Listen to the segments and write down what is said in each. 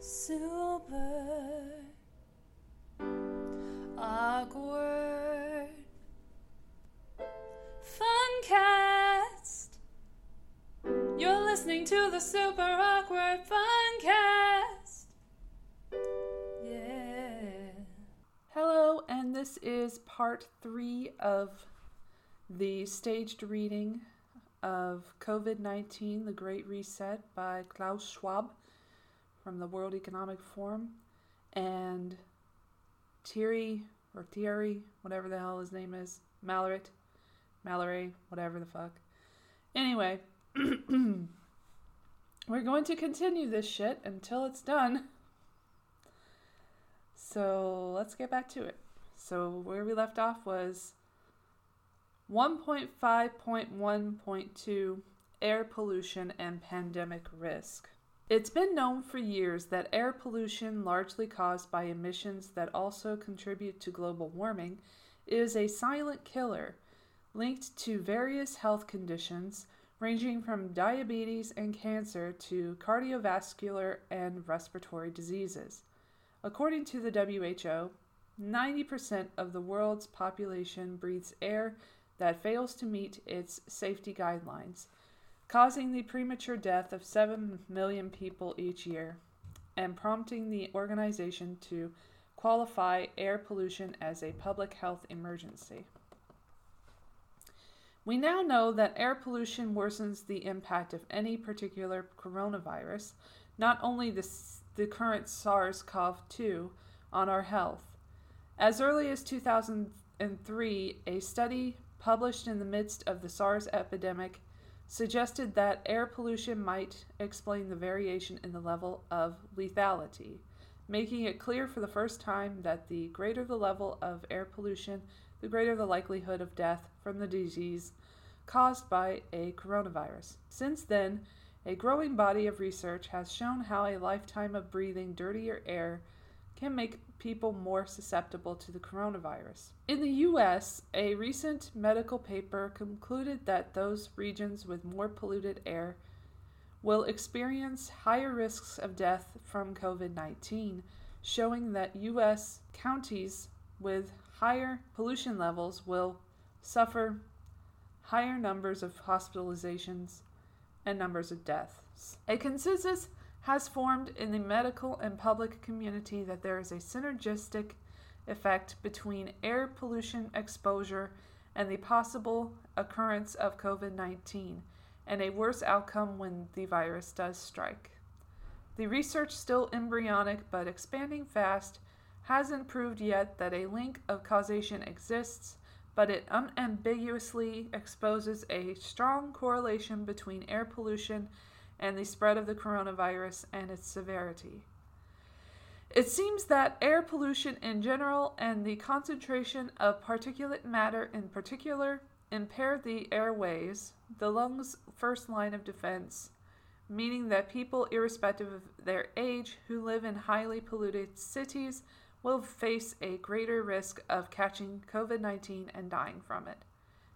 Super awkward funcast. You're listening to the Super Awkward Funcast. Yeah. Hello, and this is part three of the staged reading of COVID 19 The Great Reset by Klaus Schwab from the World Economic Forum and Thierry or Thierry, whatever the hell his name is, Malloret, Mallory, whatever the fuck. Anyway, we're going to continue this shit until it's done. So let's get back to it. So where we left off was 1.5.1.2 Air pollution and pandemic risk. It's been known for years that air pollution, largely caused by emissions that also contribute to global warming, is a silent killer linked to various health conditions ranging from diabetes and cancer to cardiovascular and respiratory diseases. According to the WHO, 90% of the world's population breathes air that fails to meet its safety guidelines, causing the premature death of 7 million people each year, and prompting the organization to qualify air pollution as a public health emergency. We now know that air pollution worsens the impact of any particular coronavirus, not only the, the current SARS CoV 2, on our health. As early as 2003, a study published in the midst of the SARS epidemic suggested that air pollution might explain the variation in the level of lethality, making it clear for the first time that the greater the level of air pollution, the greater the likelihood of death from the disease caused by a coronavirus. Since then, a growing body of research has shown how a lifetime of breathing dirtier air can make people more susceptible to the coronavirus. In the US, a recent medical paper concluded that those regions with more polluted air will experience higher risks of death from COVID 19, showing that US counties with higher pollution levels will suffer higher numbers of hospitalizations and numbers of deaths. A consensus has formed in the medical and public community that there is a synergistic effect between air pollution exposure and the possible occurrence of COVID 19, and a worse outcome when the virus does strike. The research, still embryonic but expanding fast, hasn't proved yet that a link of causation exists, but it unambiguously exposes a strong correlation between air pollution and the spread of the coronavirus and its severity. It seems that air pollution in general and the concentration of particulate matter in particular impair the airways, the lungs' first line of defense, meaning that people, irrespective of their age, who live in highly polluted cities will face a greater risk of catching COVID 19 and dying from it.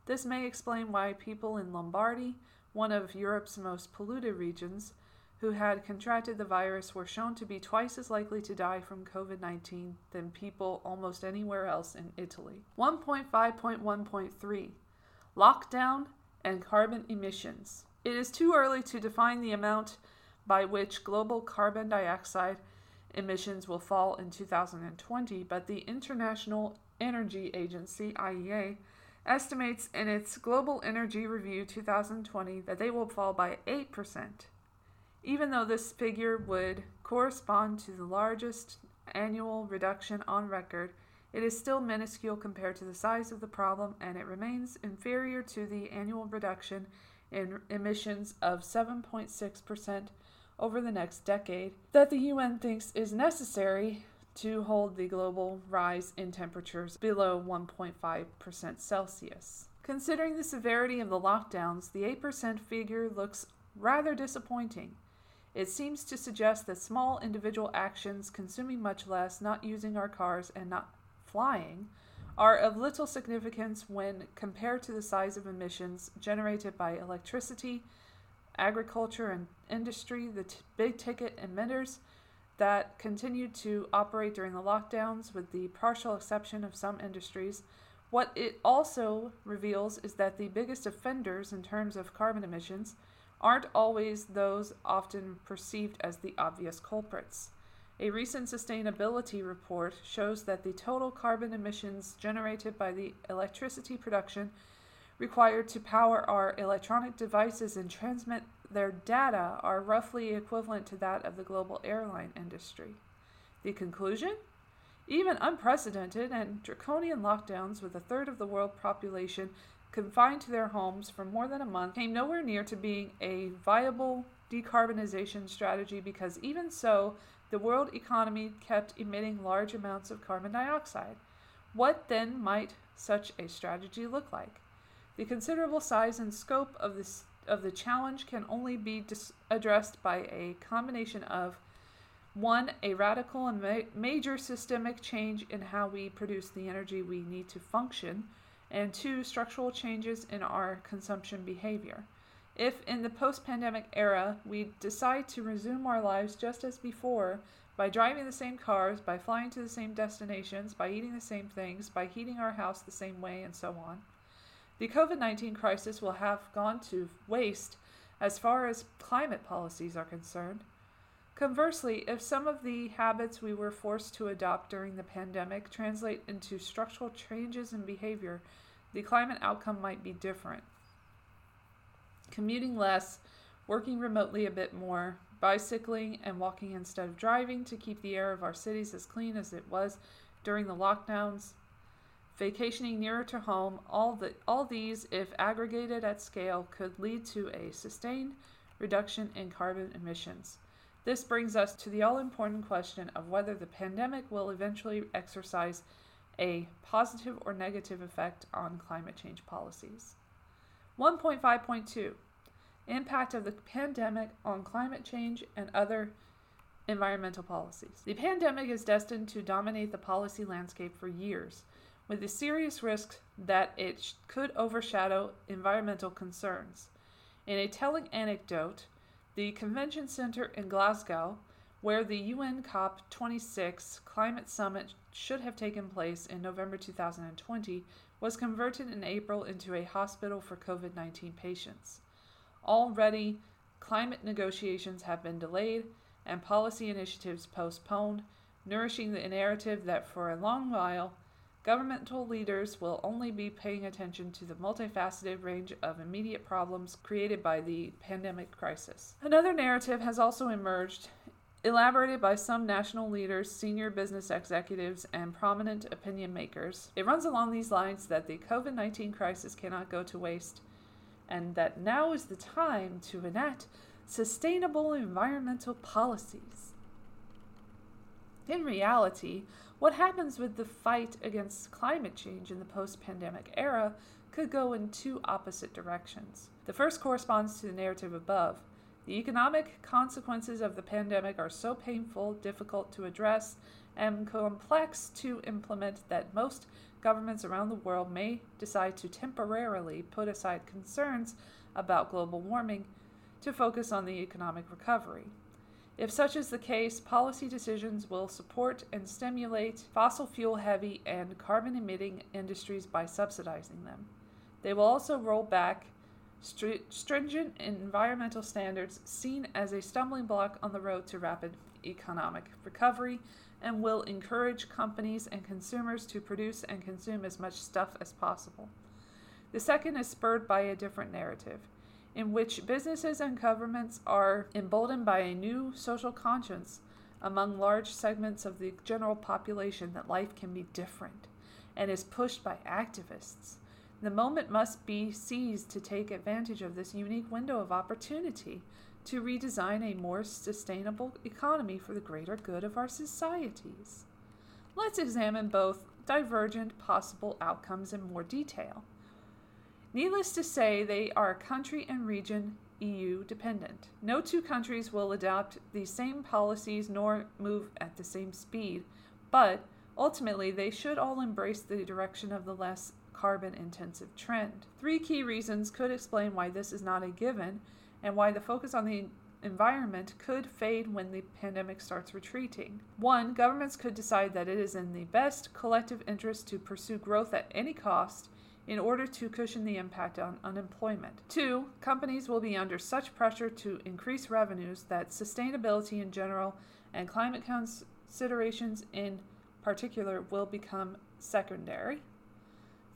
This may explain why people in Lombardy, one of Europe's most polluted regions, who had contracted the virus were shown to be twice as likely to die from COVID 19 than people almost anywhere else in Italy. 1.5.1.3 Lockdown and carbon emissions. It is too early to define the amount by which global carbon dioxide emissions will fall in 2020, but the International Energy Agency, IEA, estimates in its Global Energy Review 2020 that they will fall by 8%. Even though this figure would correspond to the largest annual reduction on record, it is still minuscule compared to the size of the problem and it remains inferior to the annual reduction in emissions of 7.6% over the next decade that the UN thinks is necessary to hold the global rise in temperatures below 1.5% Celsius. Considering the severity of the lockdowns, the 8% figure looks rather disappointing. It seems to suggest that small individual actions, consuming much less, not using our cars, and not flying, are of little significance when compared to the size of emissions generated by electricity, agriculture, and industry, the t- big ticket emitters that continued to operate during the lockdowns, with the partial exception of some industries. What it also reveals is that the biggest offenders in terms of carbon emissions aren't always those often perceived as the obvious culprits. A recent sustainability report shows that the total carbon emissions generated by the electricity production required to power our electronic devices and transmit their data are roughly equivalent to that of the global airline industry. The conclusion? Even unprecedented and draconian lockdowns with a third of the world population confined to their homes for more than a month came nowhere near to being a viable decarbonization strategy because even so, the world economy kept emitting large amounts of carbon dioxide. What then might such a strategy look like? The considerable size and scope of this of the challenge can only be dis- addressed by a combination of one, a radical and ma- major systemic change in how we produce the energy we need to function, and two, structural changes in our consumption behavior. If in the post pandemic era we decide to resume our lives just as before, by driving the same cars, by flying to the same destinations, by eating the same things, by heating our house the same way, and so on, the COVID 19 crisis will have gone to waste as far as climate policies are concerned. Conversely, if some of the habits we were forced to adopt during the pandemic translate into structural changes in behavior, the climate outcome might be different. Commuting less, working remotely a bit more, bicycling and walking instead of driving to keep the air of our cities as clean as it was during the lockdowns, vacationing nearer to home, all, the, all these, if aggregated at scale, could lead to a sustained reduction in carbon emissions. This brings us to the all important question of whether the pandemic will eventually exercise a positive or negative effect on climate change policies. 1.5.2 Impact of the pandemic on climate change and other environmental policies. The pandemic is destined to dominate the policy landscape for years with the serious risk that it could overshadow environmental concerns. In a telling anecdote, the Convention Center in Glasgow, where the UN COP26 climate summit should have taken place in November 2020, was converted in April into a hospital for COVID 19 patients. Already, climate negotiations have been delayed and policy initiatives postponed, nourishing the narrative that for a long while Governmental leaders will only be paying attention to the multifaceted range of immediate problems created by the pandemic crisis. Another narrative has also emerged, elaborated by some national leaders, senior business executives, and prominent opinion makers. It runs along these lines that the COVID 19 crisis cannot go to waste, and that now is the time to enact sustainable environmental policies. In reality, what happens with the fight against climate change in the post pandemic era could go in two opposite directions. The first corresponds to the narrative above. The economic consequences of the pandemic are so painful, difficult to address, and complex to implement that most governments around the world may decide to temporarily put aside concerns about global warming to focus on the economic recovery. If such is the case, policy decisions will support and stimulate fossil fuel heavy and carbon emitting industries by subsidizing them. They will also roll back stringent environmental standards seen as a stumbling block on the road to rapid economic recovery and will encourage companies and consumers to produce and consume as much stuff as possible. The second is spurred by a different narrative in which businesses and governments are emboldened by a new social conscience among large segments of the general population that life can be different and is pushed by activists. The moment must be seized to take advantage of this unique window of opportunity to redesign a more sustainable economy for the greater good of our societies. Let's examine both divergent possible outcomes in more detail. Needless to say, they are country and region EU dependent. No two countries will adopt the same policies nor move at the same speed, but ultimately they should all embrace the direction of the less carbon intensive trend. Three key reasons could explain why this is not a given and why the focus on the environment could fade when the pandemic starts retreating. One, governments could decide that it is in the best collective interest to pursue growth at any cost in order to cushion the impact on unemployment. Two, companies will be under such pressure to increase revenues that sustainability in general and climate considerations in particular will become secondary.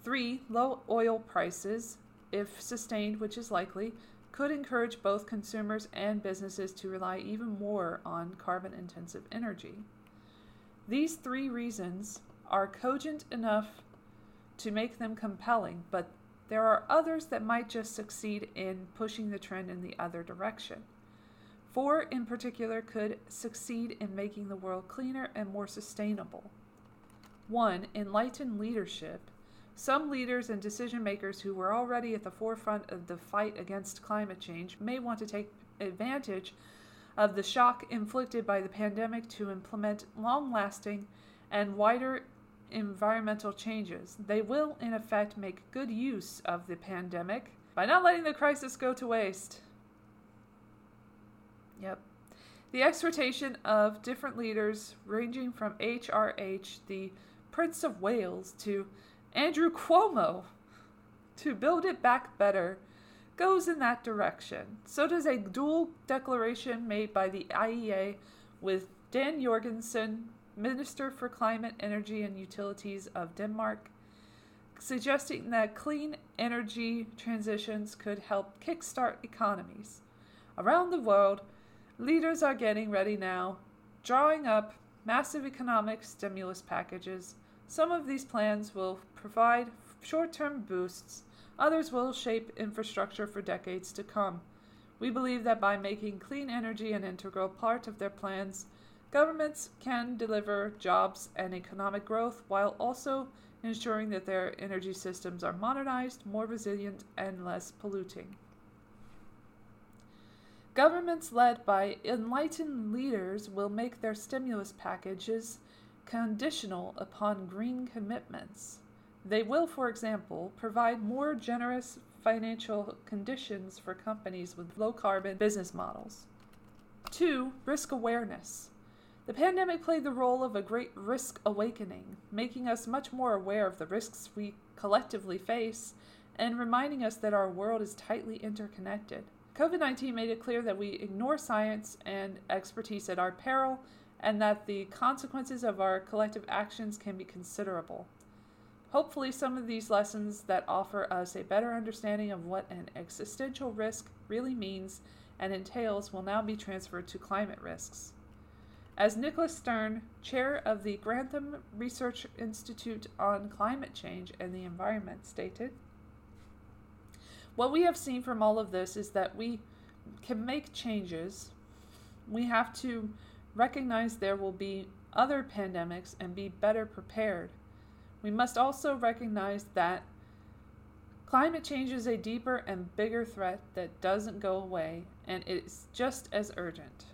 Three, low oil prices, if sustained, which is likely, could encourage both consumers and businesses to rely even more on carbon intensive energy. These three reasons are cogent enough to make them compelling, but there are others that might just succeed in pushing the trend in the other direction. Four, in particular, could succeed in making the world cleaner and more sustainable. One, enlightened leadership. Some leaders and decision makers who were already at the forefront of the fight against climate change may want to take advantage of the shock inflicted by the pandemic to implement long lasting and wider environmental changes. They will, in effect, make good use of the pandemic by not letting the crisis go to waste. Yep. The exhortation of different leaders, ranging from HRH, the Prince of Wales, to Andrew Cuomo, to build it back better, goes in that direction. So does a dual declaration made by the IEA with Dan Jorgensen Minister for Climate, Energy and Utilities of Denmark, suggesting that clean energy transitions could help kickstart economies. Around the world, leaders are getting ready now, drawing up massive economic stimulus packages. Some of these plans will provide short term boosts, others will shape infrastructure for decades to come. We believe that by making clean energy an integral part of their plans, Governments can deliver jobs and economic growth while also ensuring that their energy systems are modernized, more resilient, and less polluting. Governments led by enlightened leaders will make their stimulus packages conditional upon green commitments. They will, for example, provide more generous financial conditions for companies with low carbon business models. Two, risk awareness. The pandemic played the role of a great risk awakening, making us much more aware of the risks we collectively face and reminding us that our world is tightly interconnected. COVID 19 made it clear that we ignore science and expertise at our peril and that the consequences of our collective actions can be considerable. Hopefully, some of these lessons that offer us a better understanding of what an existential risk really means and entails will now be transferred to climate risks. As Nicholas Stern, chair of the Grantham Research Institute on Climate Change and the Environment, stated, What we have seen from all of this is that we can make changes. We have to recognize there will be other pandemics and be better prepared. We must also recognize that climate change is a deeper and bigger threat that doesn't go away and it's just as urgent.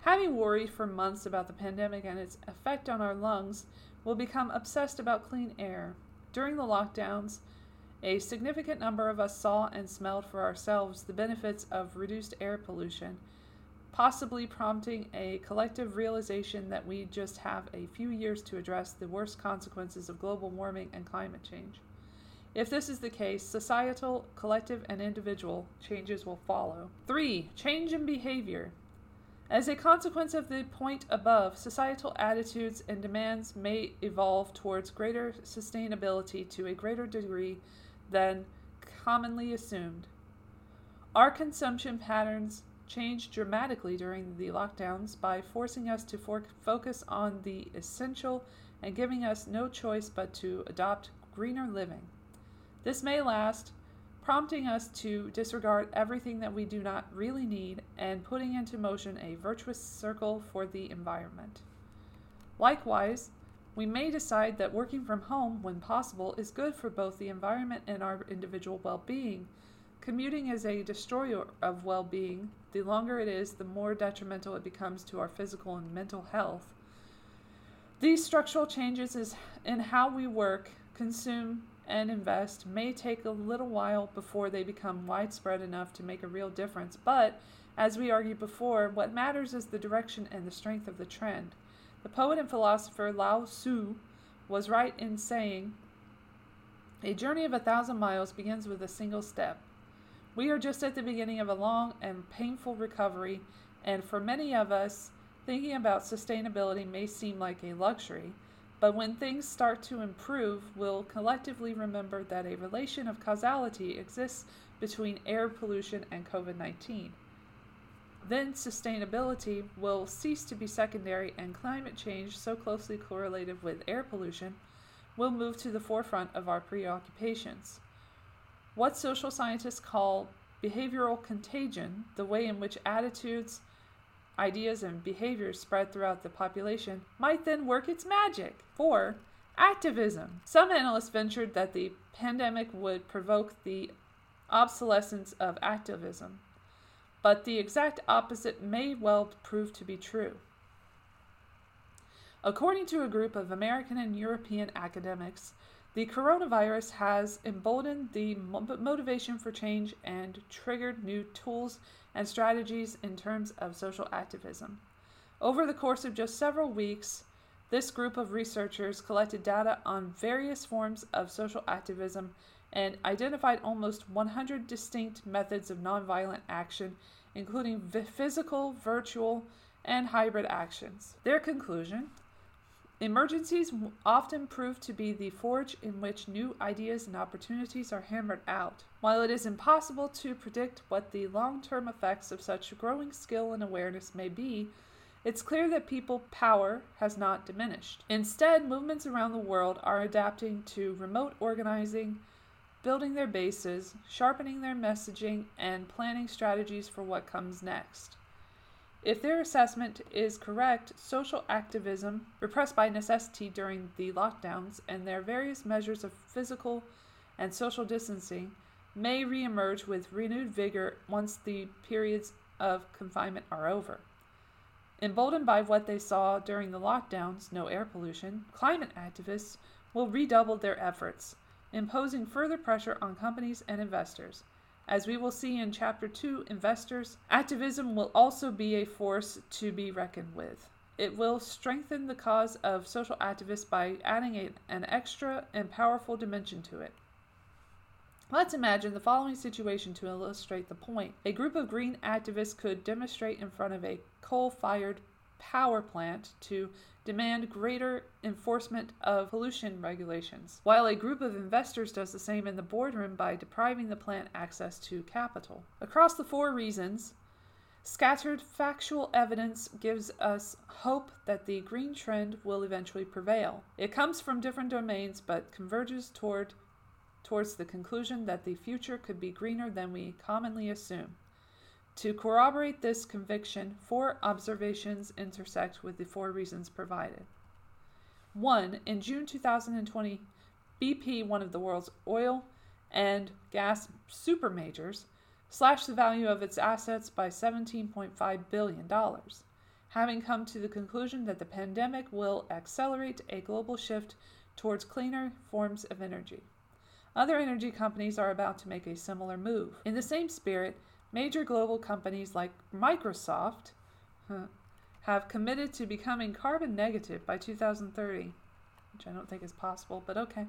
Having worried for months about the pandemic and its effect on our lungs, we'll become obsessed about clean air. During the lockdowns, a significant number of us saw and smelled for ourselves the benefits of reduced air pollution, possibly prompting a collective realization that we just have a few years to address the worst consequences of global warming and climate change. If this is the case, societal, collective, and individual changes will follow. 3. Change in behavior. As a consequence of the point above, societal attitudes and demands may evolve towards greater sustainability to a greater degree than commonly assumed. Our consumption patterns changed dramatically during the lockdowns by forcing us to for- focus on the essential and giving us no choice but to adopt greener living. This may last prompting us to disregard everything that we do not really need and putting into motion a virtuous circle for the environment. Likewise, we may decide that working from home, when possible, is good for both the environment and our individual well being. Commuting is a destroyer of well being. The longer it is, the more detrimental it becomes to our physical and mental health. These structural changes in how we work, consume, and invest may take a little while before they become widespread enough to make a real difference, but as we argued before, what matters is the direction and the strength of the trend. The poet and philosopher Lao Tzu was right in saying, A journey of a thousand miles begins with a single step. We are just at the beginning of a long and painful recovery, and for many of us, thinking about sustainability may seem like a luxury. But when things start to improve, we'll collectively remember that a relation of causality exists between air pollution and COVID 19. Then sustainability will cease to be secondary, and climate change, so closely correlated with air pollution, will move to the forefront of our preoccupations. What social scientists call behavioral contagion, the way in which attitudes, ideas, and behaviors spread throughout the population, might then work its magic. 4. Activism. Some analysts ventured that the pandemic would provoke the obsolescence of activism but the exact opposite may well prove to be true. According to a group of American and European academics, the coronavirus has emboldened the motivation for change and triggered new tools and strategies in terms of social activism. Over the course of just several weeks, this group of researchers collected data on various forms of social activism and identified almost 100 distinct methods of nonviolent action, including physical, virtual, and hybrid actions. Their conclusion Emergencies often prove to be the forge in which new ideas and opportunities are hammered out. While it is impossible to predict what the long term effects of such growing skill and awareness may be, it's clear that people power has not diminished. Instead, movements around the world are adapting to remote organizing, building their bases, sharpening their messaging, and planning strategies for what comes next. If their assessment is correct, social activism, repressed by necessity during the lockdowns, and their various measures of physical and social distancing may reemerge with renewed vigor once the periods of confinement are over. Emboldened by what they saw during the lockdowns, no air pollution, climate activists will redouble their efforts imposing further pressure on companies and investors. As we will see in Chapter 2, investors, activism will also be a force to be reckoned with. It will strengthen the cause of social activists by adding a, an extra and powerful dimension to it. Let's imagine the following situation to illustrate the point. A group of green activists could demonstrate in front of a coal fired power plant to demand greater enforcement of pollution regulations, while a group of investors does the same in the boardroom by depriving the plant access to capital. Across the four reasons, scattered factual evidence gives us hope that the green trend will eventually prevail. It comes from different domains but converges toward towards the conclusion that the future could be greener than we commonly assume. To corroborate this conviction, four observations intersect with the four reasons provided. 1. In June 2020, BP, one of the world's oil and gas supermajors, slashed the value of its assets by $17.5 billion, having come to the conclusion that the pandemic will accelerate a global shift towards cleaner forms of energy. Other energy companies are about to make a similar move. In the same spirit, Major global companies like Microsoft have committed to becoming carbon negative by 2030, which I don't think is possible, but okay.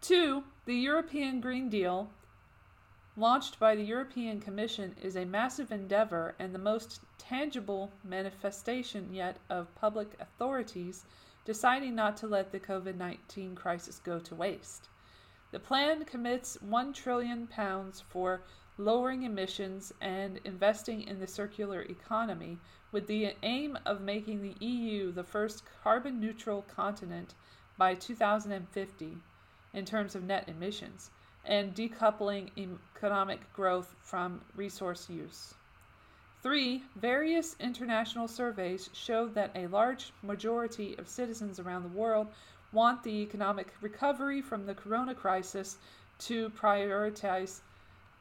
Two, the European Green Deal, launched by the European Commission, is a massive endeavor and the most tangible manifestation yet of public authorities deciding not to let the COVID 19 crisis go to waste. The plan commits 1 trillion pounds for lowering emissions, and investing in the circular economy with the aim of making the EU the first carbon neutral continent by 2050 in terms of net emissions and decoupling economic growth from resource use. Three, various international surveys show that a large majority of citizens around the world want the economic recovery from the corona crisis to prioritize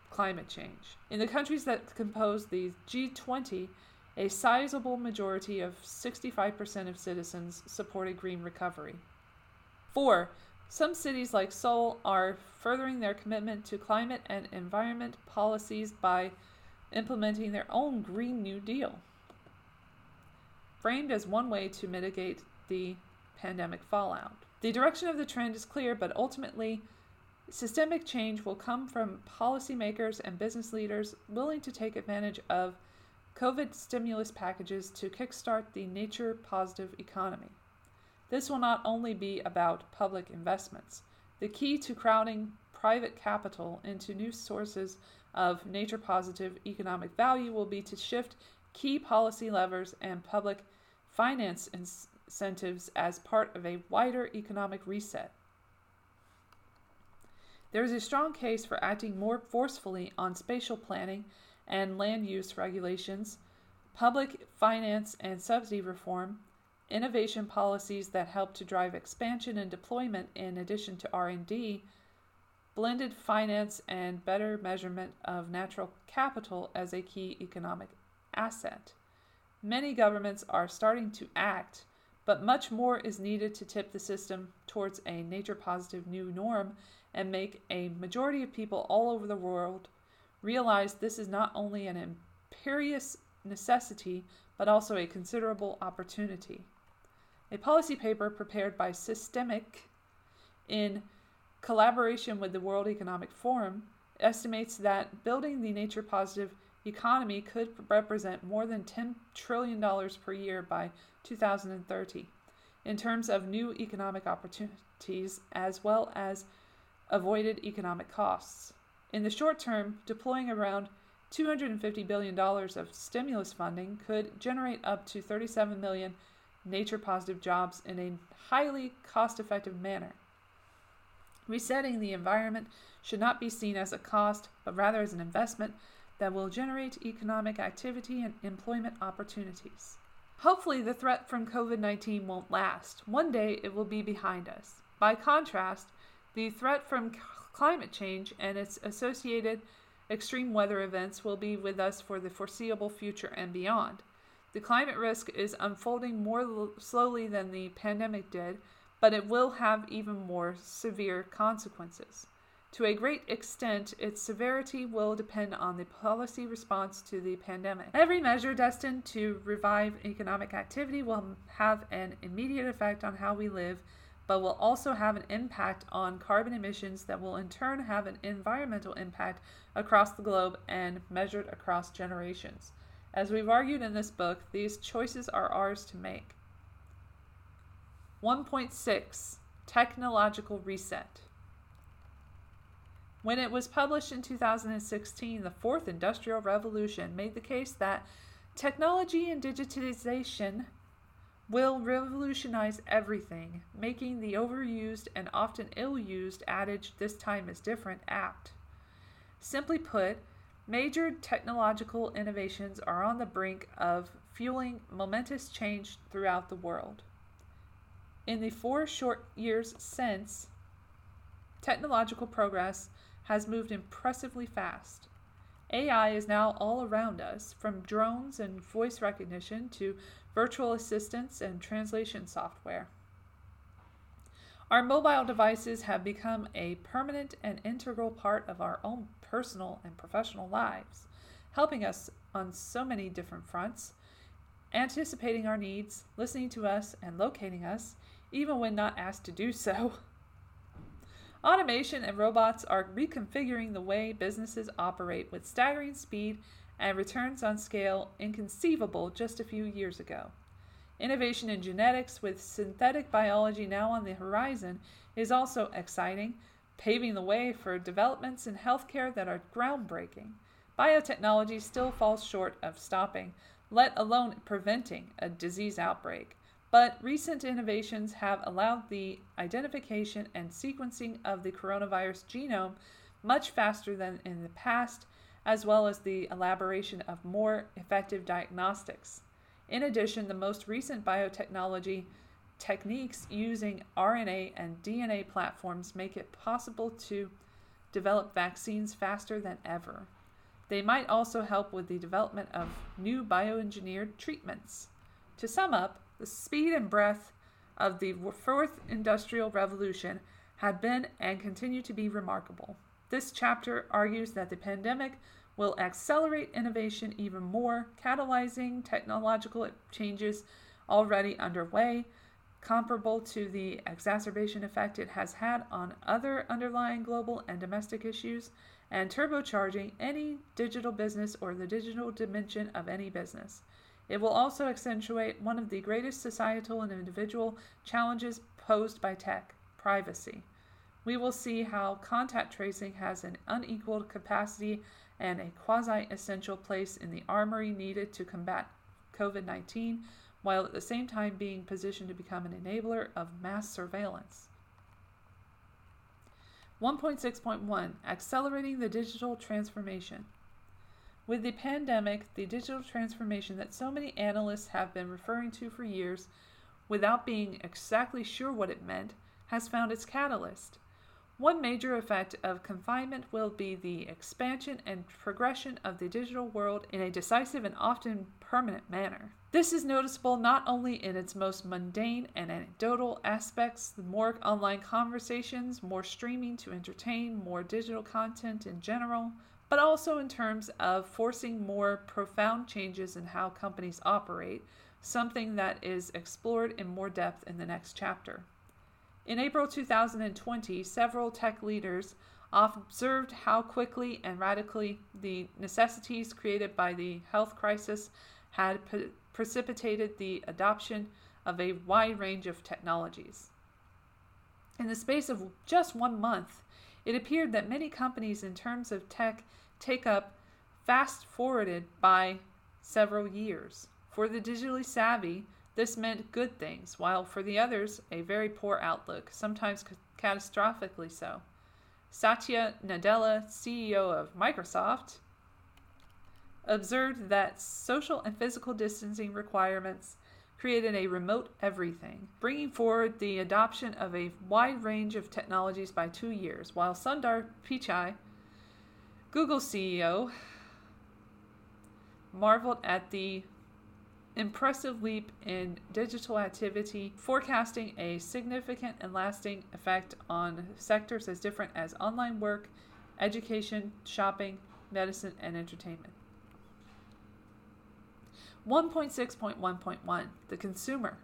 climate change. In the countries that compose the G20, a sizable majority of 65% of citizens supported green recovery. 4. Some cities like Seoul are furthering their commitment to climate and environment policies by implementing their own Green New Deal, framed as one way to mitigate the pandemic fallout. The direction of the trend is clear, but ultimately, systemic change will come from policymakers and business leaders willing to take advantage of COVID stimulus packages to kickstart the nature positive economy. This will not only be about public investments. The key to crowding private capital into new sources of nature positive economic value will be to shift key policy levers and public finance incentives as part of a wider economic reset. There is a strong case for acting more forcefully on spatial planning and land use regulations, public finance and subsidy reform, innovation policies that help to drive expansion and deployment in addition to R&D, blended finance and better measurement of natural capital as a key economic asset. Many governments are starting to act, but much more is needed to tip the system towards a nature positive new norm and make a majority of people all over the world realize this is not only an imperious necessity, but also a considerable opportunity. A policy paper prepared by SYSTEMIQ in collaboration with the World Economic Forum estimates that building the nature positive economy could represent more than $10 trillion per year by 2030 in terms of new economic opportunities as well as avoided economic costs. In the short term, deploying around $250 billion of stimulus funding could generate up to 37 million nature positive jobs in a highly cost effective manner. Resetting the environment should not be seen as a cost, but rather as an investment that will generate economic activity and employment opportunities. Hopefully, the threat from COVID 19 won't last. One day it will be behind us. By contrast, the threat from climate change and its associated extreme weather events will be with us for the foreseeable future and beyond. The climate risk is unfolding more l- slowly than the pandemic did, but it will have even more severe consequences. To a great extent, its severity will depend on the policy response to the pandemic. Every measure destined to revive economic activity will have an immediate effect on how we live, but will also have an impact on carbon emissions that will in turn have an environmental impact across the globe and measured across generations. As we've argued in this book, these choices are ours to make. 1.6 Technological Reset. When it was published in 2016, the Fourth Industrial Revolution made the case that technology and digitization will revolutionize everything, making the overused and often ill used adage, this time is different, apt. Simply put, major technological innovations are on the brink of fueling momentous change throughout the world. In the four short years since, technological progress has moved impressively fast. AI is now all around us, from drones and voice recognition to virtual assistants and translation software. Our mobile devices have become a permanent and integral part of our own personal and professional lives, helping us on so many different fronts, anticipating our needs, listening to us, and locating us, even when not asked to do so. Automation and robots are reconfiguring the way businesses operate with staggering speed and returns on scale inconceivable just a few years ago. Innovation in genetics, with synthetic biology now on the horizon, is also exciting, paving the way for developments in healthcare that are groundbreaking. Biotechnology still falls short of stopping, let alone preventing, a disease outbreak. But recent innovations have allowed the identification and sequencing of the coronavirus genome much faster than in the past, as well as the elaboration of more effective diagnostics. In addition, the most recent biotechnology techniques using RNA and DNA platforms make it possible to develop vaccines faster than ever. They might also help with the development of new bioengineered treatments. To sum up, the speed and breadth of the fourth industrial revolution have been and continue to be remarkable. This chapter argues that the pandemic will accelerate innovation even more, catalyzing technological changes already underway, comparable to the exacerbation effect it has had on other underlying global and domestic issues, and turbocharging any digital business or the digital dimension of any business. It will also accentuate one of the greatest societal and individual challenges posed by tech privacy. We will see how contact tracing has an unequaled capacity and a quasi essential place in the armory needed to combat COVID 19, while at the same time being positioned to become an enabler of mass surveillance. 1.6.1 Accelerating the Digital Transformation. With the pandemic, the digital transformation that so many analysts have been referring to for years, without being exactly sure what it meant, has found its catalyst. One major effect of confinement will be the expansion and progression of the digital world in a decisive and often permanent manner. This is noticeable not only in its most mundane and anecdotal aspects, more online conversations, more streaming to entertain, more digital content in general, but also in terms of forcing more profound changes in how companies operate, something that is explored in more depth in the next chapter. In April 2020, several tech leaders observed how quickly and radically the necessities created by the health crisis had pre- precipitated the adoption of a wide range of technologies. In the space of just one month, it appeared that many companies, in terms of tech take up, fast forwarded by several years. For the digitally savvy, this meant good things, while for the others, a very poor outlook, sometimes catastrophically so. Satya Nadella, CEO of Microsoft, observed that social and physical distancing requirements created a remote everything, bringing forward the adoption of a wide range of technologies by two years, while Sundar Pichai, Google CEO, marveled at the impressive leap in digital activity, forecasting a significant and lasting effect on sectors as different as online work, education, shopping, medicine, and entertainment. 1.6.1.1 The consumer.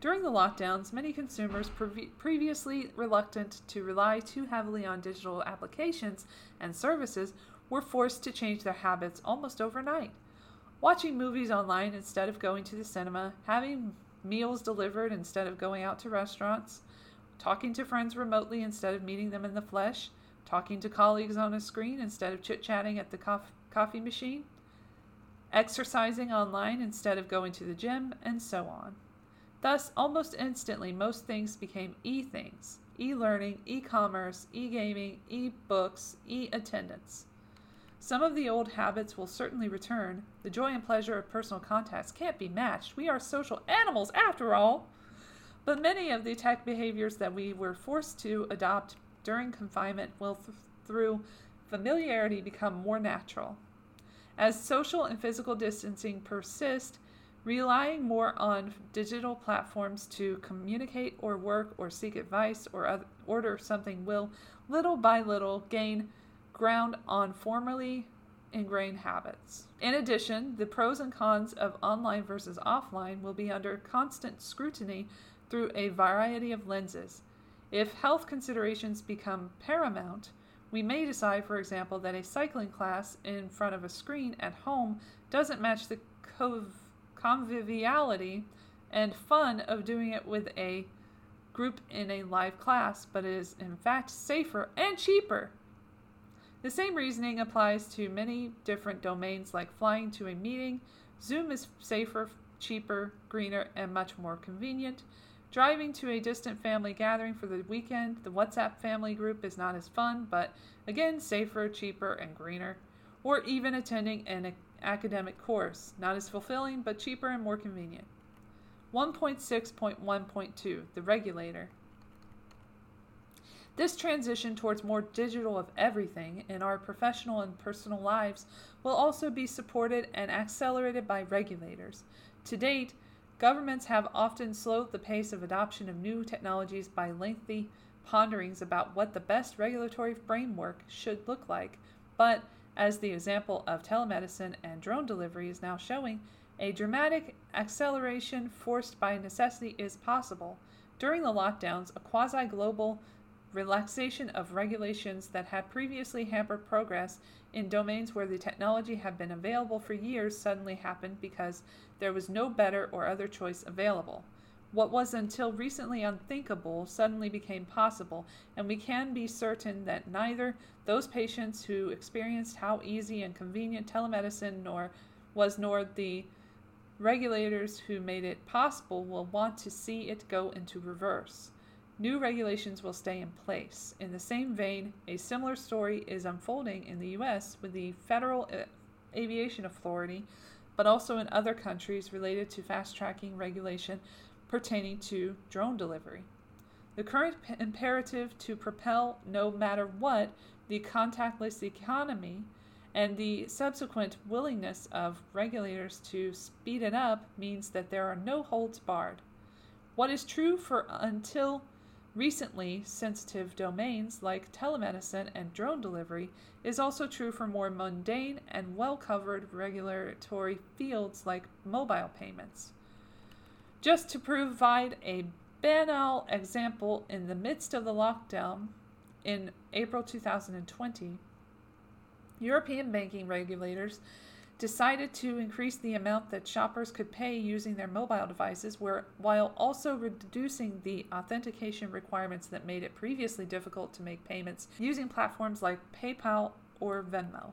During the lockdowns, many consumers, pre- previously reluctant to rely too heavily on digital applications and services, were forced to change their habits almost overnight watching movies online instead of going to the cinema, having meals delivered instead of going out to restaurants, talking to friends remotely instead of meeting them in the flesh, talking to colleagues on a screen instead of chit chatting at the cof- coffee machine, exercising online instead of going to the gym, and so on. Thus, almost instantly, most things became e things e learning, e commerce, e gaming, e books, e attendance. Some of the old habits will certainly return. The joy and pleasure of personal contacts can't be matched. We are social animals after all. But many of the tech behaviors that we were forced to adopt during confinement will, th- through familiarity, become more natural. As social and physical distancing persist, relying more on digital platforms to communicate or work or seek advice or other, order something will, little by little, gain ground on formerly ingrained habits. In addition, the pros and cons of online versus offline will be under constant scrutiny through a variety of lenses. If health considerations become paramount, we may decide, for example, that a cycling class in front of a screen at home doesn't match the conviviality and fun of doing it with a group in a live class, but is in fact safer and cheaper the same reasoning applies to many different domains like flying to a meeting. Zoom is safer, cheaper, greener, and much more convenient. Driving to a distant family gathering for the weekend, the WhatsApp family group is not as fun, but again, safer, cheaper, and greener. Or even attending an academic course, not as fulfilling, but cheaper and more convenient. 1.6.1.2 The Regulator this transition towards more digital of everything in our professional and personal lives will also be supported and accelerated by regulators. To date, governments have often slowed the pace of adoption of new technologies by lengthy ponderings about what the best regulatory framework should look like, but as the example of telemedicine and drone delivery is now showing, a dramatic acceleration forced by necessity is possible. During the lockdowns, a quasi global relaxation of regulations that had previously hampered progress in domains where the technology had been available for years suddenly happened because there was no better or other choice available. What was until recently unthinkable suddenly became possible, and we can be certain that neither those patients who experienced how easy and convenient telemedicine nor was nor the regulators who made it possible will want to see it go into reverse. New regulations will stay in place. In the same vein, a similar story is unfolding in the US with the Federal uh, Aviation Authority, but also in other countries related to fast tracking regulation pertaining to drone delivery. The current p- imperative to propel, no matter what, the contactless economy and the subsequent willingness of regulators to speed it up means that there are no holds barred. What is true for until recently sensitive domains like telemedicine and drone delivery is also true for more mundane and well covered regulatory fields like mobile payments. Just to provide a banal example, in the midst of the lockdown in April 2020, European banking regulators decided to increase the amount that shoppers could pay using their mobile devices where, while also reducing the authentication requirements that made it previously difficult to make payments using platforms like PayPal or Venmo.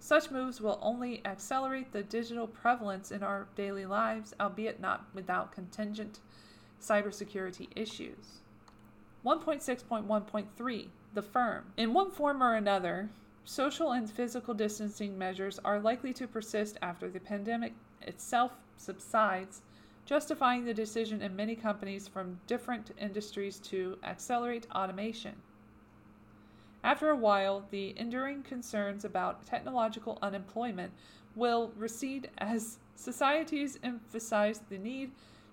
Such moves will only accelerate the digital prevalence in our daily lives, albeit not without contingent cybersecurity issues. 1.6.1.3 The Firm. In one form or another, social and physical distancing measures are likely to persist after the pandemic itself subsides, justifying the decision in many companies from different industries to accelerate automation. After a while, the enduring concerns about technological unemployment will recede as societies emphasize the need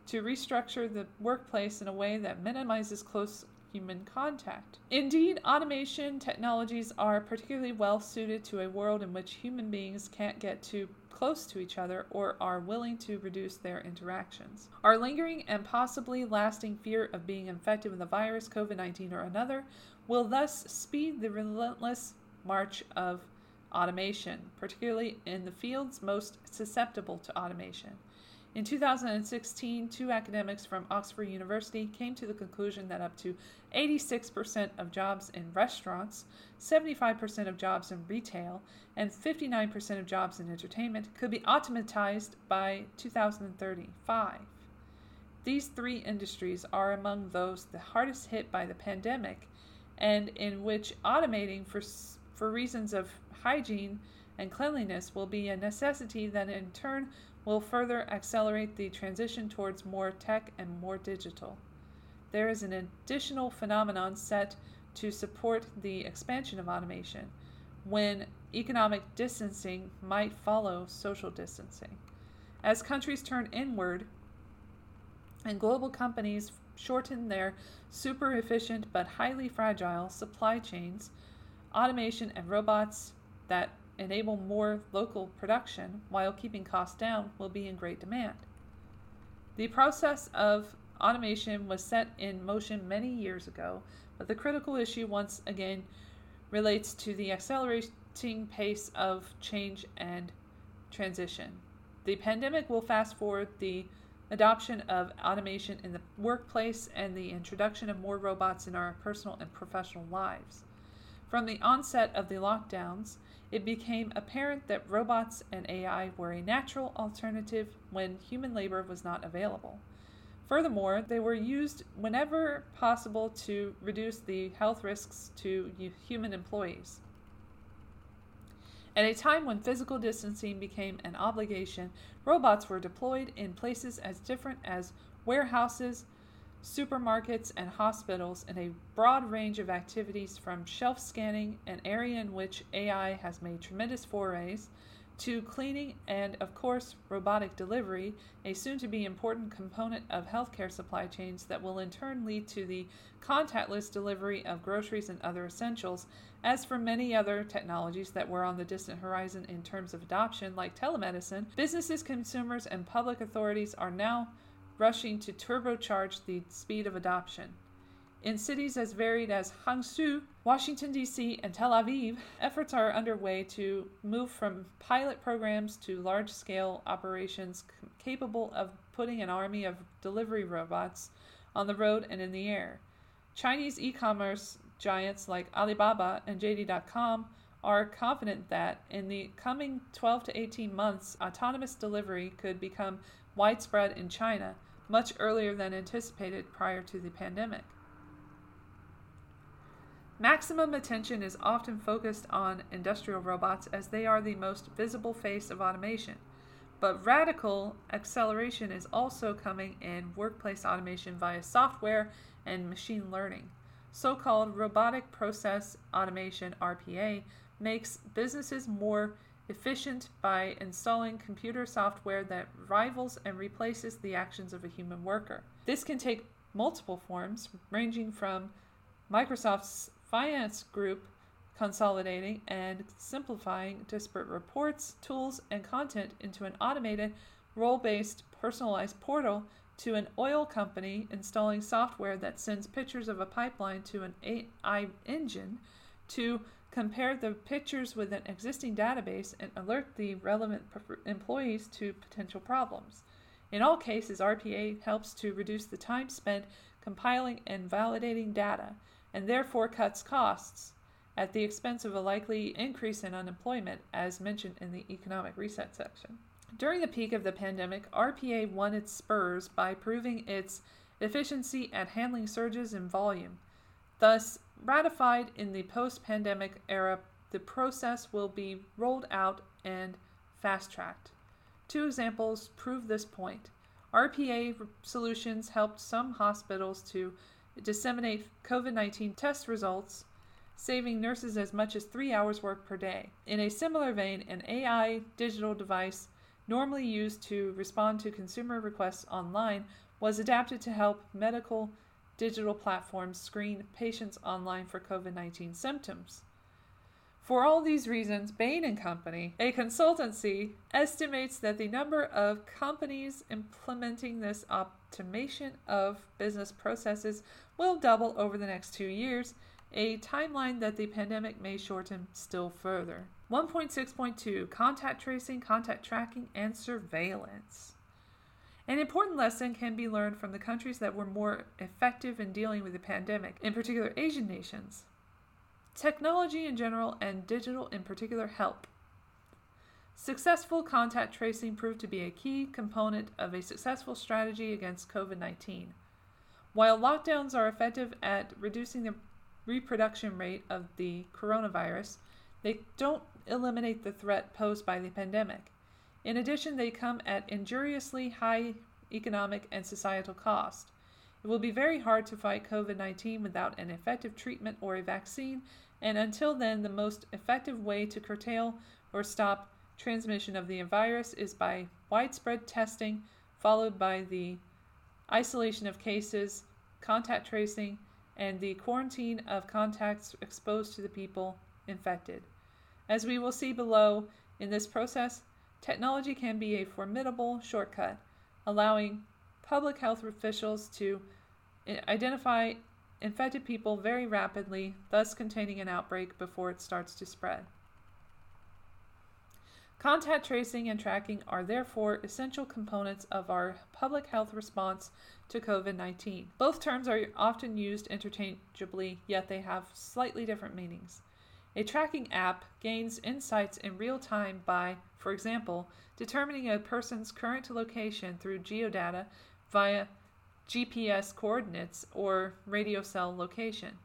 to restructure the workplace in a way that minimizes close human contact. Indeed, automation technologies are particularly well suited to a world in which human beings can't get too close to each other or are willing to reduce their interactions. Our lingering and possibly lasting fear of being infected with a virus, COVID 19 or another, will thus speed the relentless march of automation, particularly in the fields most susceptible to automation. In 2016, two academics from Oxford University came to the conclusion that up to 86% of jobs in restaurants, 75% of jobs in retail, and 59% of jobs in entertainment could be automatized by 2035. These three industries are among those the hardest hit by the pandemic and in which automating for, for reasons of hygiene and cleanliness will be a necessity that in turn will further accelerate the transition towards more tech and more digital. There is an additional phenomenon set to support the expansion of automation when economic distancing might follow social distancing. As countries turn inward and global companies shorten their super efficient but highly fragile supply chains, automation, and robots that enable more local production while keeping costs down will be in great demand. The process of automation was set in motion many years ago, but the critical issue once again relates to the accelerating pace of change and transition. The pandemic will fast forward the adoption of automation in the workplace, and the introduction of more robots in our personal and professional lives. From the onset of the lockdowns, it became apparent that robots and AI were a natural alternative when human labor was not available. Furthermore, they were used whenever possible to reduce the health risks to human employees. At a time when physical distancing became an obligation, robots were deployed in places as different as warehouses, supermarkets, and hospitals in a broad range of activities from shelf scanning, an area in which AI has made tremendous forays, to cleaning and, of course, robotic delivery, a soon to be important component of healthcare supply chains that will in turn lead to the contactless delivery of groceries and other essentials. As for many other technologies that were on the distant horizon in terms of adoption, like telemedicine, businesses, consumers, and public authorities are now rushing to turbocharge the speed of adoption. In cities as varied as Hangzhou, Washington, D.C., and Tel Aviv, efforts are underway to move from pilot programs to large scale operations capable of putting an army of delivery robots on the road and in the air. Chinese e commerce giants like Alibaba and JD.com are confident that in the coming 12 to 18 months, autonomous delivery could become widespread in China much earlier than anticipated prior to the pandemic. Maximum attention is often focused on industrial robots as they are the most visible face of automation. But radical acceleration is also coming in workplace automation via software and machine learning. So called robotic process automation RPA makes businesses more efficient by installing computer software that rivals and replaces the actions of a human worker. This can take multiple forms, ranging from Microsoft's finance group consolidating and simplifying disparate reports, tools, and content into an automated, role based, personalized portal to an oil company installing software that sends pictures of a pipeline to an AI engine to compare the pictures with an existing database and alert the relevant employees to potential problems. In all cases, RPA helps to reduce the time spent compiling and validating data and therefore cuts costs at the expense of a likely increase in unemployment, as mentioned in the economic reset section. During the peak of the pandemic, RPA won its spurs by proving its efficiency at handling surges in volume. Thus, ratified in the post pandemic era, the process will be rolled out and fast tracked. Two examples prove this point. RPA solutions helped some hospitals to disseminate COVID 19 test results, saving nurses as much as three hours' work per day. In a similar vein, an AI digital device normally used to respond to consumer requests online was adapted to help medical digital platforms screen patients online for COVID 19 symptoms. For all these reasons, Bain and Company, a consultancy, estimates that the number of companies implementing this optimization of business processes will double over the next 2 years, a timeline that the pandemic may shorten still further. 1.6.2 Contact tracing, contact tracking, and surveillance. An important lesson can be learned from the countries that were more effective in dealing with the pandemic, in particular Asian nations. Technology in general and digital in particular help. Successful contact tracing proved to be a key component of a successful strategy against COVID 19. While lockdowns are effective at reducing the reproduction rate of the coronavirus, they don't eliminate the threat posed by the pandemic. In addition, they come at injuriously high economic and societal cost. It will be very hard to fight COVID 19 without an effective treatment or a vaccine, and until then, the most effective way to curtail or stop transmission of the virus is by widespread testing, followed by the isolation of cases, contact tracing, and the quarantine of contacts exposed to the people infected. As we will see below, in this process, technology can be a formidable shortcut, allowing public health officials to eh, identify infected people very rapidly, thus containing an outbreak before it starts to spread. Contact tracing and tracking are therefore essential components of our public health response to COVID 19. Both terms are often used interchangeably, yet they have slightly different meanings. A tracking app gains insights in real time by, for example, determining a person's current location through geodata via GPS coordinates, or radio cell location.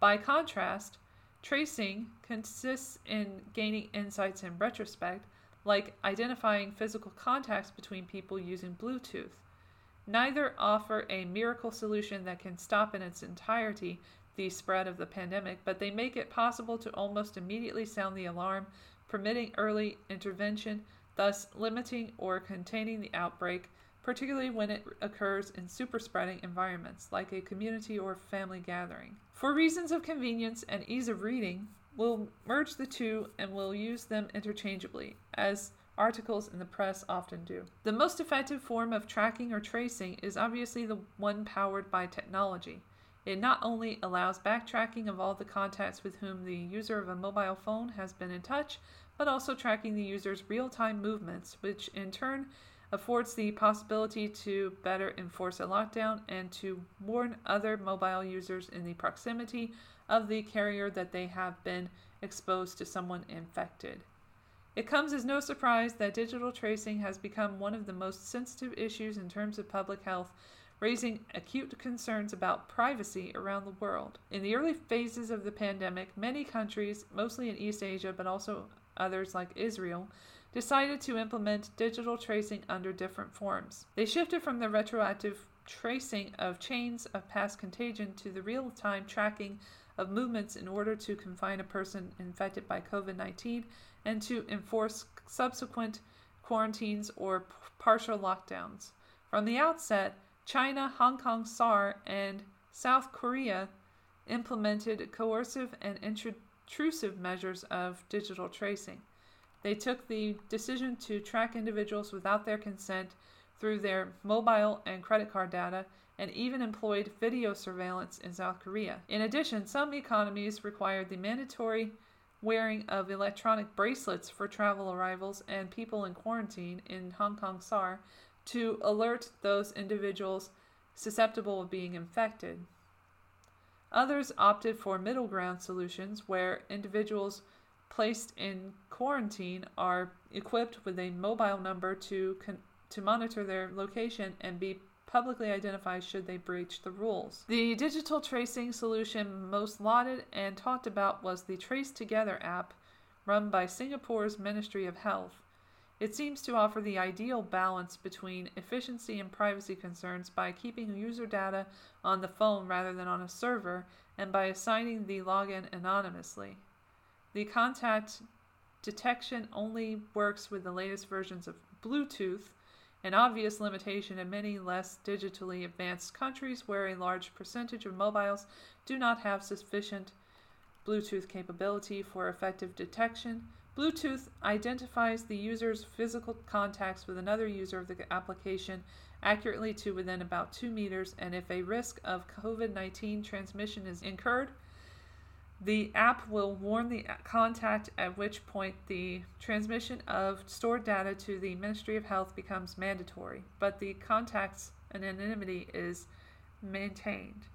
By contrast, tracing consists in gaining insights in retrospect, like identifying physical contacts between people using Bluetooth. Neither offer a miracle solution that can stop in its entirety the spread of the pandemic, but they make it possible to almost immediately sound the alarm permitting early intervention, thus limiting or containing the outbreak, particularly when it occurs in super spreading environments like a community or family gathering. For reasons of convenience and ease of reading, we'll merge the two and we'll use them interchangeably, as articles in the press often do. The most effective form of tracking or tracing is obviously the one powered by technology. It not only allows backtracking of all the contacts with whom the user of a mobile phone has been in touch, but also tracking the user's real time movements, which in turn affords the possibility to better enforce a lockdown and to warn other mobile users in the proximity of the carrier that they have been exposed to someone infected. It comes as no surprise that digital tracing has become one of the most sensitive issues in terms of public health, raising acute concerns about privacy around the world. In the early phases of the pandemic, many countries, mostly in East Asia but also others like Israel, decided to implement digital tracing under different forms. They shifted from the retroactive tracing of chains of past contagion to the real time tracking of movements in order to confine a person infected by COVID 19 and to enforce subsequent quarantines or partial lockdowns. From the outset, China, Hong Kong, SAR, and South Korea implemented coercive and intrusive measures of digital tracing. They took the decision to track individuals without their consent through their mobile and credit card data and even employed video surveillance in South Korea. In addition, some economies required the mandatory wearing of electronic bracelets for travel arrivals and people in quarantine in Hong Kong SAR to alert those individuals susceptible of being infected. Others opted for middle ground solutions where individuals placed in quarantine are equipped with a mobile number to con- to monitor their location and be publicly identified should they breach the rules. The digital tracing solution most lauded and talked about was the Trace Together app run by Singapore's Ministry of Health. It seems to offer the ideal balance between efficiency and privacy concerns by keeping user data on the phone rather than on a server and by assigning the login anonymously. The contact detection only works with the latest versions of Bluetooth, an obvious limitation in many less digitally advanced countries where a large percentage of mobiles do not have sufficient Bluetooth capability for effective detection. Bluetooth identifies the user's physical contacts with another user of the application accurately to within about 2 meters, and if a risk of COVID 19 transmission is incurred, the app will warn the contact at which point the transmission of stored data to the Ministry of Health becomes mandatory, but the contact's anonymity is maintained.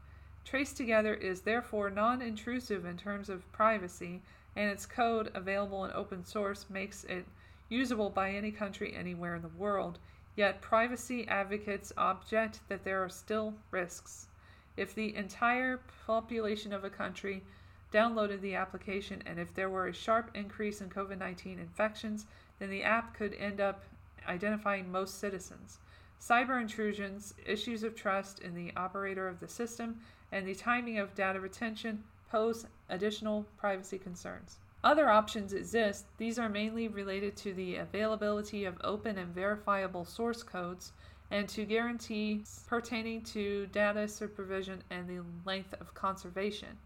Trace Together is therefore non intrusive in terms of privacy, and its code, available in open source, makes it usable by any country anywhere in the world. Yet, privacy advocates object that there are still risks. If the entire population of a country downloaded the application, and if there were a sharp increase in COVID 19 infections, then the app could end up identifying most citizens. Cyber intrusions, issues of trust in the operator of the system, and the timing of data retention pose additional privacy concerns. Other options exist. These are mainly related to the availability of open and verifiable source codes and to guarantees pertaining to data supervision and the length of conservation.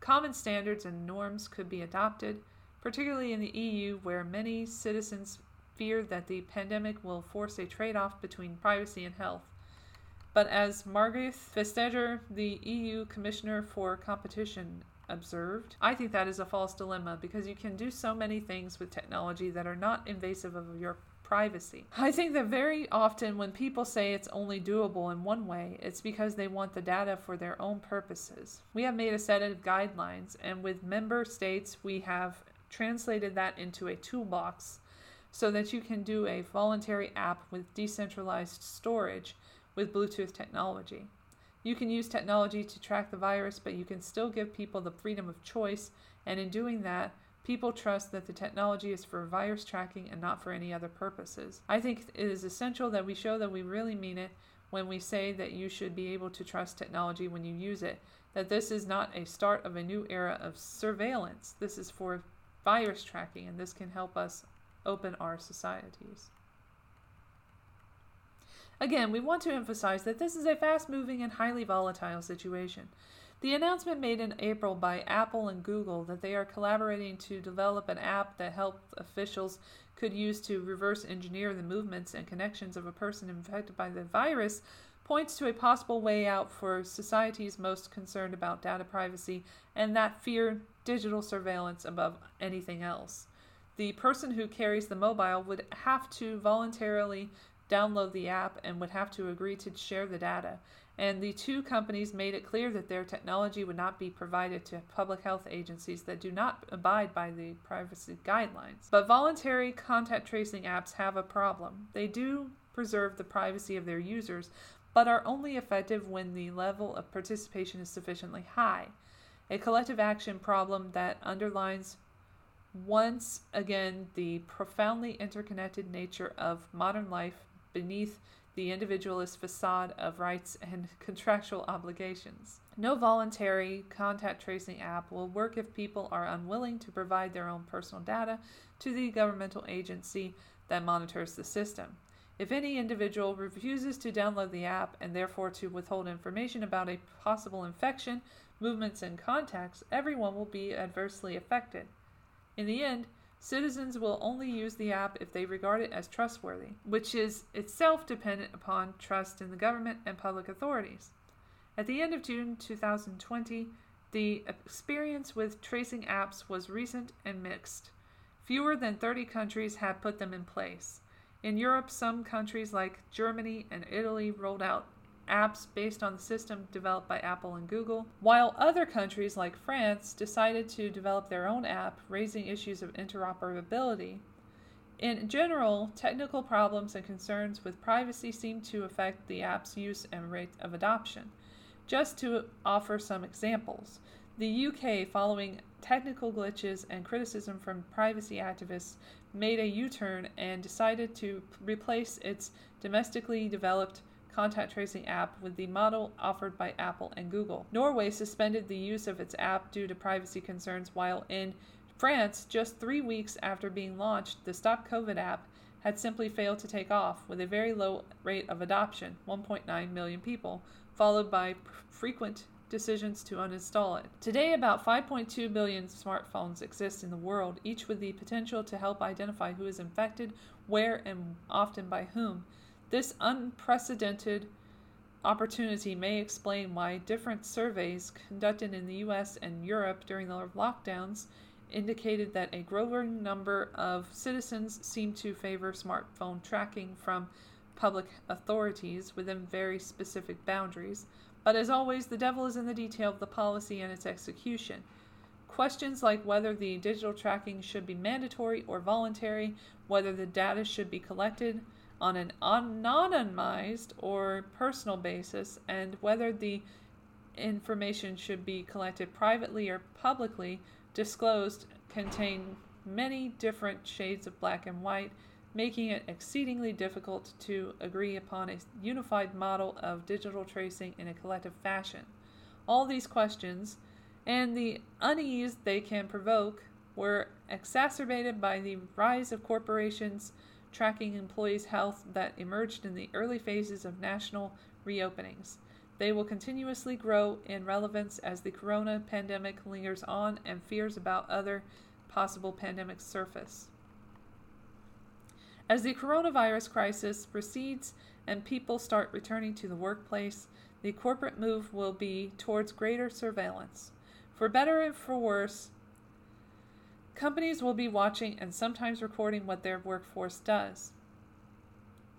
Common standards and norms could be adopted, particularly in the EU, where many citizens fear that the pandemic will force a trade off between privacy and health. But as Margrethe Vestager, the EU Commissioner for Competition, observed, I think that is a false dilemma because you can do so many things with technology that are not invasive of your privacy. I think that very often when people say it's only doable in one way, it's because they want the data for their own purposes. We have made a set of guidelines, and with member states, we have translated that into a toolbox so that you can do a voluntary app with decentralized storage with Bluetooth technology. You can use technology to track the virus, but you can still give people the freedom of choice, and in doing that, people trust that the technology is for virus tracking and not for any other purposes. I think it is essential that we show that we really mean it when we say that you should be able to trust technology when you use it, that this is not a start of a new era of surveillance. This is for virus tracking, and this can help us open our societies. Again, we want to emphasize that this is a fast moving and highly volatile situation. The announcement made in April by Apple and Google that they are collaborating to develop an app that health officials could use to reverse engineer the movements and connections of a person infected by the virus points to a possible way out for societies most concerned about data privacy and that fear digital surveillance above anything else. The person who carries the mobile would have to voluntarily download the app and would have to agree to share the data. And the two companies made it clear that their technology would not be provided to public health agencies that do not abide by the privacy guidelines. But voluntary contact tracing apps have a problem. They do preserve the privacy of their users, but are only effective when the level of participation is sufficiently high. A collective action problem that underlines once again the profoundly interconnected nature of modern life beneath the individualist facade of rights and contractual obligations. No voluntary contact tracing app will work if people are unwilling to provide their own personal data to the governmental agency that monitors the system. If any individual refuses to download the app and therefore to withhold information about a possible infection, movements, and contacts, everyone will be adversely affected. In the end, citizens will only use the app if they regard it as trustworthy, which is itself dependent upon trust in the government and public authorities. At the end of June 2020, the experience with tracing apps was recent and mixed. Fewer than 30 countries had put them in place. In Europe, some countries like Germany and Italy rolled out apps based on the system developed by Apple and Google, while other countries like France decided to develop their own app, raising issues of interoperability. In general, technical problems and concerns with privacy seem to affect the app's use and rate of adoption. Just to offer some examples, the UK, following technical glitches and criticism from privacy activists, made a U turn and decided to replace its domestically developed contact tracing app with the model offered by Apple and Google. Norway suspended the use of its app due to privacy concerns, while in France, just three weeks after being launched, the Stop COVID app had simply failed to take off with a very low rate of adoption 1.9 million people, followed by frequent decisions to uninstall it. Today, about 5.2 billion smartphones exist in the world, each with the potential to help identify who is infected, where, and often by whom. This unprecedented opportunity may explain why different surveys conducted in the US and Europe during the lockdowns indicated that a growing number of citizens seem to favor smartphone tracking from public authorities within very specific boundaries, but as always, the devil is in the detail of the policy and its execution. Questions like whether the digital tracking should be mandatory or voluntary, whether the data should be collected on an anonymized or personal basis, and whether the information should be collected privately or publicly disclosed contain many different shades of black and white making it exceedingly difficult to agree upon a unified model of digital tracing in a collective fashion. All these questions, and the unease they can provoke, were exacerbated by the rise of corporations tracking employees' health that emerged in the early phases of national reopenings. They will continuously grow in relevance as the corona pandemic lingers on and fears about other possible pandemics surface. As the coronavirus crisis recedes and people start returning to the workplace, the corporate move will be towards greater surveillance. For better and for worse, companies will be watching and sometimes recording what their workforce does.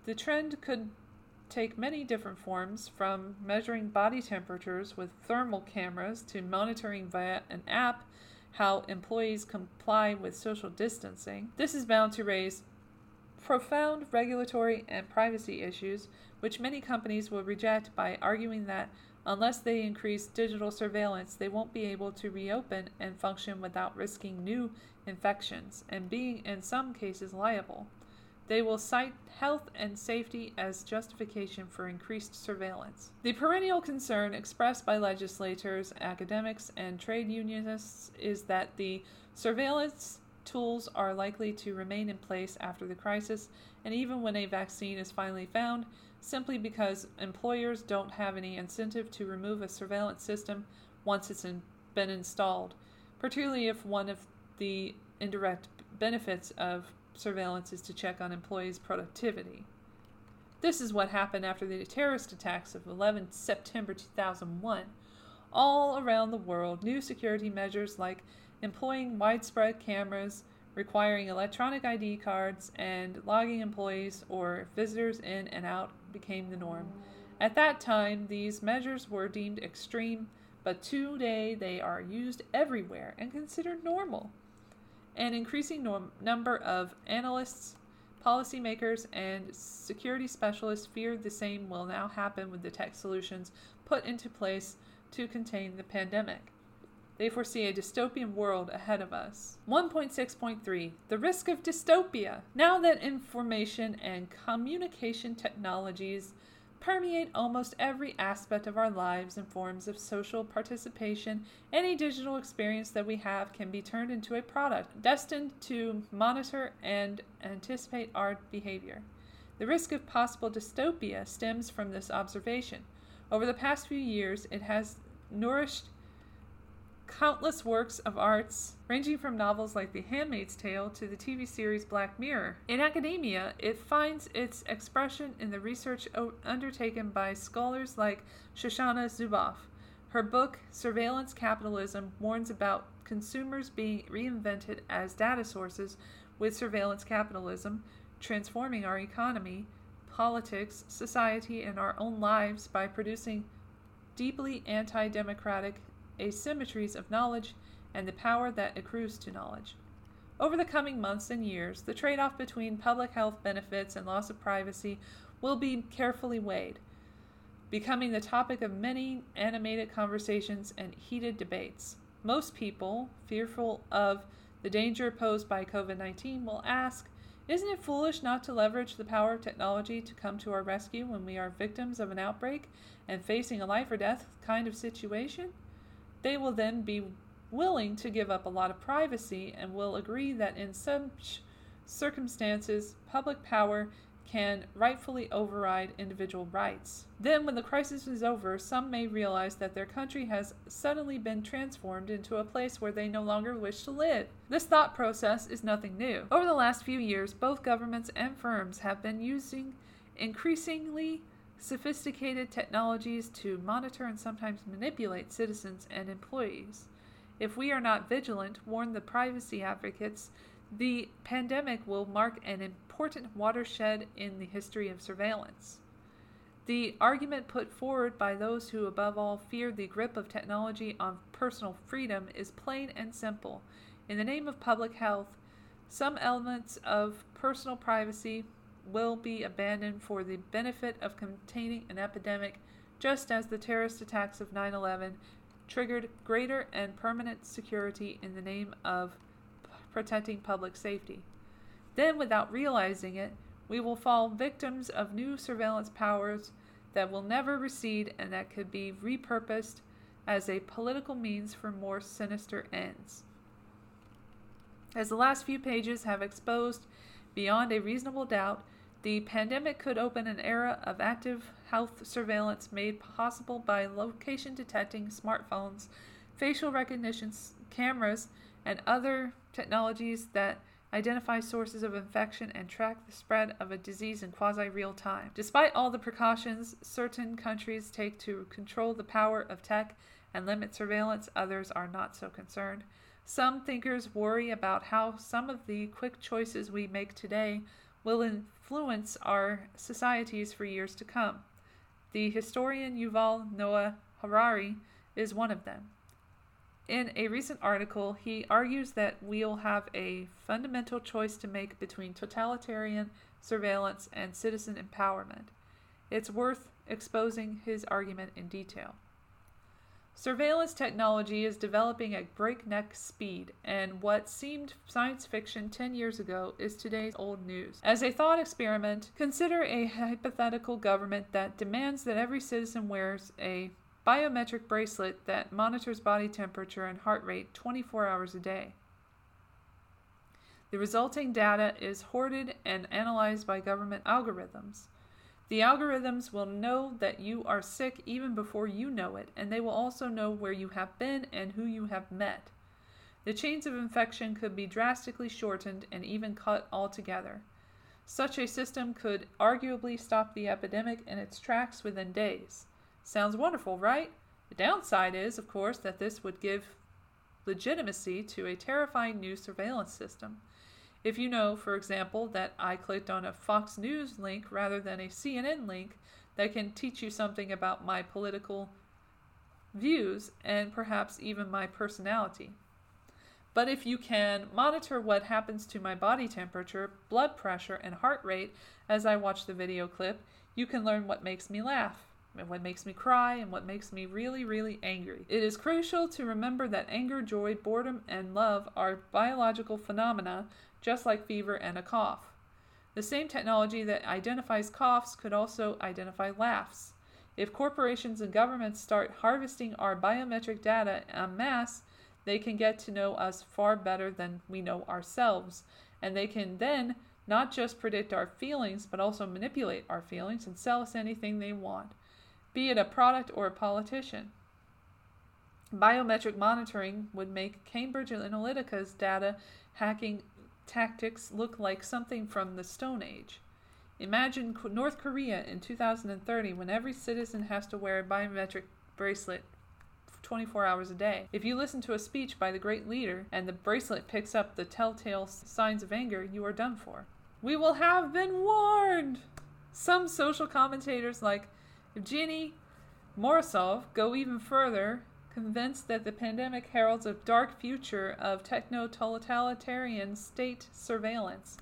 The trend could take many different forms, from measuring body temperatures with thermal cameras to monitoring via an app how employees comply with social distancing. This is bound to raise profound regulatory and privacy issues, which many companies will reject by arguing that unless they increase digital surveillance, they won't be able to reopen and function without risking new infections and being, in some cases, liable. They will cite health and safety as justification for increased surveillance. The perennial concern expressed by legislators, academics, and trade unionists is that the surveillance tools are likely to remain in place after the crisis, and even when a vaccine is finally found, simply because employers don't have any incentive to remove a surveillance system once it's in, been installed, particularly if one of the indirect benefits of surveillance is to check on employees' productivity. This is what happened after the terrorist attacks of 11 September 2001. All around the world, new security measures like employing widespread cameras, requiring electronic ID cards, and logging employees or visitors in and out became the norm. At that time, these measures were deemed extreme, but today they are used everywhere and considered normal. An increasing norm- number of analysts, policymakers, and security specialists fear the same will now happen with the tech solutions put into place to contain the pandemic. They foresee a dystopian world ahead of us. 1.6.3 The risk of dystopia. Now that information and communication technologies permeate almost every aspect of our lives and forms of social participation, any digital experience that we have can be turned into a product destined to monitor and anticipate our behavior. The risk of possible dystopia stems from this observation. Over the past few years, it has nourished countless works of arts, ranging from novels like The Handmaid's Tale to the TV series Black Mirror. In academia, it finds its expression in the research undertaken by scholars like Shoshana Zuboff. Her book, Surveillance Capitalism, warns about consumers being reinvented as data sources with surveillance capitalism, transforming our economy, politics, society, and our own lives by producing deeply anti democratic asymmetries of knowledge and the power that accrues to knowledge. Over the coming months and years, the trade off between public health benefits and loss of privacy will be carefully weighed, becoming the topic of many animated conversations and heated debates. Most people, fearful of the danger posed by COVID 19, will ask Isn't it foolish not to leverage the power of technology to come to our rescue when we are victims of an outbreak and facing a life or death kind of situation? They will then be willing to give up a lot of privacy and will agree that in such circumstances, public power can rightfully override individual rights. Then, when the crisis is over, some may realize that their country has suddenly been transformed into a place where they no longer wish to live. This thought process is nothing new. Over the last few years, both governments and firms have been using increasingly sophisticated technologies to monitor and sometimes manipulate citizens and employees. If we are not vigilant, warn the privacy advocates, the pandemic will mark an important watershed in the history of surveillance. The argument put forward by those who, above all, fear the grip of technology on personal freedom is plain and simple. In the name of public health, some elements of personal privacy will be abandoned for the benefit of containing an epidemic, just as the terrorist attacks of 9 11 triggered greater and permanent security in the name of protecting public safety. Then, without realizing it, we will fall victims of new surveillance powers that will never recede and that could be repurposed as a political means for more sinister ends. As the last few pages have exposed beyond a reasonable doubt, the pandemic could open an era of active health surveillance made possible by location detecting smartphones, facial recognition cameras, and other technologies that identify sources of infection and track the spread of a disease in quasi real time. Despite all the precautions certain countries take to control the power of tech and limit surveillance, others are not so concerned. Some thinkers worry about how some of the quick choices we make today will influence our societies for years to come. The historian Yuval Noah Harari is one of them. In a recent article, he argues that we'll have a fundamental choice to make between totalitarian surveillance and citizen empowerment. It's worth exposing his argument in detail. Surveillance technology is developing at breakneck speed, and what seemed science fiction 10 years ago is today's old news. As a thought experiment, consider a hypothetical government that demands that every citizen wears a biometric bracelet that monitors body temperature and heart rate 24 hours a day. The resulting data is hoarded and analyzed by government algorithms. The algorithms will know that you are sick even before you know it, and they will also know where you have been and who you have met. The chains of infection could be drastically shortened and even cut altogether. Such a system could arguably stop the epidemic in its tracks within days. Sounds wonderful, right? The downside is, of course, that this would give legitimacy to a terrifying new surveillance system. If you know, for example, that I clicked on a Fox News link rather than a CNN link that can teach you something about my political views and perhaps even my personality. But if you can monitor what happens to my body temperature, blood pressure, and heart rate as I watch the video clip, you can learn what makes me laugh, and what makes me cry, and what makes me really, really angry. It is crucial to remember that anger, joy, boredom, and love are biological phenomena just like fever and a cough. The same technology that identifies coughs could also identify laughs. If corporations and governments start harvesting our biometric data en masse, they can get to know us far better than we know ourselves, and they can then not just predict our feelings, but also manipulate our feelings and sell us anything they want, be it a product or a politician. Biometric monitoring would make Cambridge Analytica's data hacking tactics look like something from the Stone Age. Imagine North Korea in 2030 when every citizen has to wear a biometric bracelet 24 hours a day. If you listen to a speech by the great leader and the bracelet picks up the telltale signs of anger, you are done for. We will have been warned! Some social commentators like Evgeny Morozov go even further convinced that the pandemic heralds a dark future of techno totalitarian state surveillance.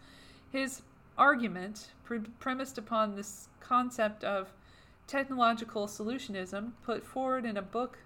His argument, pre- premised upon this concept of technological solutionism, put forward in a book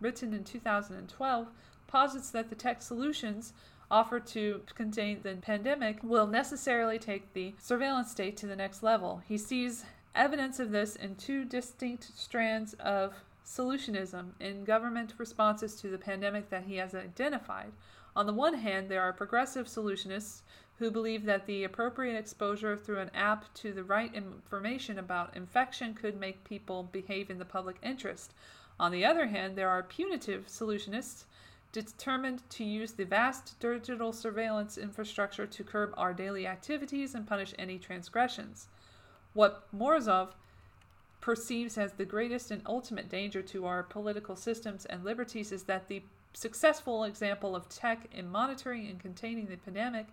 written in 2012, posits that the tech solutions offered to contain the pandemic will necessarily take the surveillance state to the next level. He sees evidence of this in two distinct strands of solutionism in government responses to the pandemic that he has identified. On the one hand, there are progressive solutionists who believe that the appropriate exposure through an app to the right information about infection could make people behave in the public interest. On the other hand, there are punitive solutionists determined to use the vast digital surveillance infrastructure to curb our daily activities and punish any transgressions. What Morozov perceives as the greatest and ultimate danger to our political systems and liberties is that the successful example of tech in monitoring and containing the pandemic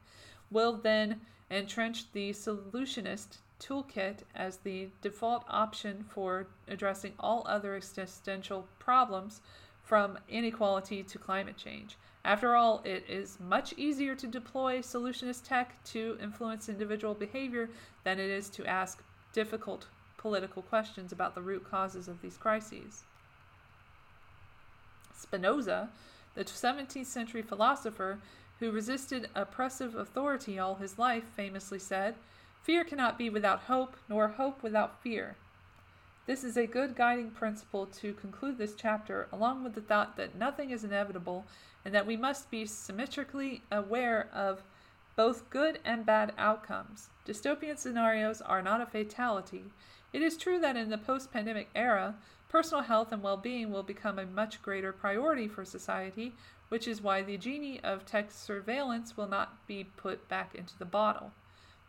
will then entrench the solutionist toolkit as the default option for addressing all other existential problems from inequality to climate change. After all, it is much easier to deploy solutionist tech to influence individual behavior than it is to ask difficult political questions about the root causes of these crises. Spinoza, the 17th century philosopher who resisted oppressive authority all his life, famously said, Fear cannot be without hope, nor hope without fear. This is a good guiding principle to conclude this chapter, along with the thought that nothing is inevitable and that we must be symmetrically aware of both good and bad outcomes. Dystopian scenarios are not a fatality, it is true that in the post pandemic era, personal health and well being will become a much greater priority for society, which is why the genie of tech surveillance will not be put back into the bottle.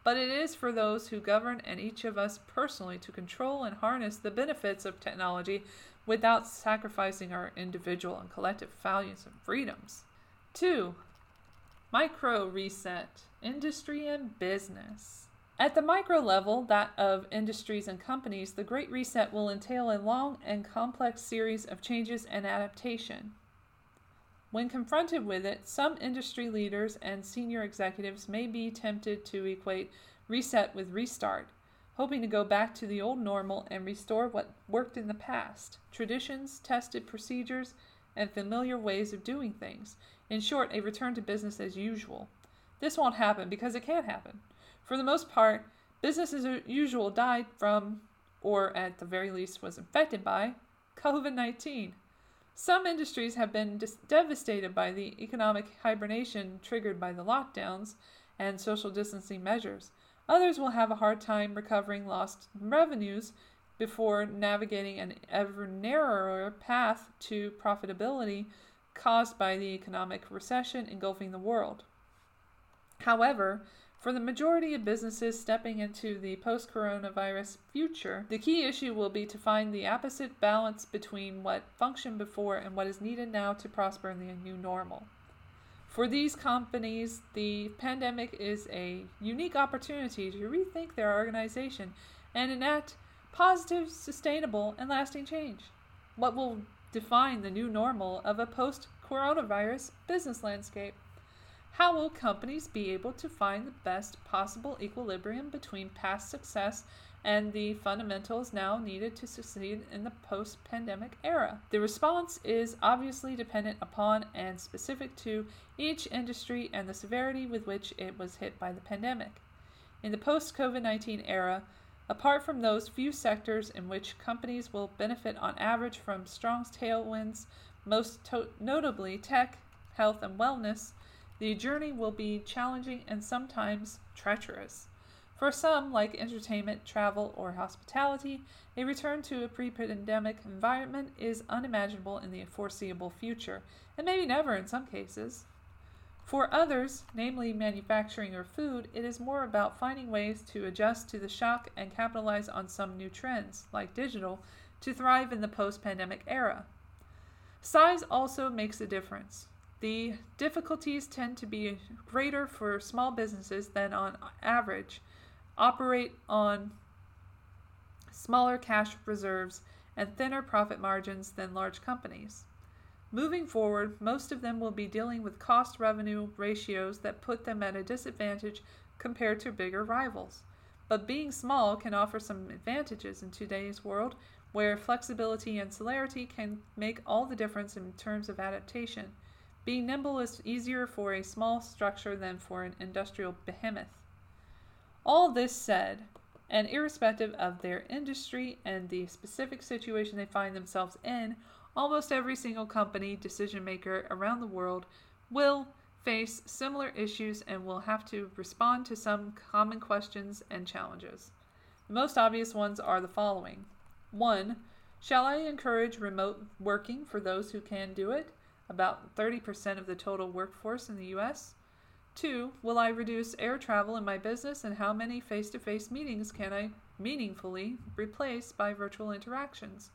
But it is for those who govern and each of us personally to control and harness the benefits of technology without sacrificing our individual and collective values and freedoms. 2. Micro reset industry and business. At the micro level, that of industries and companies, the Great Reset will entail a long and complex series of changes and adaptation. When confronted with it, some industry leaders and senior executives may be tempted to equate reset with restart, hoping to go back to the old normal and restore what worked in the past traditions, tested procedures, and familiar ways of doing things. In short, a return to business as usual. This won't happen because it can't happen. For the most part, business as usual died from, or at the very least was infected by, COVID 19. Some industries have been dis- devastated by the economic hibernation triggered by the lockdowns, and social distancing measures. Others will have a hard time recovering lost revenues before navigating an ever narrower path to profitability caused by the economic recession engulfing the world. However, for the majority of businesses stepping into the post coronavirus future, the key issue will be to find the opposite balance between what functioned before and what is needed now to prosper in the new normal. For these companies, the pandemic is a unique opportunity to rethink their organization and enact positive, sustainable, and lasting change. What will define the new normal of a post coronavirus business landscape? How will companies be able to find the best possible equilibrium between past success and the fundamentals now needed to succeed in the post pandemic era? The response is obviously dependent upon and specific to each industry and the severity with which it was hit by the pandemic. In the post COVID 19 era, Apart from those few sectors in which companies will benefit on average from strong tailwinds, most to- notably tech, health, and wellness, the journey will be challenging and sometimes treacherous. For some, like entertainment, travel, or hospitality, a return to a pre pandemic environment is unimaginable in the foreseeable future, and maybe never in some cases. For others, namely manufacturing or food, it is more about finding ways to adjust to the shock and capitalize on some new trends, like digital, to thrive in the post pandemic era. Size also makes a difference. The difficulties tend to be greater for small businesses than on average, operate on smaller cash reserves and thinner profit margins than large companies. Moving forward, most of them will be dealing with cost revenue ratios that put them at a disadvantage compared to bigger rivals. But being small can offer some advantages in today's world where flexibility and celerity can make all the difference in terms of adaptation. Being nimble is easier for a small structure than for an industrial behemoth. All this said, and irrespective of their industry and the specific situation they find themselves in, almost every single company decision maker around the world will face similar issues and will have to respond to some common questions and challenges. The most obvious ones are the following 1. Shall I encourage remote working for those who can do it? About 30% of the total workforce in the US. 2. Will I reduce air travel in my business and how many face to face meetings can I meaningfully replace by virtual interactions?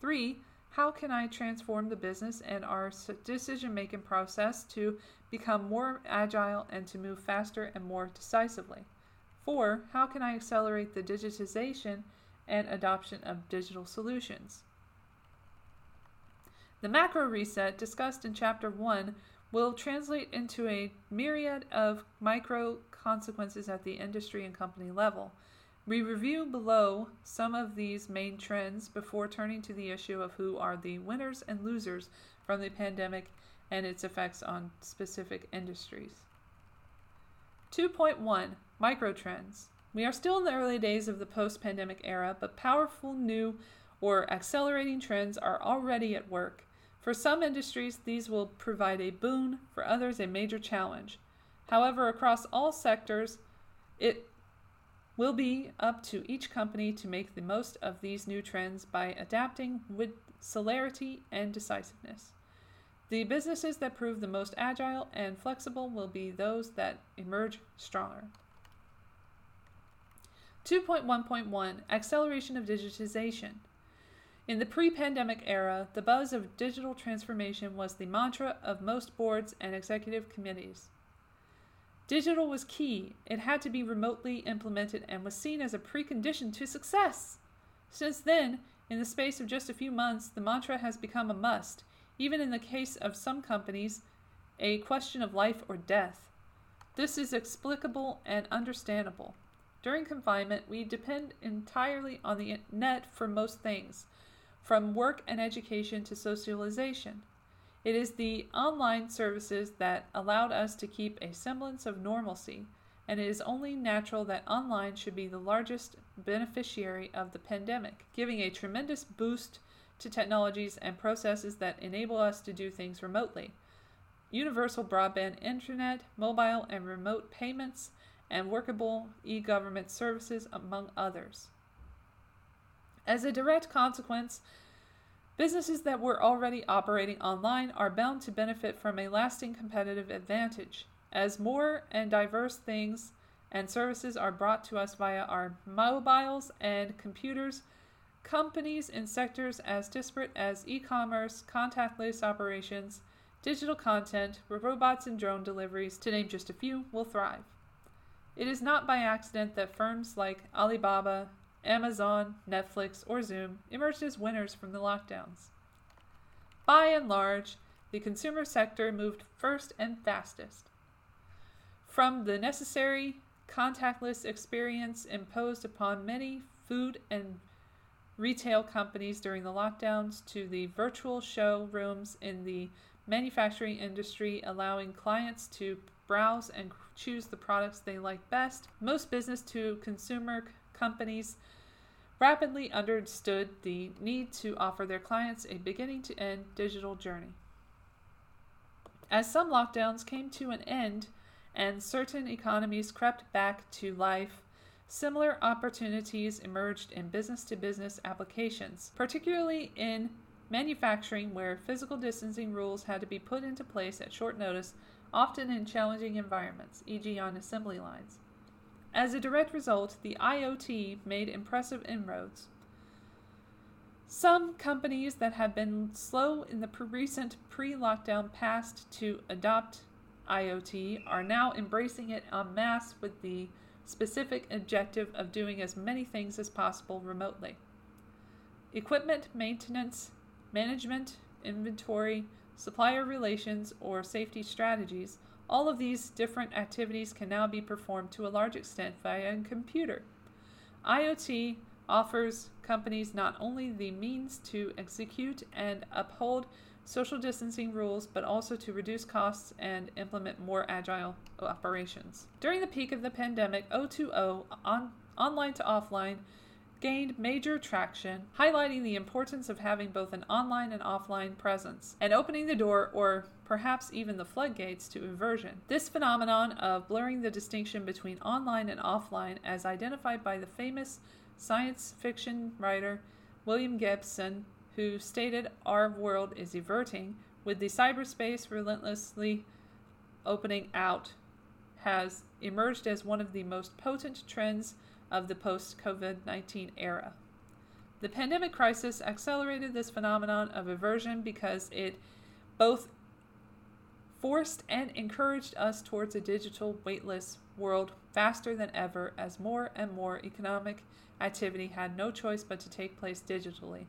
3. How can I transform the business and our decision making process to become more agile and to move faster and more decisively? Four, how can I accelerate the digitization and adoption of digital solutions? The macro reset discussed in Chapter 1 will translate into a myriad of micro consequences at the industry and company level. We review below some of these main trends before turning to the issue of who are the winners and losers from the pandemic and its effects on specific industries. 2.1 Micro Trends. We are still in the early days of the post pandemic era, but powerful new or accelerating trends are already at work. For some industries, these will provide a boon, for others, a major challenge. However, across all sectors, it will be up to each company to make the most of these new trends by adapting with celerity and decisiveness. The businesses that prove the most agile and flexible will be those that emerge stronger. 2.1.1 Acceleration of Digitization. In the pre pandemic era, the buzz of digital transformation was the mantra of most boards and executive committees. Digital was key. It had to be remotely implemented and was seen as a precondition to success. Since then, in the space of just a few months, the mantra has become a must, even in the case of some companies, a question of life or death. This is explicable and understandable. During confinement, we depend entirely on the net for most things, from work and education to socialization. It is the online services that allowed us to keep a semblance of normalcy, and it is only natural that online should be the largest beneficiary of the pandemic, giving a tremendous boost to technologies and processes that enable us to do things remotely. universal broadband internet, mobile and remote payments, and workable e government services, among others. As a direct consequence, businesses that were already operating online are bound to benefit from a lasting competitive advantage. As more and diverse things and services are brought to us via our mobiles and computers, companies in sectors as disparate as e commerce, contactless operations, digital content, robots, and drone deliveries, to name just a few, will thrive. It is not by accident that firms like Alibaba, Amazon, Netflix, or Zoom emerged as winners from the lockdowns. By and large, the consumer sector moved first and fastest. From the necessary contactless experience imposed upon many food and retail companies during the lockdowns to the virtual showrooms in the manufacturing industry, allowing clients to browse and choose the products they like best. Most business to consumer companies rapidly understood the need to offer their clients a beginning to end digital journey. As some lockdowns came to an end and certain economies crept back to life, similar opportunities emerged in business to business applications, particularly in manufacturing, where physical distancing rules had to be put into place at short notice, often in challenging environments, e.g., on assembly lines. As a direct result, the IoT made impressive inroads. Some companies that have been slow in the recent pre lockdown past to adopt IoT are now embracing it en masse with the specific objective of doing as many things as possible remotely. Equipment maintenance, management, inventory, supplier relations, or safety strategies all of these different activities can now be performed to a large extent via a computer. IoT offers companies not only the means to execute and uphold social distancing rules, but also to reduce costs and implement more agile operations. During the peak of the pandemic, O2O, on, online to offline, gained major traction, highlighting the importance of having both an online and offline presence, and opening the door or perhaps even the floodgates to eversion. This phenomenon of blurring the distinction between online and offline, as identified by the famous science fiction writer William Gibson, who stated our world is everting, with the cyberspace relentlessly opening out, has emerged as one of the most potent trends of the post COVID 19 era. The pandemic crisis accelerated this phenomenon of eversion because it both forced and encouraged us towards a digital, weightless world faster than ever as more and more economic activity had no choice but to take place digitally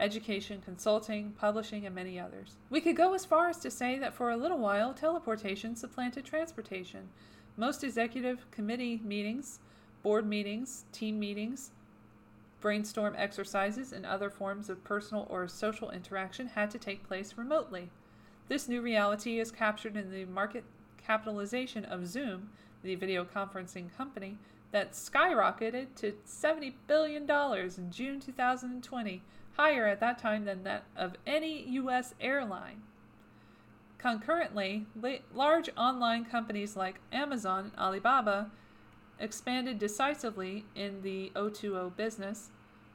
education, consulting, publishing, and many others. We could go as far as to say that for a little while, teleportation supplanted transportation. Most executive committee meetings Board meetings, team meetings, brainstorm exercises, and other forms of personal or social interaction had to take place remotely. This new reality is captured in the market capitalization of Zoom, the video conferencing company, that skyrocketed to $70 billion in June 2020, higher at that time than that of any U.S. airline. Concurrently, large online companies like Amazon and Alibaba expanded decisively in the O2O business,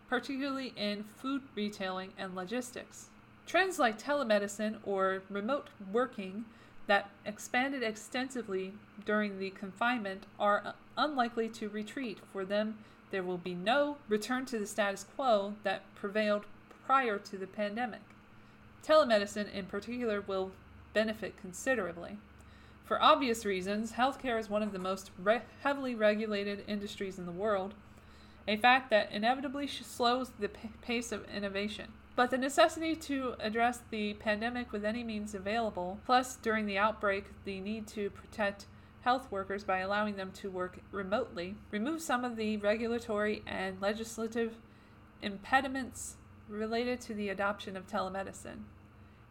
particularly in food retailing and logistics. Trends like telemedicine or remote working that expanded extensively during the confinement are unlikely to retreat. For them, there will be no return to the status quo that prevailed prior to the pandemic. Telemedicine, in particular, will benefit considerably. For obvious reasons, healthcare is one of the most re- heavily regulated industries in the world, a fact that inevitably slows the p- pace of innovation. But the necessity to address the pandemic with any means available, plus during the outbreak, the need to protect health workers by allowing them to work remotely, removes some of the regulatory and legislative impediments related to the adoption of telemedicine.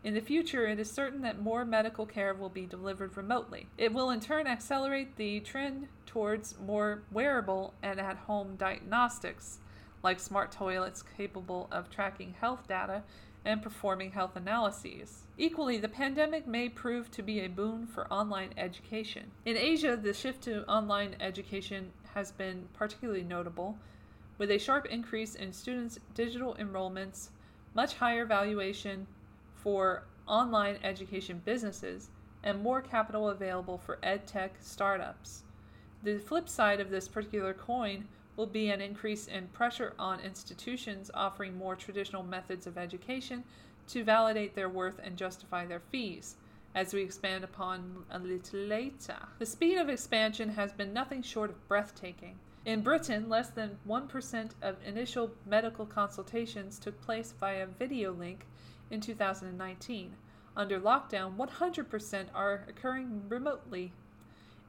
In the future, it is certain that more medical care will be delivered remotely. It will in turn accelerate the trend towards more wearable and at home diagnostics, like smart toilets capable of tracking health data and performing health analyses. Equally, the pandemic may prove to be a boon for online education. In Asia, the shift to online education has been particularly notable, with a sharp increase in students' digital enrollments, much higher valuation for online education businesses, and more capital available for edtech startups. The flip side of this particular coin will be an increase in pressure on institutions offering more traditional methods of education to validate their worth and justify their fees, as we expand upon a little later. The speed of expansion has been nothing short of breathtaking. In Britain, less than 1% of initial medical consultations took place via video link in 2019. Under lockdown, 100% are occurring remotely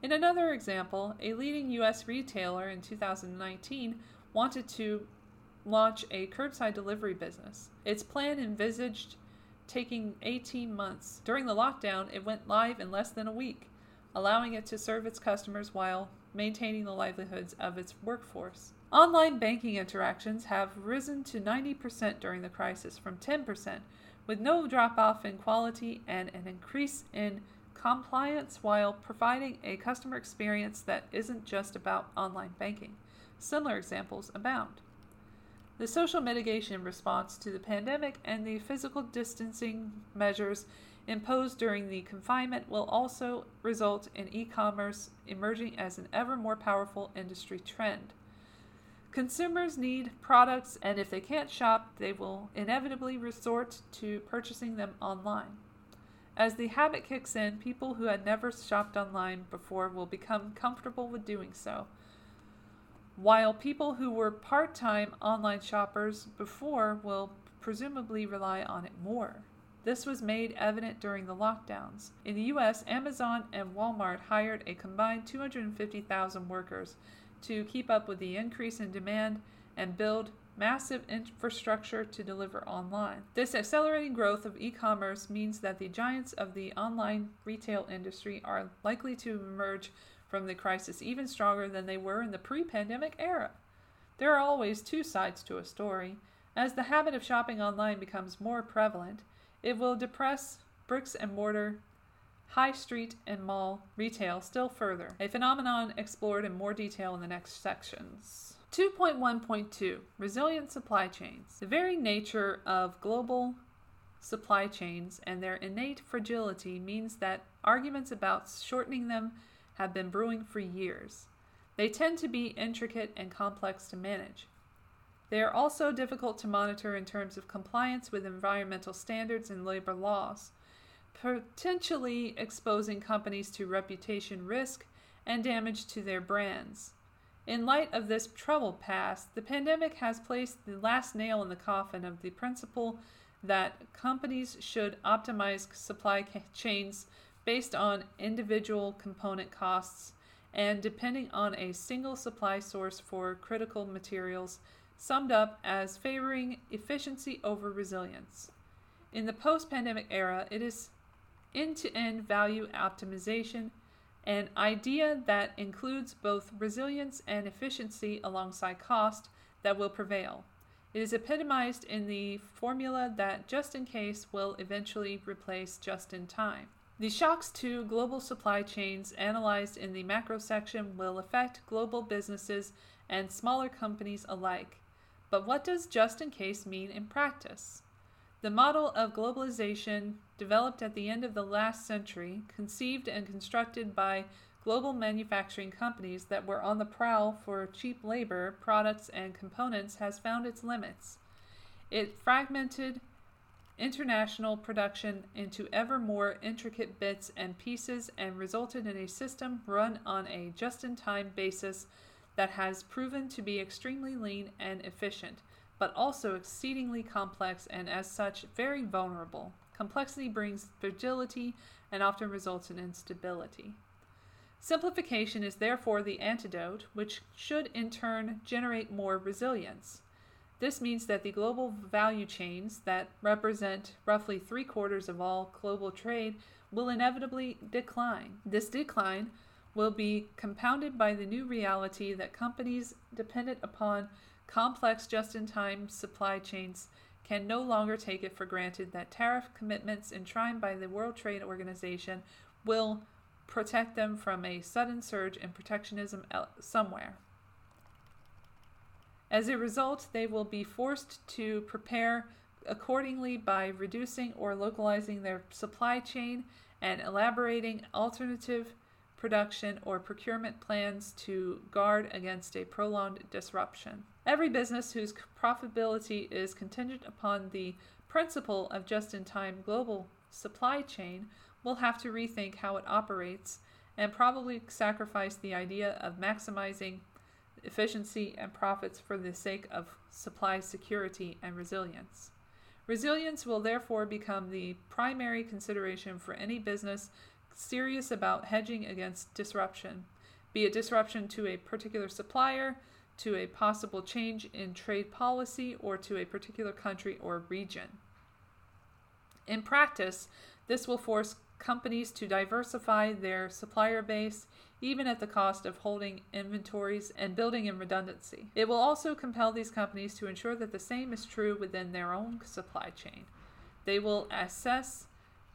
in another example, a leading U.S. retailer in 2019 wanted to launch a curbside delivery business. Its plan envisaged taking 18 months. During the lockdown, it went live in less than a week, allowing it to serve its customers while maintaining the livelihoods of its workforce. Online banking interactions have risen to 90% during the crisis from 10%, with no drop off in quality and an increase in compliance while providing a customer experience that isn't just about online banking. Similar examples abound. The social mitigation response to the pandemic and the physical distancing measures imposed during the confinement will also result in e commerce emerging as an ever more powerful industry trend. Consumers need products, and if they can't shop, they will inevitably resort to purchasing them online. As the habit kicks in, people who had never shopped online before will become comfortable with doing so. While people who were part time online shoppers before will presumably rely on it more. This was made evident during the lockdowns. In the US, Amazon and Walmart hired a combined 250,000 workers to keep up with the increase in demand and build massive infrastructure to deliver online. This accelerating growth of e commerce means that the giants of the online retail industry are likely to emerge from the crisis even stronger than they were in the pre pandemic era. There are always two sides to a story. As the habit of shopping online becomes more prevalent, it will depress bricks and mortar, high street, and mall retail still further, a phenomenon explored in more detail in the next sections. 2.1.2 Resilient Supply Chains. The very nature of global supply chains and their innate fragility means that arguments about shortening them have been brewing for years. They tend to be intricate and complex to manage. They are also difficult to monitor in terms of compliance with environmental standards and labor laws, potentially exposing companies to reputation risk and damage to their brands. In light of this troubled past, the pandemic has placed the last nail in the coffin of the principle that companies should optimize supply chains based on individual component costs and depending on a single supply source for critical materials, summed up as favoring efficiency over resilience. In the post pandemic era, it is end to end value optimization an idea that includes both resilience and efficiency alongside cost that will prevail. It is epitomized in the formula that just in case will eventually replace just in time. The shocks to global supply chains analyzed in the macro section will affect global businesses and smaller companies alike. But what does just in case mean in practice? The model of globalization, developed at the end of the last century, conceived and constructed by global manufacturing companies that were on the prowl for cheap labor, products, and components, has found its limits. It fragmented international production into ever more intricate bits and pieces and resulted in a system run on a just in time basis that has proven to be extremely lean and efficient but also exceedingly complex and as such very vulnerable. Complexity brings fragility and often results in instability. Simplification is therefore the antidote, which should in turn generate more resilience. This means that the global value chains that represent roughly three quarters of all global trade will inevitably decline. This decline will be compounded by the new reality that companies dependent upon complex just in time supply chains can no longer take it for granted that tariff commitments enshrined by the World Trade Organization will protect them from a sudden surge in protectionism somewhere. As a result, they will be forced to prepare accordingly by reducing or localizing their supply chain and elaborating alternative production or procurement plans to guard against a prolonged disruption. Every business whose profitability is contingent upon the principle of just in time global supply chain will have to rethink how it operates and probably sacrifice the idea of maximizing efficiency and profits for the sake of supply security and resilience. Resilience will therefore become the primary consideration for any business serious about hedging against disruption, be it disruption to a particular supplier, to a possible change in trade policy, or to a particular country or region. In practice, this will force companies to diversify their supplier base even at the cost of holding inventories and building in redundancy. It will also compel these companies to ensure that the same is true within their own supply chain. They will assess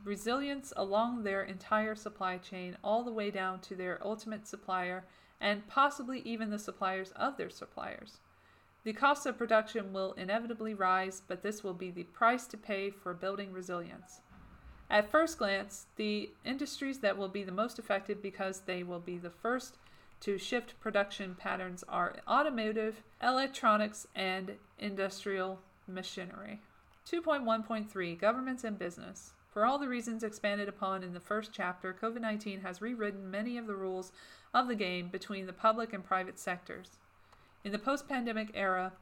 resilience along their entire supply chain, all the way down to their ultimate supplier, and possibly even the suppliers of their suppliers. The cost of production will inevitably rise, but this will be the price to pay for building resilience. At first glance, the industries that will be the most affected because they will be the first to shift production patterns are automotive, electronics, and industrial machinery. 2.1.3 Governments and Business. For all the reasons expanded upon in the first chapter, COVID 19 has rewritten many of the rules of the game between the public and private sectors. In the post pandemic era,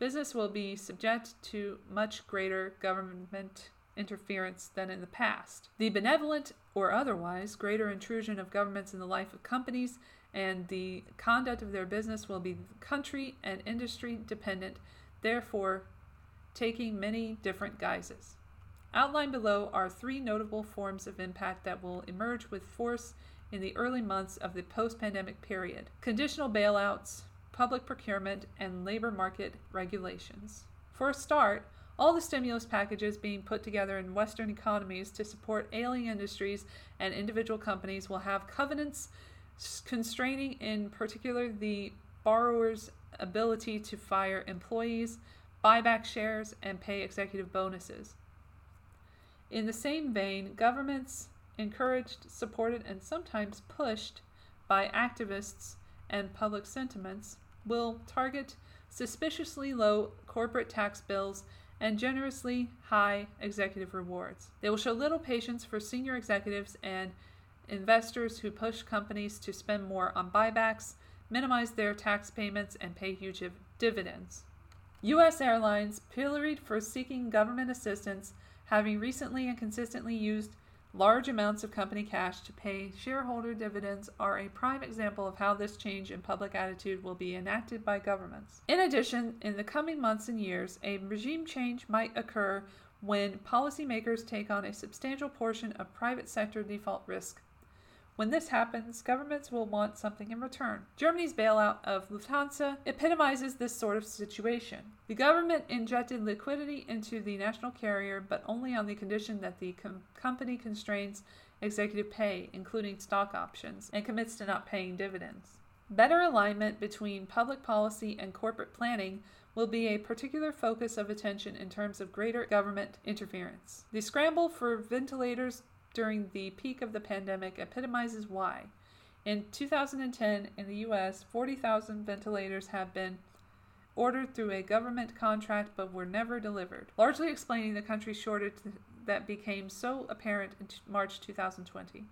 business will be subject to much greater government interference than in the past. The benevolent or otherwise greater intrusion of governments in the life of companies and the conduct of their business will be country and industry dependent, therefore, taking many different guises. Outlined below are three notable forms of impact that will emerge with force in the early months of the post pandemic period conditional bailouts, public procurement, and labor market regulations. For a start, all the stimulus packages being put together in Western economies to support ailing industries and individual companies will have covenants constraining, in particular, the borrower's ability to fire employees, buy back shares, and pay executive bonuses. In the same vein, governments, encouraged, supported, and sometimes pushed by activists and public sentiments, will target suspiciously low corporate tax bills and generously high executive rewards. They will show little patience for senior executives and investors who push companies to spend more on buybacks, minimize their tax payments, and pay huge dividends. U.S. airlines, pilloried for seeking government assistance, having recently and consistently used Large amounts of company cash to pay shareholder dividends are a prime example of how this change in public attitude will be enacted by governments. In addition, in the coming months and years, a regime change might occur when policymakers take on a substantial portion of private sector default risk when this happens, governments will want something in return. Germany's bailout of Lufthansa epitomizes this sort of situation. The government injected liquidity into the national carrier, but only on the condition that the com- company constrains executive pay, including stock options, and commits to not paying dividends. Better alignment between public policy and corporate planning will be a particular focus of attention in terms of greater government interference. The scramble for ventilators during the peak of the pandemic epitomizes why. In 2010, in the US, 40,000 ventilators have been ordered through a government contract but were never delivered, largely explaining the country's shortage that became so apparent in March 2020.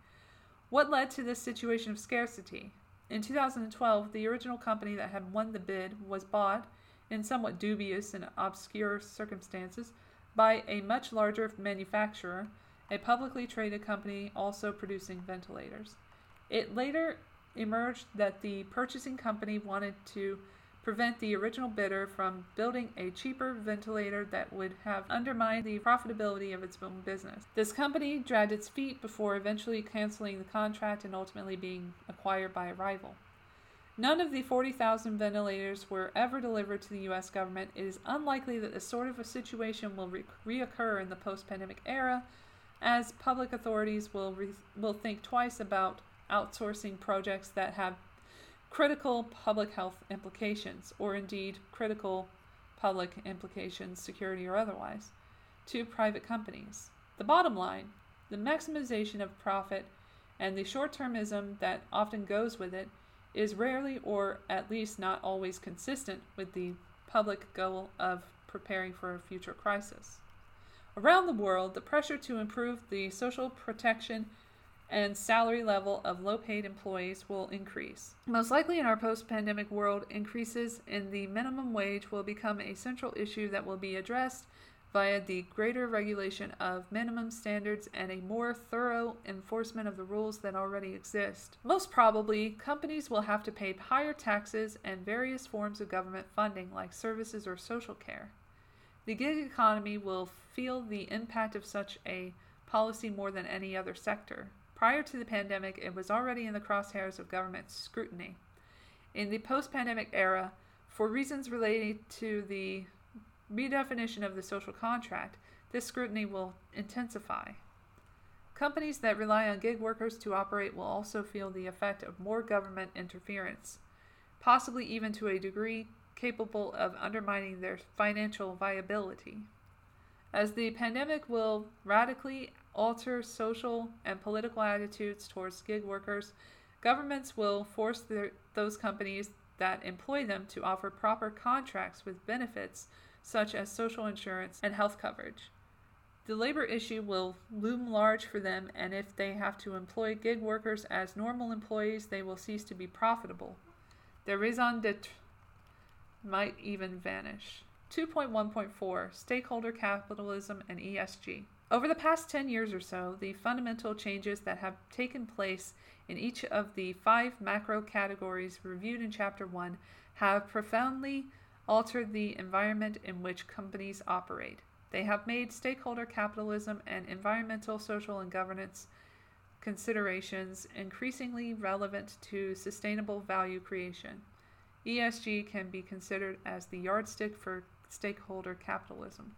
What led to this situation of scarcity? In 2012, the original company that had won the bid was bought, in somewhat dubious and obscure circumstances, by a much larger manufacturer a publicly traded company also producing ventilators. It later emerged that the purchasing company wanted to prevent the original bidder from building a cheaper ventilator that would have undermined the profitability of its own business. This company dragged its feet before eventually canceling the contract and ultimately being acquired by a rival. None of the 40,000 ventilators were ever delivered to the U.S. government. It is unlikely that this sort of a situation will re- reoccur in the post pandemic era, as public authorities will, re- will think twice about outsourcing projects that have critical public health implications, or indeed critical public implications, security or otherwise, to private companies. The bottom line the maximization of profit and the short termism that often goes with it is rarely or at least not always consistent with the public goal of preparing for a future crisis. Around the world, the pressure to improve the social protection and salary level of low paid employees will increase. Most likely in our post pandemic world, increases in the minimum wage will become a central issue that will be addressed via the greater regulation of minimum standards and a more thorough enforcement of the rules that already exist. Most probably, companies will have to pay higher taxes and various forms of government funding like services or social care. The gig economy will feel the impact of such a policy more than any other sector. Prior to the pandemic, it was already in the crosshairs of government scrutiny. In the post pandemic era, for reasons related to the redefinition of the social contract, this scrutiny will intensify. Companies that rely on gig workers to operate will also feel the effect of more government interference, possibly even to a degree capable of undermining their financial viability. As the pandemic will radically alter social and political attitudes towards gig workers, governments will force their, those companies that employ them to offer proper contracts with benefits such as social insurance and health coverage. The labor issue will loom large for them, and if they have to employ gig workers as normal employees, they will cease to be profitable. Their raison d'etre might even vanish. 2.1.4 Stakeholder Capitalism and ESG. Over the past 10 years or so, the fundamental changes that have taken place in each of the five macro categories reviewed in Chapter 1 have profoundly altered the environment in which companies operate. They have made stakeholder capitalism and environmental, social, and governance considerations increasingly relevant to sustainable value creation. ESG can be considered as the yardstick for stakeholder capitalism.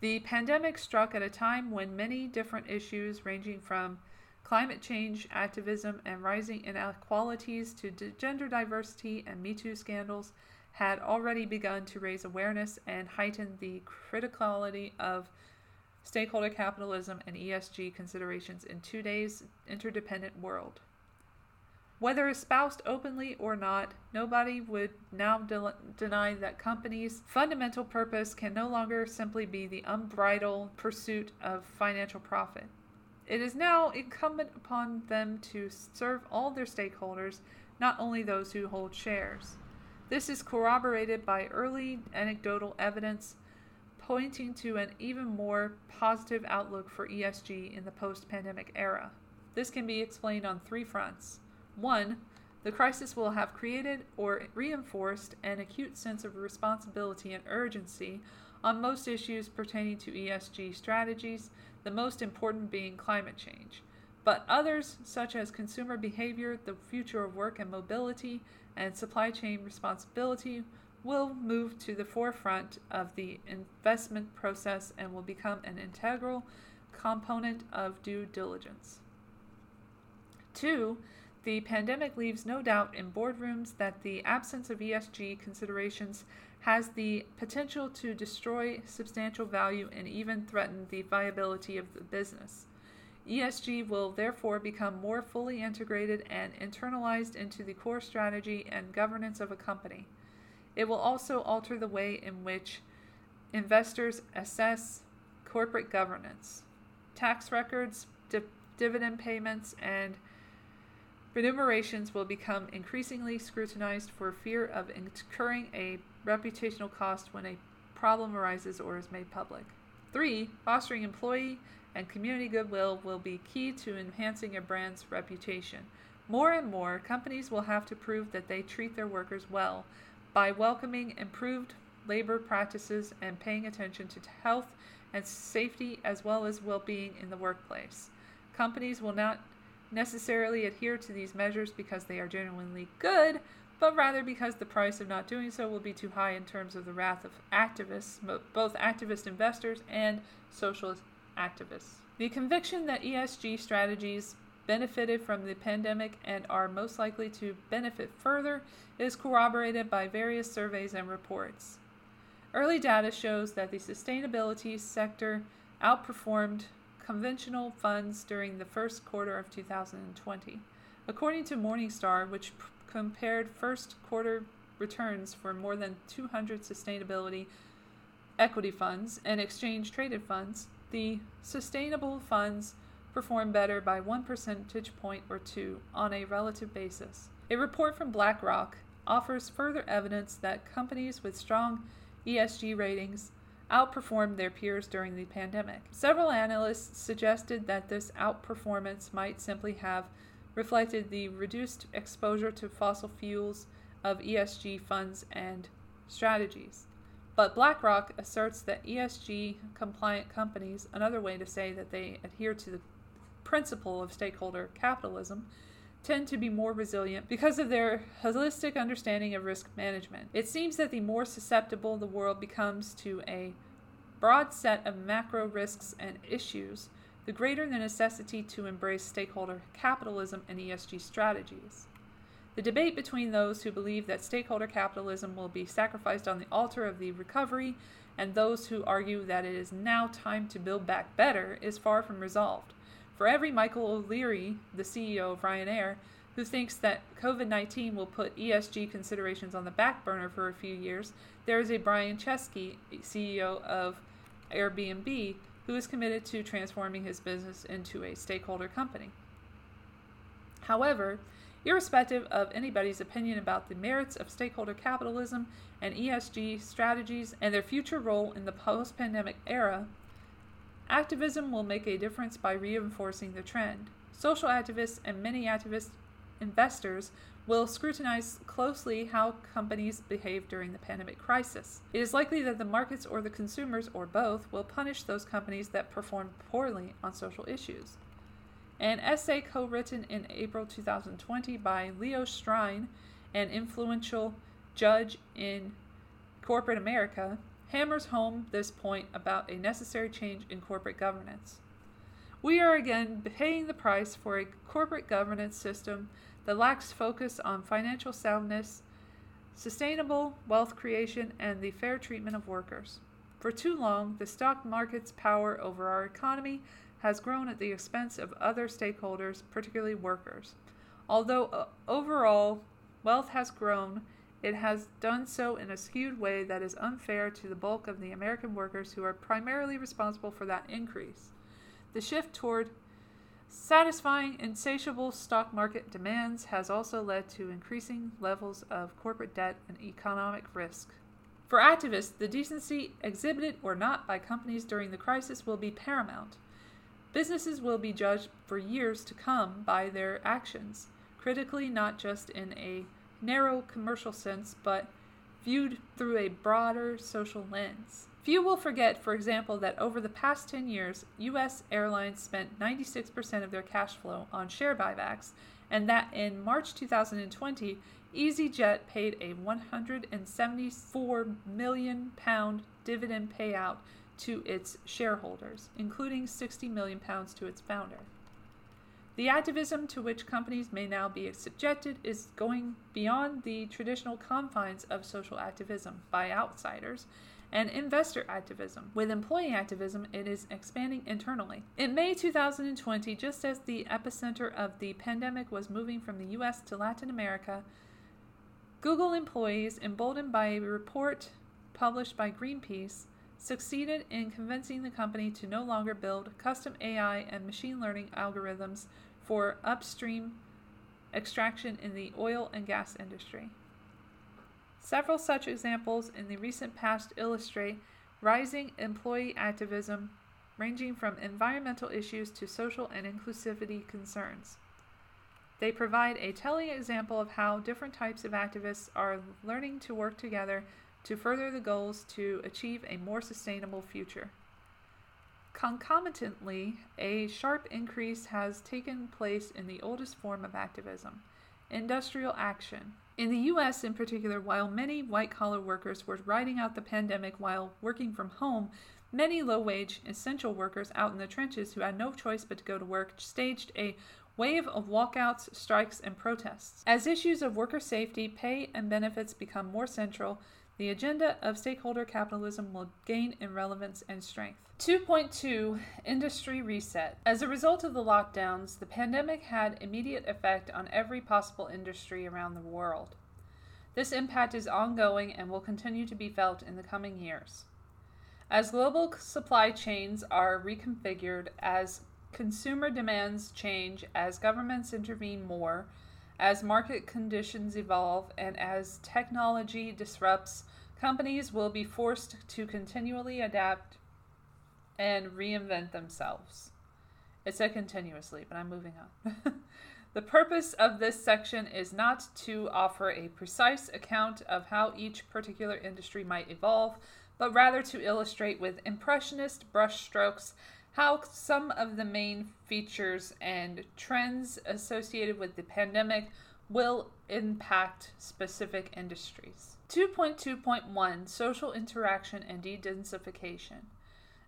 The pandemic struck at a time when many different issues, ranging from climate change activism and rising inequalities to gender diversity and Me Too scandals had already begun to raise awareness and heighten the criticality of stakeholder capitalism and ESG considerations in today's interdependent world. Whether espoused openly or not, nobody would now de- deny that companies' fundamental purpose can no longer simply be the unbridled pursuit of financial profit. It is now incumbent upon them to serve all their stakeholders, not only those who hold shares. This is corroborated by early anecdotal evidence pointing to an even more positive outlook for ESG in the post pandemic era. This can be explained on three fronts. One, the crisis will have created or reinforced an acute sense of responsibility and urgency on most issues pertaining to ESG strategies the most important being climate change. But others, such as consumer behavior, the future of work and mobility, and supply chain responsibility, will move to the forefront of the investment process and will become an integral component of due diligence. Two, the pandemic leaves no doubt in boardrooms that the absence of ESG considerations has the potential to destroy substantial value and even threaten the viability of the business. ESG will therefore become more fully integrated and internalized into the core strategy and governance of a company. It will also alter the way in which investors assess corporate governance. Tax records, di- dividend payments, and remunerations will become increasingly scrutinized for fear of incurring a reputational cost when a problem arises or is made public. Three, fostering employee and community goodwill will be key to enhancing a brand's reputation. More and more, companies will have to prove that they treat their workers well by welcoming improved labor practices and paying attention to health and safety as well as well being in the workplace. Companies will not necessarily adhere to these measures because they are genuinely good, but rather because the price of not doing so will be too high in terms of the wrath of activists, both activist investors and socialist activists. The conviction that ESG strategies benefited from the pandemic and are most likely to benefit further is corroborated by various surveys and reports. Early data shows that the sustainability sector outperformed conventional funds during the first quarter of 2020. According to Morningstar, which p- compared first quarter returns for more than 200 sustainability equity funds and exchange traded funds, the sustainable funds perform better by one percentage point or two on a relative basis. A report from BlackRock offers further evidence that companies with strong ESG ratings outperformed their peers during the pandemic. Several analysts suggested that this outperformance might simply have reflected the reduced exposure to fossil fuels of ESG funds and strategies. But BlackRock asserts that ESG compliant companies, another way to say that they adhere to the principle of stakeholder capitalism, tend to be more resilient because of their holistic understanding of risk management. It seems that the more susceptible the world becomes to a broad set of macro risks and issues, the greater the necessity to embrace stakeholder capitalism and ESG strategies. The debate between those who believe that stakeholder capitalism will be sacrificed on the altar of the recovery and those who argue that it is now time to build back better is far from resolved. For every Michael O'Leary, the CEO of Ryanair, who thinks that COVID 19 will put ESG considerations on the back burner for a few years, there is a Brian Chesky, CEO of Airbnb, who is committed to transforming his business into a stakeholder company. However, irrespective of anybody's opinion about the merits of stakeholder capitalism and ESG strategies and their future role in the post pandemic era, Activism will make a difference by reinforcing the trend. Social activists and many activist investors will scrutinize closely how companies behave during the pandemic crisis. It is likely that the markets or the consumers, or both, will punish those companies that perform poorly on social issues. An essay co written in April 2020 by Leo Strine, an influential judge in corporate America, hammers home this point about a necessary change in corporate governance. We are again paying the price for a corporate governance system that lacks focus on financial soundness, sustainable wealth creation, and the fair treatment of workers. For too long, the stock market's power over our economy has grown at the expense of other stakeholders, particularly workers. Although uh, overall wealth has grown, it has done so in a skewed way that is unfair to the bulk of the American workers who are primarily responsible for that increase. The shift toward satisfying insatiable stock market demands has also led to increasing levels of corporate debt and economic risk. For activists, the decency exhibited or not by companies during the crisis will be paramount. Businesses will be judged for years to come by their actions, critically not just in a narrow commercial sense, but viewed through a broader social lens. Few will forget, for example, that over the past 10 years, U.S. airlines spent 96% of their cash flow on share buybacks, and that in March 2020, EasyJet paid a 174 million pound dividend payout to its shareholders, including 60 million pounds to its founder. The activism to which companies may now be subjected is going beyond the traditional confines of social activism by outsiders and investor activism. With employee activism, it is expanding internally. In May 2020, just as the epicenter of the pandemic was moving from the US to Latin America, Google employees, emboldened by a report published by Greenpeace, succeeded in convincing the company to no longer build custom AI and machine learning algorithms for upstream extraction in the oil and gas industry. Several such examples in the recent past illustrate rising employee activism ranging from environmental issues to social and inclusivity concerns. They provide a telling example of how different types of activists are learning to work together to further the goals to achieve a more sustainable future. Concomitantly, a sharp increase has taken place in the oldest form of activism industrial action. In the US, in particular, while many white collar workers were riding out the pandemic while working from home, many low wage, essential workers out in the trenches who had no choice but to go to work staged a wave of walkouts, strikes, and protests. As issues of worker safety, pay, and benefits become more central, the agenda of stakeholder capitalism will gain in relevance and strength. 2.2 Industry Reset. As a result of the lockdowns, the pandemic had immediate effect on every possible industry around the world. This impact is ongoing and will continue to be felt in the coming years. As global supply chains are reconfigured, as consumer demands change, as governments intervene more, as market conditions evolve, and as technology disrupts, companies will be forced to continually adapt and reinvent themselves. It said continuously, but I'm moving on. the purpose of this section is not to offer a precise account of how each particular industry might evolve, but rather to illustrate with impressionist brushstrokes how some of the main features and trends associated with the pandemic will impact specific industries. 2.2.1 Social interaction and de-densification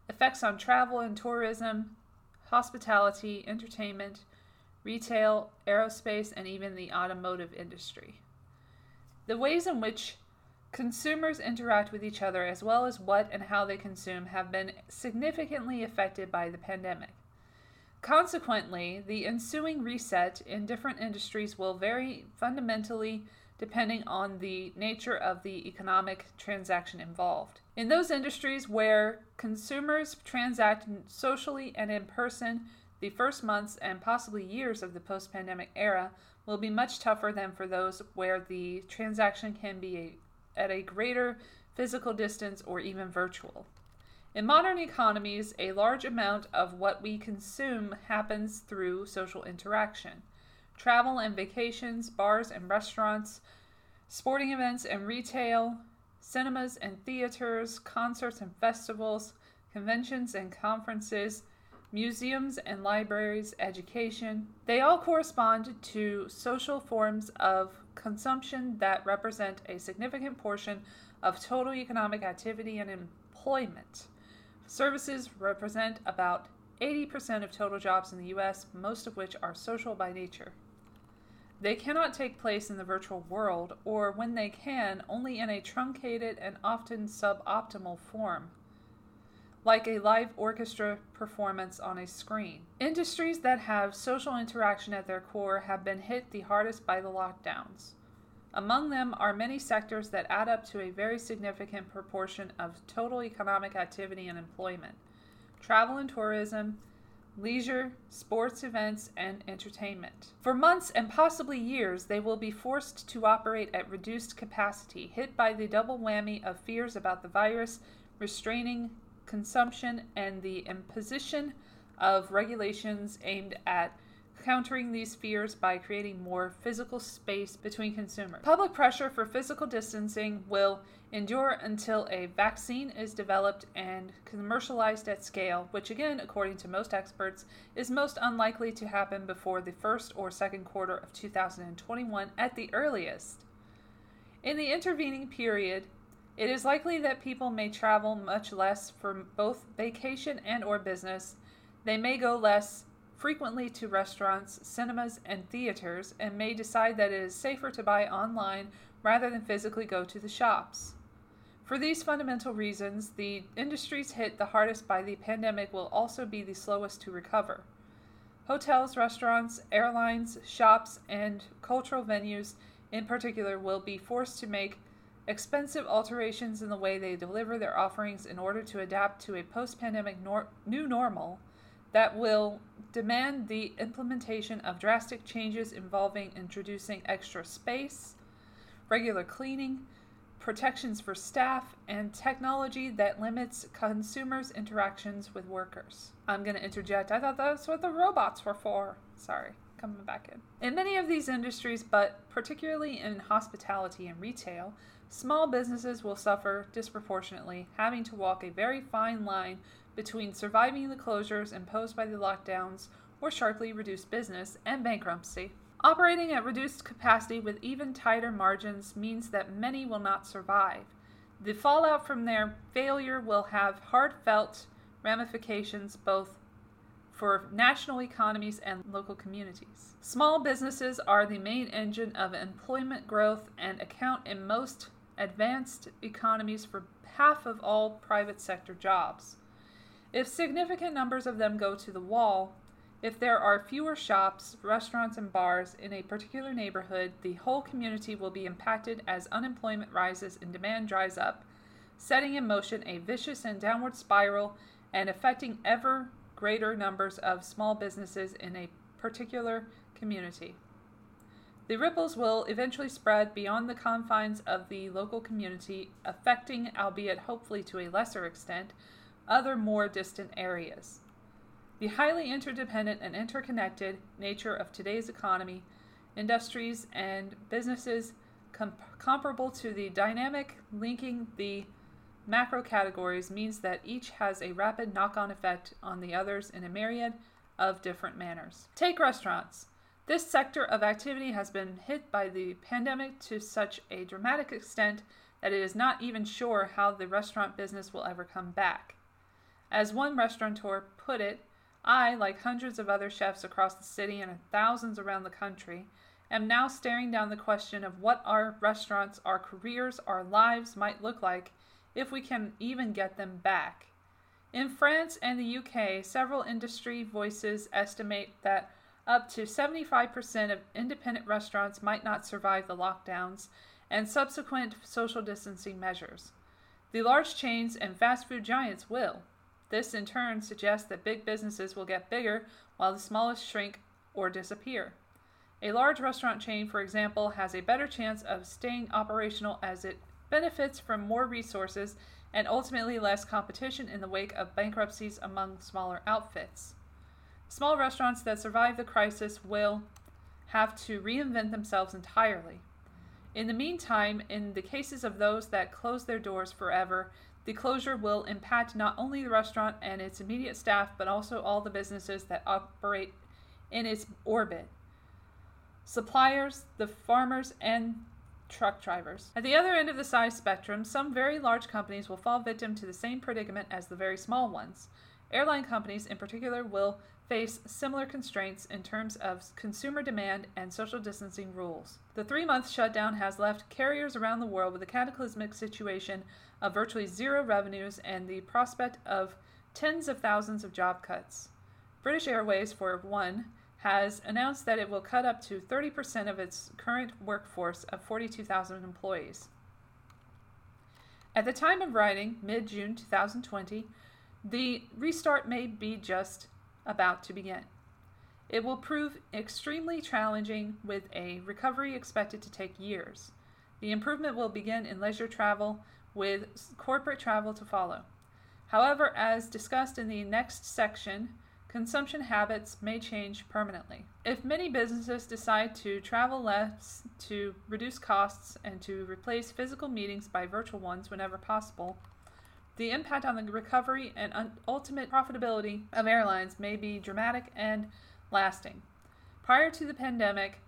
effects on travel and tourism, hospitality, entertainment, retail, aerospace, and even the automotive industry. The ways in which consumers interact with each other, as well as what and how they consume, have been significantly affected by the pandemic. Consequently, the ensuing reset in different industries will vary fundamentally depending on the nature of the economic transaction involved. In those industries where consumers transact socially and in person, the first months and possibly years of the post pandemic era will be much tougher than for those where the transaction can be at a greater physical distance or even virtual. In modern economies, a large amount of what we consume happens through social interaction. Travel and vacations, bars and restaurants, sporting events and retail, cinemas and theaters, concerts and festivals, conventions and conferences, museums and libraries, education, they all correspond to social forms of consumption that represent a significant portion of total economic activity and employment. Services represent about 80% of total jobs in the US, most of which are social by nature. They cannot take place in the virtual world, or when they can, only in a truncated and often suboptimal form, like a live orchestra performance on a screen. Industries that have social interaction at their core have been hit the hardest by the lockdowns. Among them are many sectors that add up to a very significant proportion of total economic activity and employment travel and tourism, leisure, sports events, and entertainment. For months and possibly years, they will be forced to operate at reduced capacity, hit by the double whammy of fears about the virus, restraining consumption, and the imposition of regulations aimed at countering these fears by creating more physical space between consumers. Public pressure for physical distancing will endure until a vaccine is developed and commercialized at scale, which, again, according to most experts, is most unlikely to happen before the first or second quarter of 2021 at the earliest. In the intervening period, it is likely that people may travel much less for both vacation and or business. They may go less frequently to restaurants, cinemas, and theaters and may decide that it is safer to buy online rather than physically go to the shops. For these fundamental reasons, the industries hit the hardest by the pandemic will also be the slowest to recover. Hotels, restaurants, airlines, shops, and cultural venues in particular will be forced to make expensive alterations in the way they deliver their offerings in order to adapt to a post pandemic nor- new normal that will demand the implementation of drastic changes involving introducing extra space, regular cleaning, protections for staff, and technology that limits consumers' interactions with workers. I'm going to interject. I thought that's what the robots were for. Sorry, coming back in. In many of these industries, but particularly in hospitality and retail, small businesses will suffer disproportionately, having to walk a very fine line between surviving the closures imposed by the lockdowns or sharply reduced business and bankruptcy. Operating at reduced capacity with even tighter margins means that many will not survive. The fallout from their failure will have heartfelt ramifications both for national economies and local communities. Small businesses are the main engine of employment growth and account in most advanced economies for half of all private sector jobs. If significant numbers of them go to the wall, if there are fewer shops, restaurants, and bars in a particular neighborhood, the whole community will be impacted as unemployment rises and demand dries up, setting in motion a vicious and downward spiral and affecting ever greater numbers of small businesses in a particular community. The ripples will eventually spread beyond the confines of the local community, affecting, albeit hopefully to a lesser extent, other more distant areas. The highly interdependent and interconnected nature of today's economy, industries, and businesses comparable to the dynamic linking the macro categories means that each has a rapid knock on effect on the others in a myriad of different manners. Take restaurants. This sector of activity has been hit by the pandemic to such a dramatic extent that it is not even sure how the restaurant business will ever come back. As one restaurateur put it, I, like hundreds of other chefs across the city and thousands around the country, am now staring down the question of what our restaurants, our careers, our lives might look like if we can even get them back. In France and the UK, several industry voices estimate that up to 75% of independent restaurants might not survive the lockdowns and subsequent social distancing measures. The large chains and fast food giants will. This in turn suggests that big businesses will get bigger while the smallest shrink or disappear. A large restaurant chain, for example, has a better chance of staying operational as it benefits from more resources and ultimately less competition in the wake of bankruptcies among smaller outfits. Small restaurants that survive the crisis will have to reinvent themselves entirely. In the meantime, in the cases of those that close their doors forever, the closure will impact not only the restaurant and its immediate staff, but also all the businesses that operate in its orbit suppliers, the farmers, and truck drivers. At the other end of the size spectrum, some very large companies will fall victim to the same predicament as the very small ones. Airline companies, in particular, will face similar constraints in terms of consumer demand and social distancing rules. The three month shutdown has left carriers around the world with a cataclysmic situation of virtually zero revenues and the prospect of tens of thousands of job cuts. British Airways, for one, has announced that it will cut up to 30% of its current workforce of 42,000 employees. At the time of writing, mid June 2020, the restart may be just about to begin. It will prove extremely challenging with a recovery expected to take years. The improvement will begin in leisure travel, with corporate travel to follow. However, as discussed in the next section, consumption habits may change permanently. If many businesses decide to travel less to reduce costs and to replace physical meetings by virtual ones whenever possible, the impact on the recovery and ultimate profitability of airlines may be dramatic and lasting. Prior to the pandemic,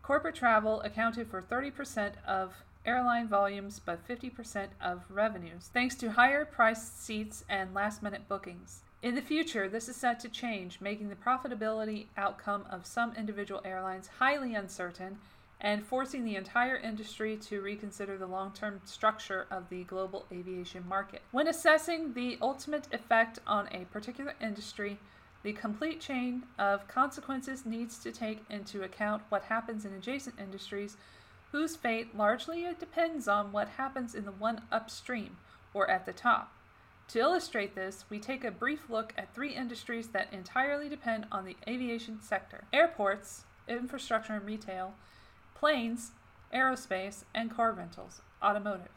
corporate travel accounted for 30% of airline volumes but 50% of revenues, thanks to higher priced seats and last minute bookings. In the future, this is set to change, making the profitability outcome of some individual airlines highly uncertain and forcing the entire industry to reconsider the long term structure of the global aviation market. When assessing the ultimate effect on a particular industry, the complete chain of consequences needs to take into account what happens in adjacent industries whose fate largely depends on what happens in the one upstream or at the top. To illustrate this, we take a brief look at three industries that entirely depend on the aviation sector airports, infrastructure and retail, planes, aerospace, and car rentals, automotive.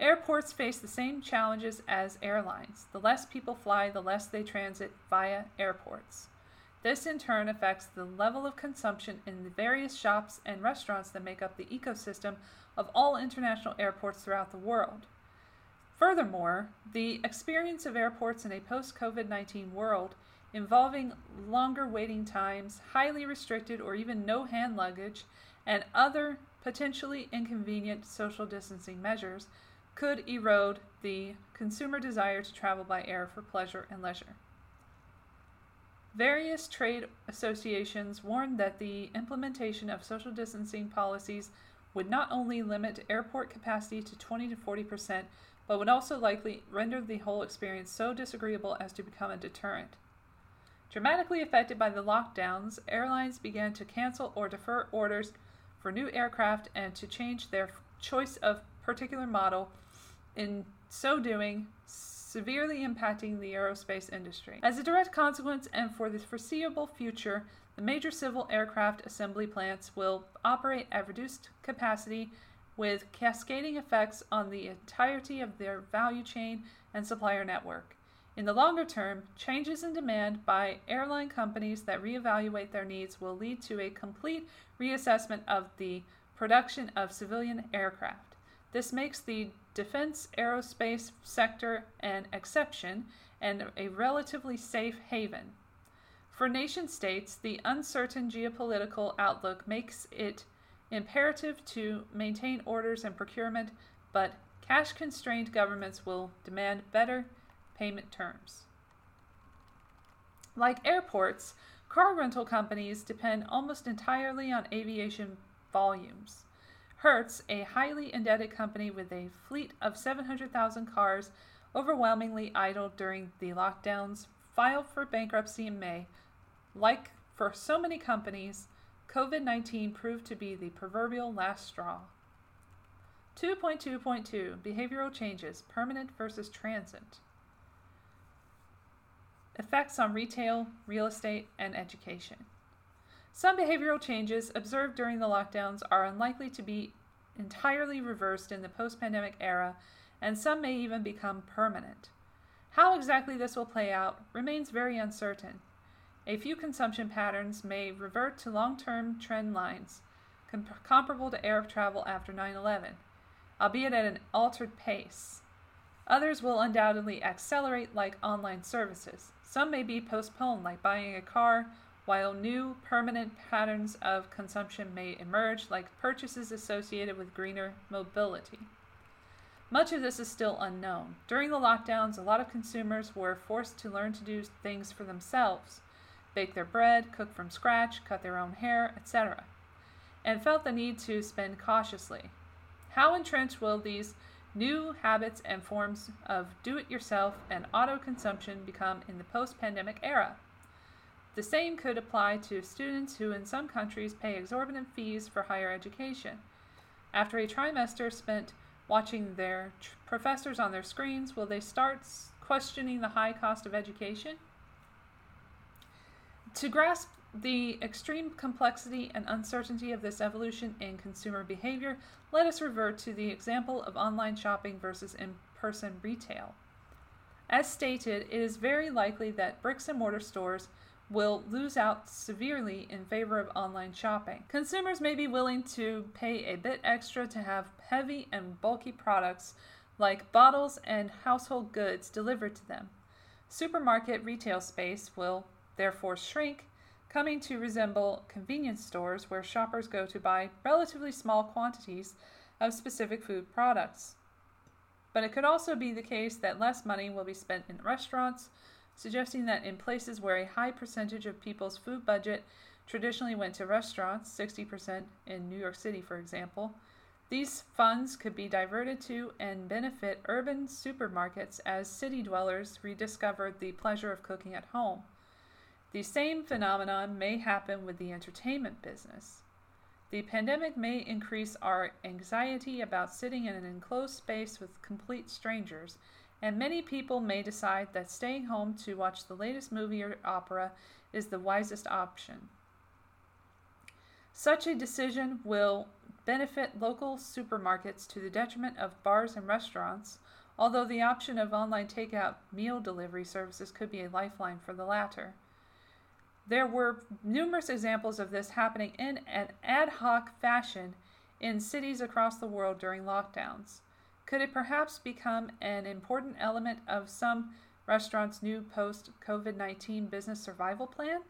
Airports face the same challenges as airlines. The less people fly, the less they transit via airports. This in turn affects the level of consumption in the various shops and restaurants that make up the ecosystem of all international airports throughout the world. Furthermore, the experience of airports in a post COVID 19 world involving longer waiting times, highly restricted or even no hand luggage, and other potentially inconvenient social distancing measures could erode the consumer desire to travel by air for pleasure and leisure. Various trade associations warned that the implementation of social distancing policies would not only limit airport capacity to 20 to 40 percent, but would also likely render the whole experience so disagreeable as to become a deterrent. Dramatically affected by the lockdowns, airlines began to cancel or defer orders for new aircraft and to change their choice of particular model, in so doing, severely impacting the aerospace industry. As a direct consequence, and for the foreseeable future, the major civil aircraft assembly plants will operate at reduced capacity with cascading effects on the entirety of their value chain and supplier network. In the longer term, changes in demand by airline companies that reevaluate their needs will lead to a complete reassessment of the production of civilian aircraft. This makes the defense aerospace sector an exception and a relatively safe haven. For nation states, the uncertain geopolitical outlook makes it imperative to maintain orders and procurement, but cash constrained governments will demand better payment terms. Like airports, car rental companies depend almost entirely on aviation volumes. Hertz, a highly indebted company with a fleet of 700,000 cars overwhelmingly idle during the lockdowns, filed for bankruptcy in May. Like for so many companies, COVID 19 proved to be the proverbial last straw. 2.2.2 Behavioral changes, permanent versus transient. Effects on retail, real estate, and education. Some behavioral changes observed during the lockdowns are unlikely to be entirely reversed in the post pandemic era, and some may even become permanent. How exactly this will play out remains very uncertain. A few consumption patterns may revert to long term trend lines comp- comparable to air travel after 9 11, albeit at an altered pace. Others will undoubtedly accelerate, like online services. Some may be postponed, like buying a car, while new permanent patterns of consumption may emerge, like purchases associated with greener mobility. Much of this is still unknown. During the lockdowns, a lot of consumers were forced to learn to do things for themselves bake their bread, cook from scratch, cut their own hair, etc., and felt the need to spend cautiously. How entrenched will these new habits and forms of do it yourself and auto consumption become in the post pandemic era? The same could apply to students who, in some countries, pay exorbitant fees for higher education. After a trimester spent watching their tr- professors on their screens, will they start questioning the high cost of education? To grasp the extreme complexity and uncertainty of this evolution in consumer behavior, let us revert to the example of online shopping versus in person retail. As stated, it is very likely that bricks and mortar stores will lose out severely in favor of online shopping. Consumers may be willing to pay a bit extra to have heavy and bulky products like bottles and household goods delivered to them. Supermarket retail space will therefore shrink, coming to resemble convenience stores where shoppers go to buy relatively small quantities of specific food products. But it could also be the case that less money will be spent in restaurants, suggesting that in places where a high percentage of people's food budget traditionally went to restaurants, 60% in New York City, for example, these funds could be diverted to and benefit urban supermarkets as city dwellers rediscovered the pleasure of cooking at home. The same phenomenon may happen with the entertainment business. The pandemic may increase our anxiety about sitting in an enclosed space with complete strangers, and many people may decide that staying home to watch the latest movie or opera is the wisest option. Such a decision will benefit local supermarkets to the detriment of bars and restaurants, although the option of online takeout meal delivery services could be a lifeline for the latter. There were numerous examples of this happening in an ad hoc fashion in cities across the world during lockdowns. Could it perhaps become an important element of some restaurants' new post COVID 19 business survival plan?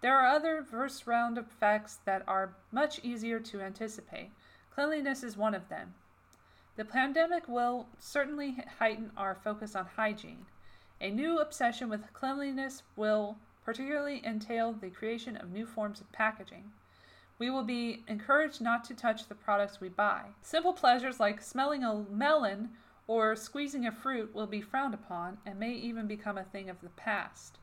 There are other first round effects that are much easier to anticipate. Cleanliness is one of them. The pandemic will certainly heighten our focus on hygiene. A new obsession with cleanliness will particularly entail the creation of new forms of packaging. We will be encouraged not to touch the products we buy. Simple pleasures like smelling a melon or squeezing a fruit will be frowned upon and may even become a thing of the past.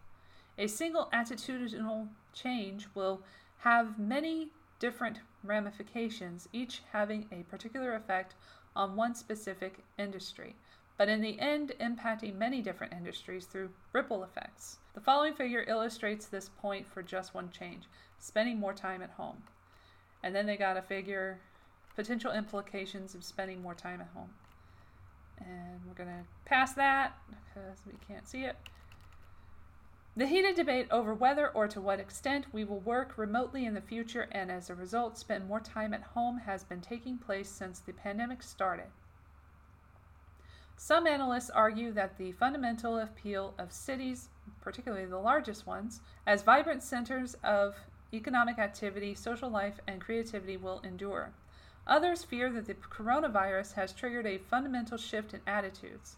A single attitudinal change will have many different ramifications, each having a particular effect on one specific industry, but in the end impacting many different industries through ripple effects. The following figure illustrates this point for just one change spending more time at home. And then they got a figure potential implications of spending more time at home. And we're going to pass that because we can't see it. The heated debate over whether or to what extent we will work remotely in the future and as a result spend more time at home has been taking place since the pandemic started. Some analysts argue that the fundamental appeal of cities, particularly the largest ones, as vibrant centers of economic activity, social life, and creativity will endure. Others fear that the coronavirus has triggered a fundamental shift in attitudes.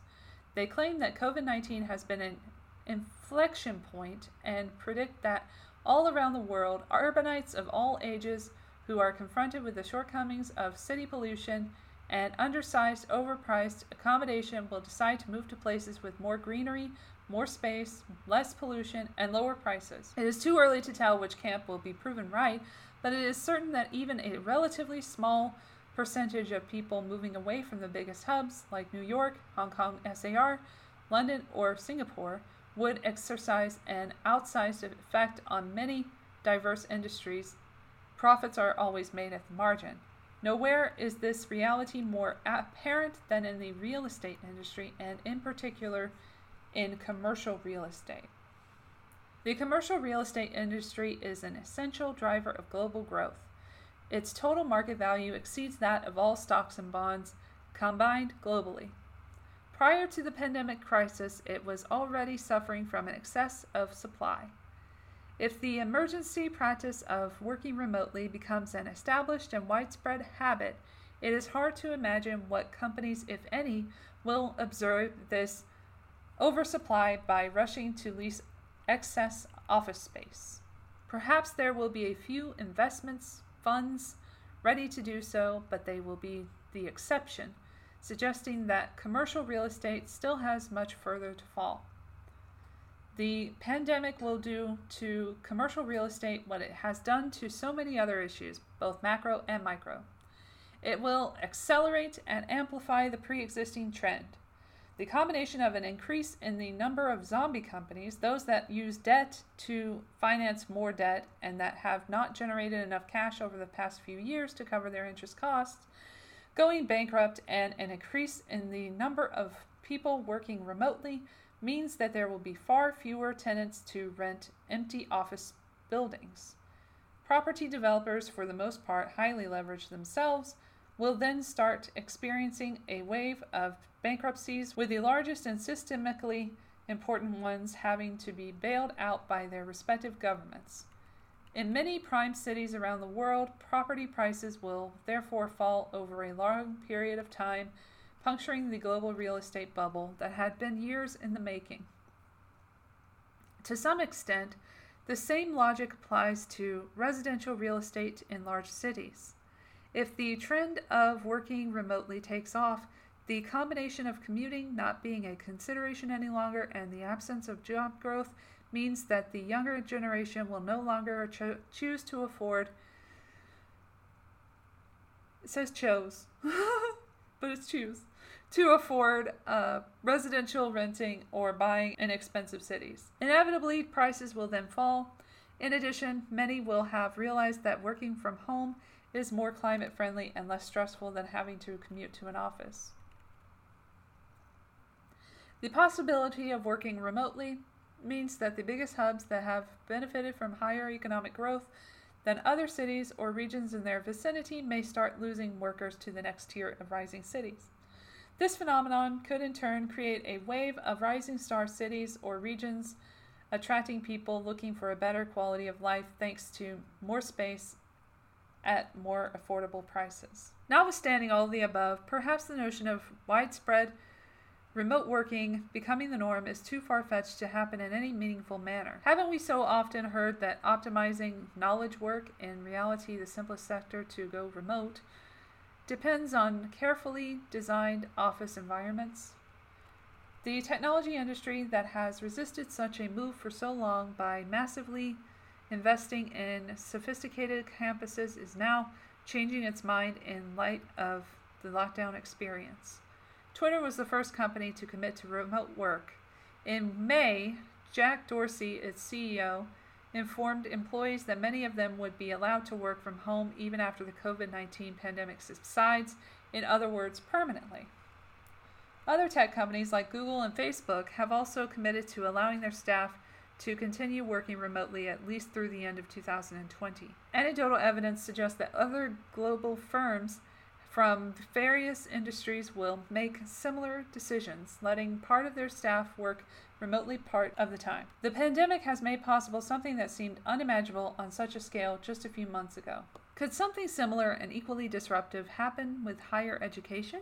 They claim that COVID 19 has been an inflection point and predict that all around the world, urbanites of all ages who are confronted with the shortcomings of city pollution and undersized, overpriced accommodation will decide to move to places with more greenery, more space, less pollution, and lower prices. It is too early to tell which camp will be proven right, but it is certain that even a relatively small percentage of people moving away from the biggest hubs like New York, Hong Kong SAR, London, or Singapore would exercise an outsized effect on many diverse industries. Profits are always made at the margin. Nowhere is this reality more apparent than in the real estate industry, and in particular in commercial real estate. The commercial real estate industry is an essential driver of global growth. Its total market value exceeds that of all stocks and bonds combined globally. Prior to the pandemic crisis, it was already suffering from an excess of supply. If the emergency practice of working remotely becomes an established and widespread habit, it is hard to imagine what companies, if any, will observe this oversupply by rushing to lease excess office space. Perhaps there will be a few investments funds ready to do so, but they will be the exception suggesting that commercial real estate still has much further to fall. The pandemic will do to commercial real estate what it has done to so many other issues, both macro and micro. It will accelerate and amplify the pre existing trend. The combination of an increase in the number of zombie companies, those that use debt to finance more debt and that have not generated enough cash over the past few years to cover their interest costs, Going bankrupt and an increase in the number of people working remotely means that there will be far fewer tenants to rent empty office buildings. Property developers, for the most part highly leveraged themselves, will then start experiencing a wave of bankruptcies, with the largest and systemically important ones having to be bailed out by their respective governments. In many prime cities around the world, property prices will therefore fall over a long period of time, puncturing the global real estate bubble that had been years in the making. To some extent, the same logic applies to residential real estate in large cities. If the trend of working remotely takes off, the combination of commuting not being a consideration any longer and the absence of job growth means that the younger generation will no longer cho- choose to afford. It says chose, but it's choose to afford uh, residential renting or buying in expensive cities. Inevitably, prices will then fall. In addition, many will have realized that working from home is more climate friendly and less stressful than having to commute to an office. The possibility of working remotely means that the biggest hubs that have benefited from higher economic growth than other cities or regions in their vicinity may start losing workers to the next tier of rising cities. This phenomenon could in turn create a wave of rising star cities or regions, attracting people looking for a better quality of life thanks to more space at more affordable prices. Notwithstanding all the above, perhaps the notion of widespread remote working becoming the norm is too far fetched to happen in any meaningful manner. Haven't we so often heard that optimizing knowledge work, in reality the simplest sector to go remote, depends on carefully designed office environments? The technology industry that has resisted such a move for so long by massively investing in sophisticated campuses is now changing its mind in light of the lockdown experience. Twitter was the first company to commit to remote work. In May, Jack Dorsey, its CEO, informed employees that many of them would be allowed to work from home even after the COVID 19 pandemic subsides, in other words, permanently. Other tech companies like Google and Facebook have also committed to allowing their staff to continue working remotely at least through the end of 2020. Anecdotal evidence suggests that other global firms from various industries will make similar decisions, letting part of their staff work remotely part of the time. The pandemic has made possible something that seemed unimaginable on such a scale just a few months ago. Could something similar and equally disruptive happen with higher education?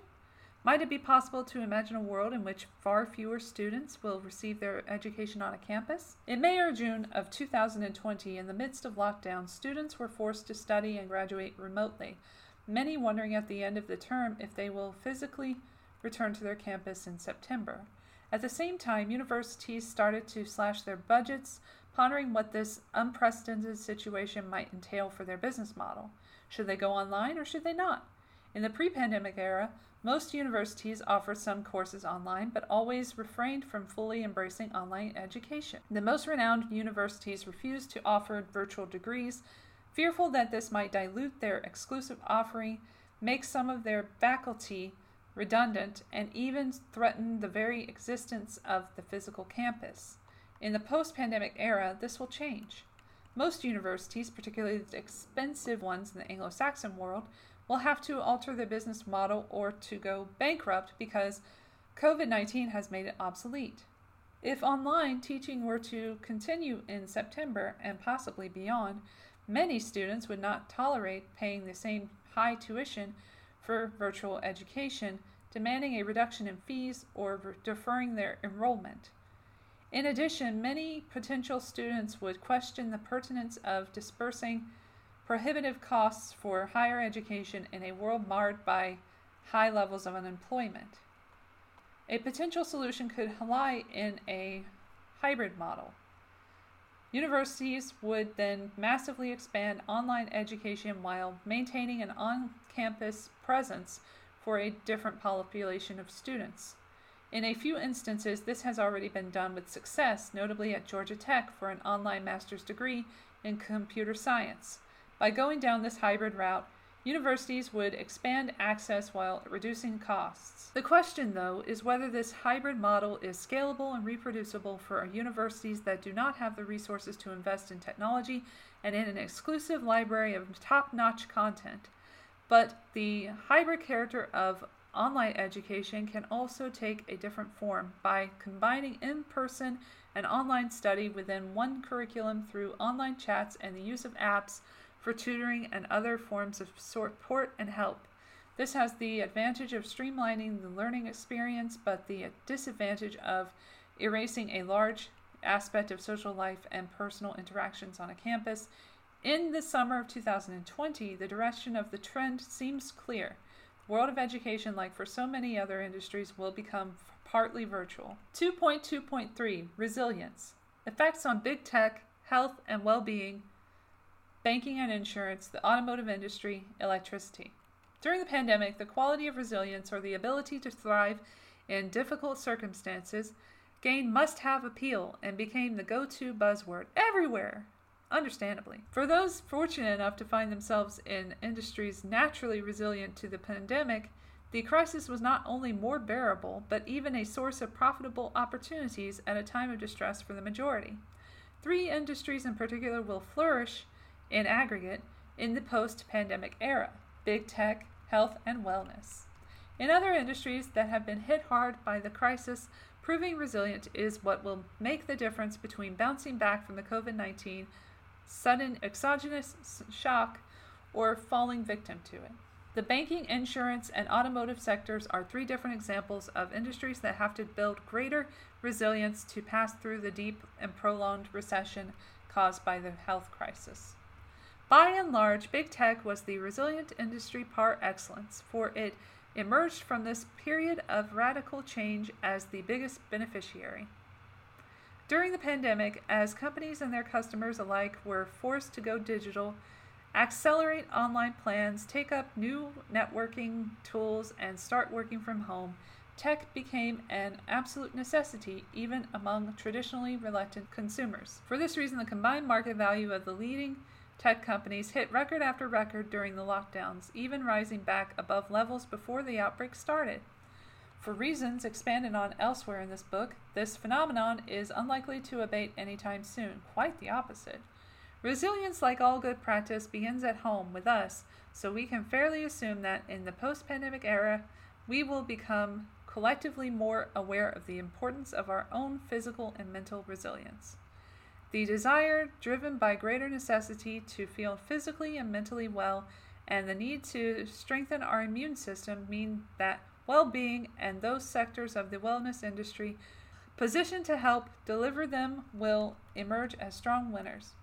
Might it be possible to imagine a world in which far fewer students will receive their education on a campus? In May or June of 2020, in the midst of lockdown, students were forced to study and graduate remotely, many wondering at the end of the term if they will physically return to their campus in September. At the same time, universities started to slash their budgets, pondering what this unprecedented situation might entail for their business model. Should they go online or should they not? In the pre pandemic era, most universities offered some courses online, but always refrained from fully embracing online education. The most renowned universities refused to offer virtual degrees fearful that this might dilute their exclusive offering, make some of their faculty redundant, and even threaten the very existence of the physical campus. In the post pandemic era, this will change. Most universities, particularly the expensive ones in the Anglo Saxon world, will have to alter their business model or to go bankrupt because COVID 19 has made it obsolete. If online teaching were to continue in September and possibly beyond, Many students would not tolerate paying the same high tuition for virtual education, demanding a reduction in fees or deferring their enrollment. In addition, many potential students would question the pertinence of dispersing prohibitive costs for higher education in a world marred by high levels of unemployment. A potential solution could lie in a hybrid model. Universities would then massively expand online education while maintaining an on campus presence for a different population of students. In a few instances, this has already been done with success, notably at Georgia Tech for an online master's degree in computer science. By going down this hybrid route, Universities would expand access while reducing costs. The question, though, is whether this hybrid model is scalable and reproducible for universities that do not have the resources to invest in technology and in an exclusive library of top notch content. But the hybrid character of online education can also take a different form by combining in person and online study within one curriculum through online chats and the use of apps for tutoring and other forms of support and help. This has the advantage of streamlining the learning experience, but the disadvantage of erasing a large aspect of social life and personal interactions on a campus. In the summer of 2020, the direction of the trend seems clear. The world of education, like for so many other industries, will become partly virtual. 2.2.3 Resilience Effects on big tech, health, and well being banking and insurance, the automotive industry, electricity. During the pandemic, the quality of resilience or the ability to thrive in difficult circumstances gained must have appeal and became the go to buzzword everywhere, understandably. For those fortunate enough to find themselves in industries naturally resilient to the pandemic, the crisis was not only more bearable, but even a source of profitable opportunities at a time of distress for the majority. Three industries in particular will flourish in aggregate in the post pandemic era big tech, health, and wellness. In other industries that have been hit hard by the crisis, proving resilient is what will make the difference between bouncing back from the COVID 19 sudden exogenous shock or falling victim to it. The banking, insurance, and automotive sectors are three different examples of industries that have to build greater resilience to pass through the deep and prolonged recession caused by the health crisis. By and large, big tech was the resilient industry par excellence, for it emerged from this period of radical change as the biggest beneficiary. During the pandemic, as companies and their customers alike were forced to go digital, accelerate online plans, take up new networking tools, and start working from home, tech became an absolute necessity even among traditionally reluctant consumers. For this reason, the combined market value of the leading tech companies hit record after record during the lockdowns, even rising back above levels before the outbreak started. For reasons expanded on elsewhere in this book, this phenomenon is unlikely to abate anytime soon, quite the opposite. Resilience, like all good practice, begins at home with us, so we can fairly assume that in the post pandemic era, we will become collectively more aware of the importance of our own physical and mental resilience. The desire, driven by greater necessity to feel physically and mentally well, and the need to strengthen our immune system mean that well being and those sectors of the wellness industry positioned to help deliver them will emerge as strong winners.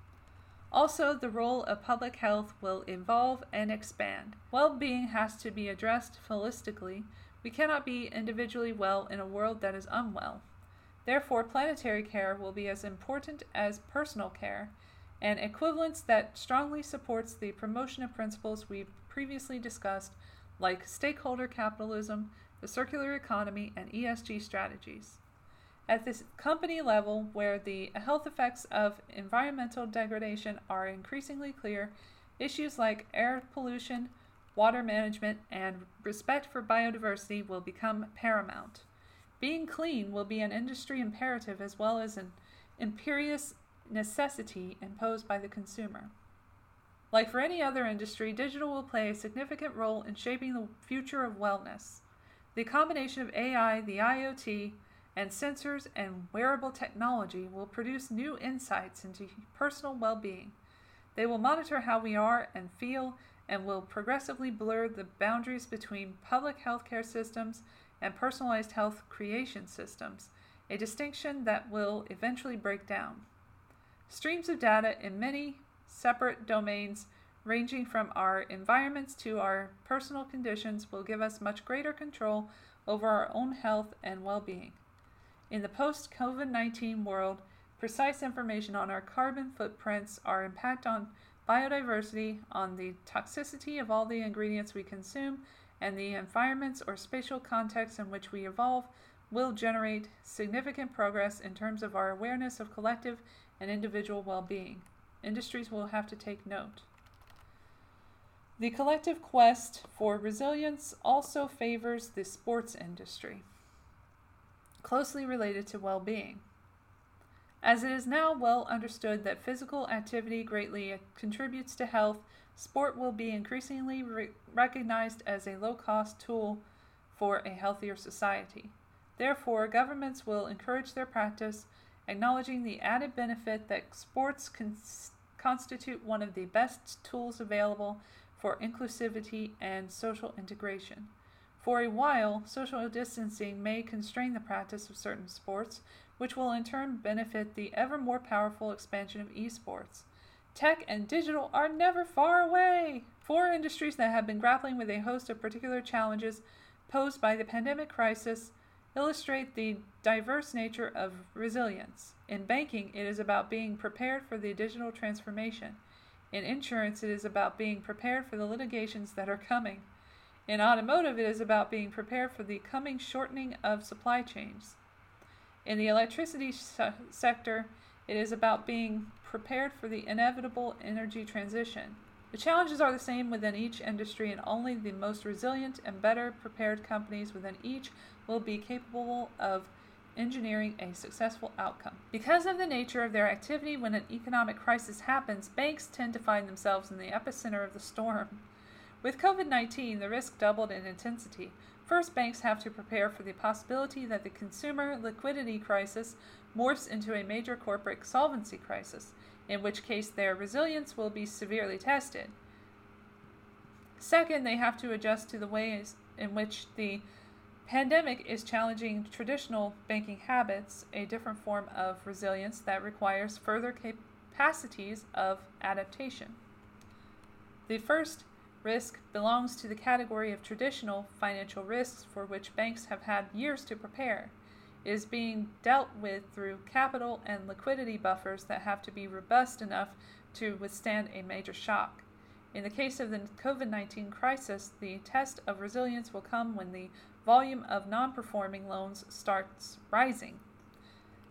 Also, the role of public health will evolve and expand. Well being has to be addressed holistically. We cannot be individually well in a world that is unwell. Therefore, planetary care will be as important as personal care, an equivalence that strongly supports the promotion of principles we've previously discussed, like stakeholder capitalism, the circular economy, and ESG strategies. At this company level, where the health effects of environmental degradation are increasingly clear, issues like air pollution, water management, and respect for biodiversity will become paramount. Being clean will be an industry imperative as well as an imperious necessity imposed by the consumer. Like for any other industry, digital will play a significant role in shaping the future of wellness. The combination of AI, the IoT, and sensors and wearable technology will produce new insights into personal well being. They will monitor how we are and feel and will progressively blur the boundaries between public healthcare systems and personalized health creation systems, a distinction that will eventually break down. Streams of data in many separate domains, ranging from our environments to our personal conditions, will give us much greater control over our own health and well being. In the post COVID 19 world, precise information on our carbon footprints, our impact on biodiversity, on the toxicity of all the ingredients we consume, and the environments or spatial contexts in which we evolve will generate significant progress in terms of our awareness of collective and individual well being. Industries will have to take note. The collective quest for resilience also favors the sports industry, closely related to well being. As it is now well understood that physical activity greatly contributes to health sport will be increasingly re- recognized as a low cost tool for a healthier society. Therefore, governments will encourage their practice, acknowledging the added benefit that sports constitute one of the best tools available for inclusivity and social integration. For a while, social distancing may constrain the practice of certain sports, which will in turn benefit the ever more powerful expansion of esports. Tech and digital are never far away. Four industries that have been grappling with a host of particular challenges posed by the pandemic crisis illustrate the diverse nature of resilience. In banking, it is about being prepared for the digital transformation. In insurance, it is about being prepared for the litigations that are coming. In automotive, it is about being prepared for the coming shortening of supply chains. In the electricity se- sector, it is about being prepared for the inevitable energy transition. The challenges are the same within each industry, and only the most resilient and better prepared companies within each will be capable of engineering a successful outcome. Because of the nature of their activity, when an economic crisis happens, banks tend to find themselves in the epicenter of the storm. With COVID 19, the risk doubled in intensity. First, banks have to prepare for the possibility that the consumer liquidity crisis morphs into a major corporate solvency crisis, in which case their resilience will be severely tested. Second, they have to adjust to the ways in which the pandemic is challenging traditional banking habits, a different form of resilience that requires further capacities of adaptation. The first risk belongs to the category of traditional financial risks for which banks have had years to prepare. Is being dealt with through capital and liquidity buffers that have to be robust enough to withstand a major shock. In the case of the COVID 19 crisis, the test of resilience will come when the volume of non performing loans starts rising.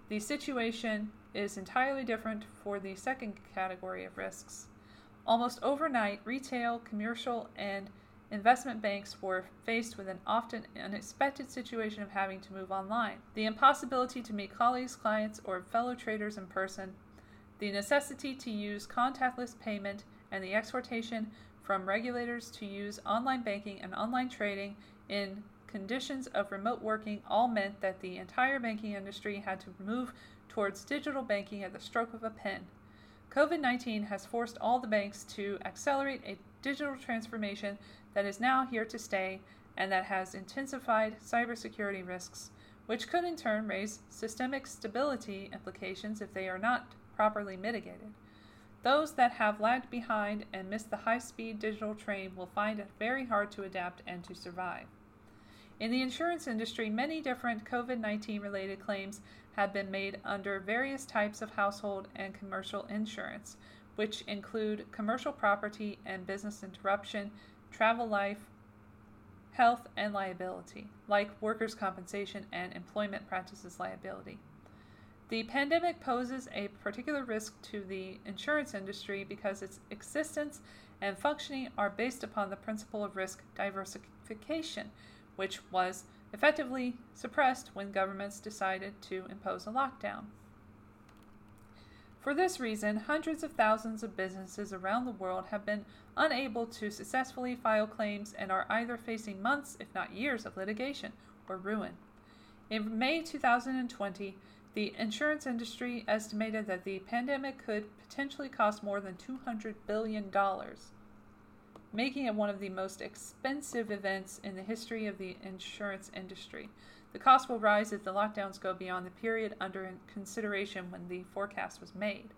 The situation is entirely different for the second category of risks. Almost overnight, retail, commercial, and investment banks were faced with an often unexpected situation of having to move online. The impossibility to meet colleagues, clients, or fellow traders in person, the necessity to use contactless payment, and the exhortation from regulators to use online banking and online trading in conditions of remote working all meant that the entire banking industry had to move towards digital banking at the stroke of a pen. COVID 19 has forced all the banks to accelerate a digital transformation that is now here to stay and that has intensified cybersecurity risks, which could in turn raise systemic stability implications if they are not properly mitigated. Those that have lagged behind and missed the high speed digital train will find it very hard to adapt and to survive. In the insurance industry, many different COVID 19 related claims have been made under various types of household and commercial insurance, which include commercial property and business interruption, travel life, health, and liability, like workers' compensation and employment practices liability. The pandemic poses a particular risk to the insurance industry because its existence and functioning are based upon the principle of risk diversification, which was effectively suppressed when governments decided to impose a lockdown. For this reason, hundreds of thousands of businesses around the world have been unable to successfully file claims and are either facing months, if not years, of litigation or ruin. In May 2020, the insurance industry estimated that the pandemic could potentially cost more than $200 billion, making it one of the most expensive events in the history of the insurance industry. The cost will rise if the lockdowns go beyond the period under consideration when the forecast was made.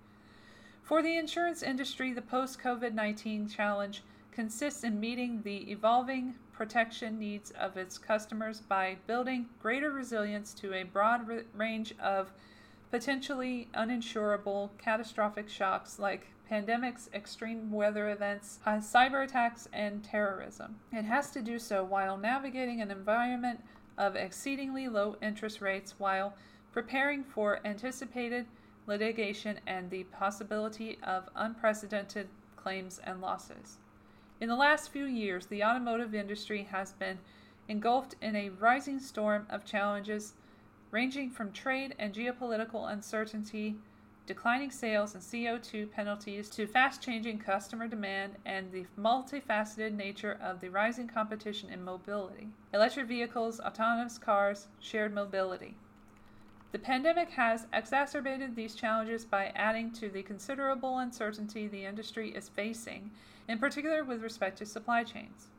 For the insurance industry, the post COVID 19 challenge consists in meeting the evolving protection needs of its customers by building greater resilience to a broad r- range of potentially uninsurable catastrophic shocks like pandemics, extreme weather events, uh, cyber attacks, and terrorism. It has to do so while navigating an environment of exceedingly low interest rates while preparing for anticipated litigation and the possibility of unprecedented claims and losses. In the last few years, the automotive industry has been engulfed in a rising storm of challenges ranging from trade and geopolitical uncertainty, declining sales and CO2 penalties, to fast changing customer demand and the multifaceted nature of the rising competition in mobility electric vehicles, autonomous cars, shared mobility. The pandemic has exacerbated these challenges by adding to the considerable uncertainty the industry is facing, in particular with respect to supply chains.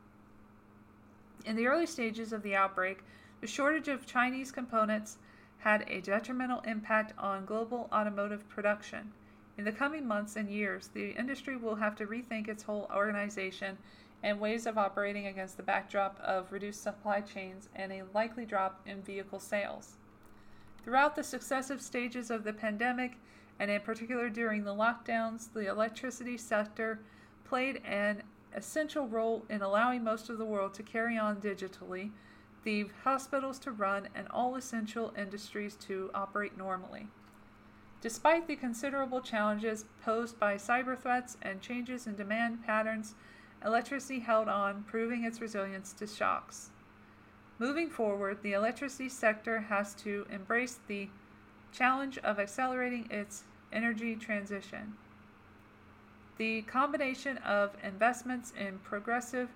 In the early stages of the outbreak, the shortage of Chinese components had a detrimental impact on global automotive production. In the coming months and years, the industry will have to rethink its whole organization and ways of operating against the backdrop of reduced supply chains and a likely drop in vehicle sales. Throughout the successive stages of the pandemic, and in particular during the lockdowns, the electricity sector played an essential role in allowing most of the world to carry on digitally, the hospitals to run, and all essential industries to operate normally. Despite the considerable challenges posed by cyber threats and changes in demand patterns, electricity held on, proving its resilience to shocks. Moving forward, the electricity sector has to embrace the challenge of accelerating its energy transition. The combination of investments in progressive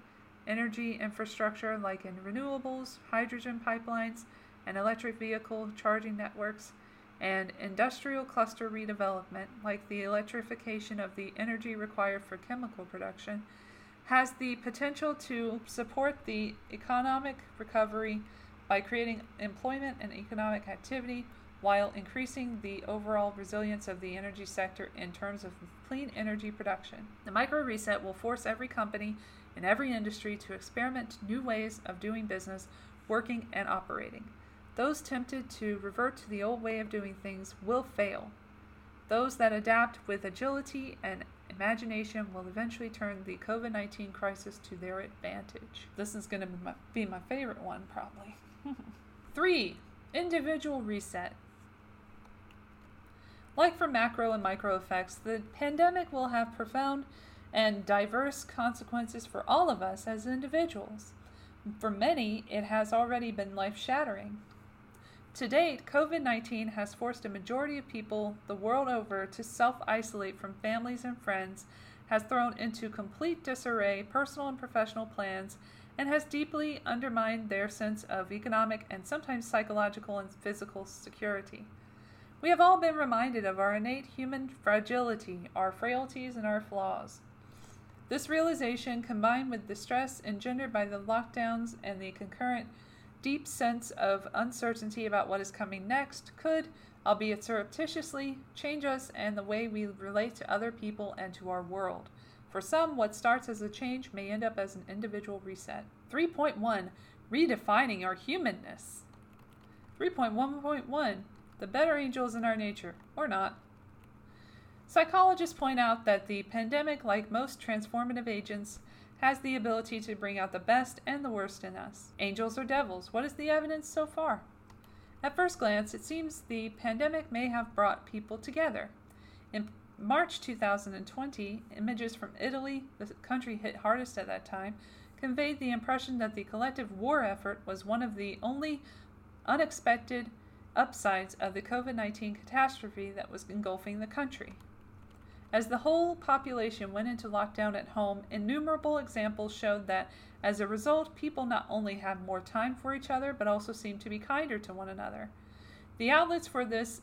energy infrastructure like in renewables, hydrogen pipelines, and electric vehicle charging networks, and industrial cluster redevelopment like the electrification of the energy required for chemical production, has the potential to support the economic recovery by creating employment and economic activity while increasing the overall resilience of the energy sector in terms of clean energy production. The micro reset will force every company in every industry to experiment new ways of doing business, working, and operating. Those tempted to revert to the old way of doing things will fail. Those that adapt with agility and imagination will eventually turn the COVID 19 crisis to their advantage. This is going to be my, favorite one, probably. Three, individual reset. Like for macro and micro effects, the pandemic will have profound and diverse consequences for all of us as individuals. For many, it has already been life shattering. To date, COVID 19 has forced a majority of people the world over to self isolate from families and friends, has thrown into complete disarray personal and professional plans, and has deeply undermined their sense of economic and sometimes psychological and physical security. We have all been reminded of our innate human fragility, our frailties, and our flaws. This realization, combined with the stress engendered by the lockdowns and the concurrent deep sense of uncertainty about what is coming next, could, albeit surreptitiously, change us and the way we relate to other people and to our world. For some, what starts as a change may end up as an individual reset. 3.1 Redefining our humanness. 3.1.1 The better angels in our nature, or not. Psychologists point out that the pandemic, like most transformative agents, has the ability to bring out the best and the worst in us. Angels or devils, what is the evidence so far? At first glance, it seems the pandemic may have brought people together. In March 2020, images from Italy, the country hit hardest at that time, conveyed the impression that the collective war effort was one of the only unexpected upsides of the COVID 19 catastrophe that was engulfing the country. As the whole population went into lockdown at home, innumerable examples showed that as a result, people not only had more time for each other, but also seemed to be kinder to one another. The outlets for this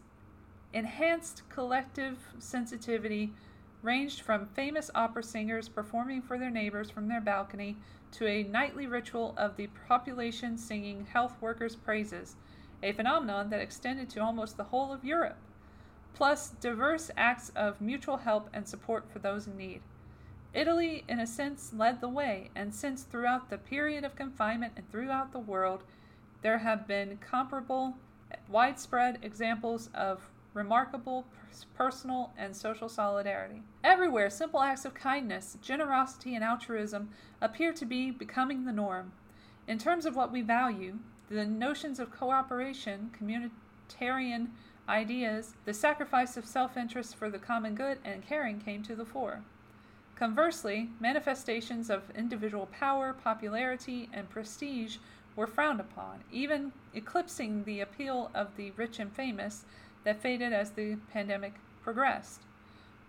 Enhanced collective sensitivity ranged from famous opera singers performing for their neighbors from their balcony to a nightly ritual of the population singing health workers' praises, a phenomenon that extended to almost the whole of Europe, plus diverse acts of mutual help and support for those in need. Italy, in a sense, led the way, and since throughout the period of confinement and throughout the world, there have been comparable, widespread examples of remarkable personal and social solidarity. Everywhere, simple acts of kindness, generosity, and altruism appear to be becoming the norm. In terms of what we value, the notions of cooperation, communitarian ideas, the sacrifice of self interest for the common good, and caring came to the fore. Conversely, manifestations of individual power, popularity, and prestige were frowned upon, even eclipsing the appeal of the rich and famous that faded as the pandemic progressed.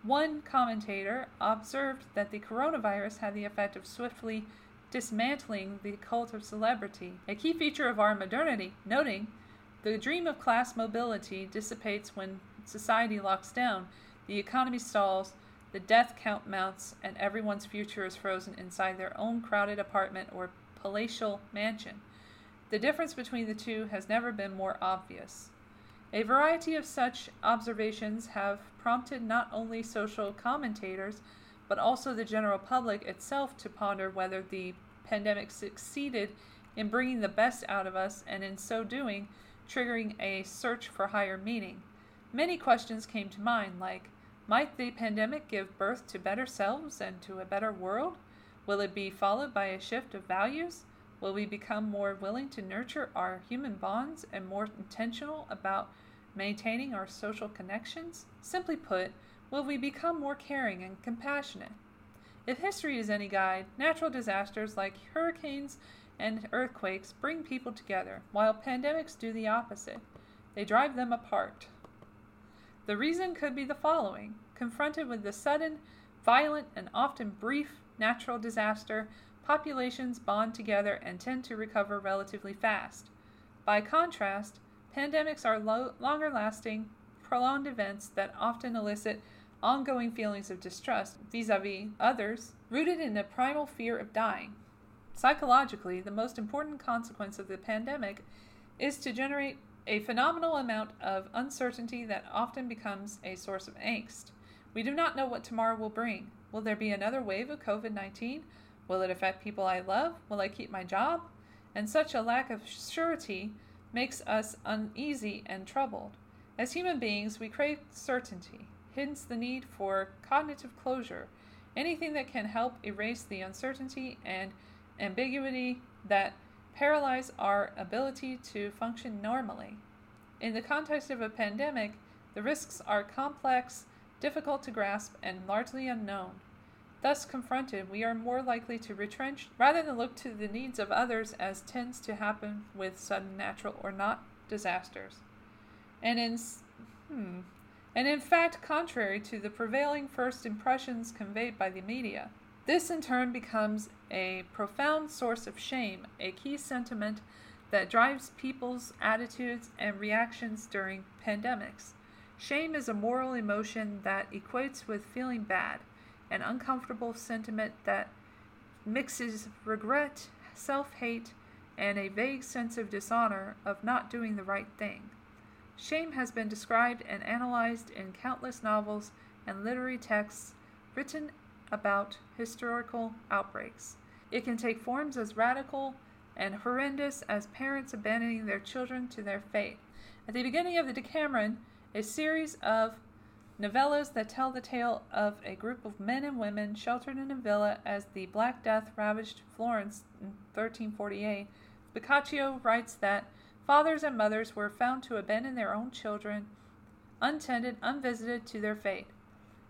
One commentator observed that the coronavirus had the effect of swiftly dismantling the cult of celebrity, a key feature of our modernity, noting the dream of class mobility dissipates when society locks down, the economy stalls, the death count mounts, and everyone's future is frozen inside their own crowded apartment or palatial mansion. The difference between the two has never been more obvious. A variety of such observations have prompted not only social commentators, but also the general public itself to ponder whether the pandemic succeeded in bringing the best out of us and in so doing, triggering a search for higher meaning. Many questions came to mind, like Might the pandemic give birth to better selves and to a better world? Will it be followed by a shift of values? Will we become more willing to nurture our human bonds and more intentional about maintaining our social connections? Simply put, will we become more caring and compassionate? If history is any guide, natural disasters like hurricanes and earthquakes bring people together, while pandemics do the opposite. They drive them apart. The reason could be the following confronted with the sudden, violent, and often brief natural disaster, populations bond together and tend to recover relatively fast. By contrast, pandemics are lo- longer lasting, prolonged events that often elicit ongoing feelings of distrust vis a vis others, rooted in a primal fear of dying. Psychologically, the most important consequence of the pandemic is to generate a phenomenal amount of uncertainty that often becomes a source of angst. We do not know what tomorrow will bring. Will there be another wave of COVID 19? Will it affect people I love? Will I keep my job? And such a lack of surety makes us uneasy and troubled. As human beings, we crave certainty, hence the need for cognitive closure, anything that can help erase the uncertainty and ambiguity that paralyze our ability to function normally. In the context of a pandemic, the risks are complex, difficult to grasp, and largely unknown. Thus, confronted, we are more likely to retrench rather than look to the needs of others, as tends to happen with sudden natural or not disasters. And in, hmm, and in fact, contrary to the prevailing first impressions conveyed by the media. This in turn becomes a profound source of shame, a key sentiment that drives people's attitudes and reactions during pandemics. Shame is a moral emotion that equates with feeling bad, an uncomfortable sentiment that mixes regret, self hate, and a vague sense of dishonor of not doing the right thing. Shame has been described and analyzed in countless novels and literary texts written about historical outbreaks. It can take forms as radical and horrendous as parents abandoning their children to their fate. At the beginning of the Decameron, a series of novellas that tell the tale of a group of men and women sheltered in a villa as the Black Death ravaged Florence in 1348, Boccaccio writes that fathers and mothers were found to abandon their own children untended, unvisited to their fate.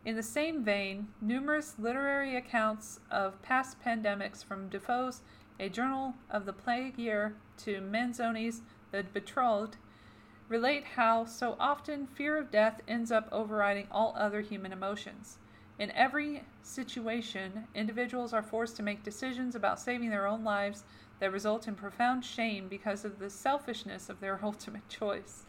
In the same vein, numerous literary accounts of past pandemics from Defoe's A Journal of the Plague Year to Manzoni's The Betrothed relate how so often fear of death ends up overriding all other human emotions. In every situation, individuals are forced to make decisions about saving their own lives that result in profound shame because of the selfishness of their ultimate choice.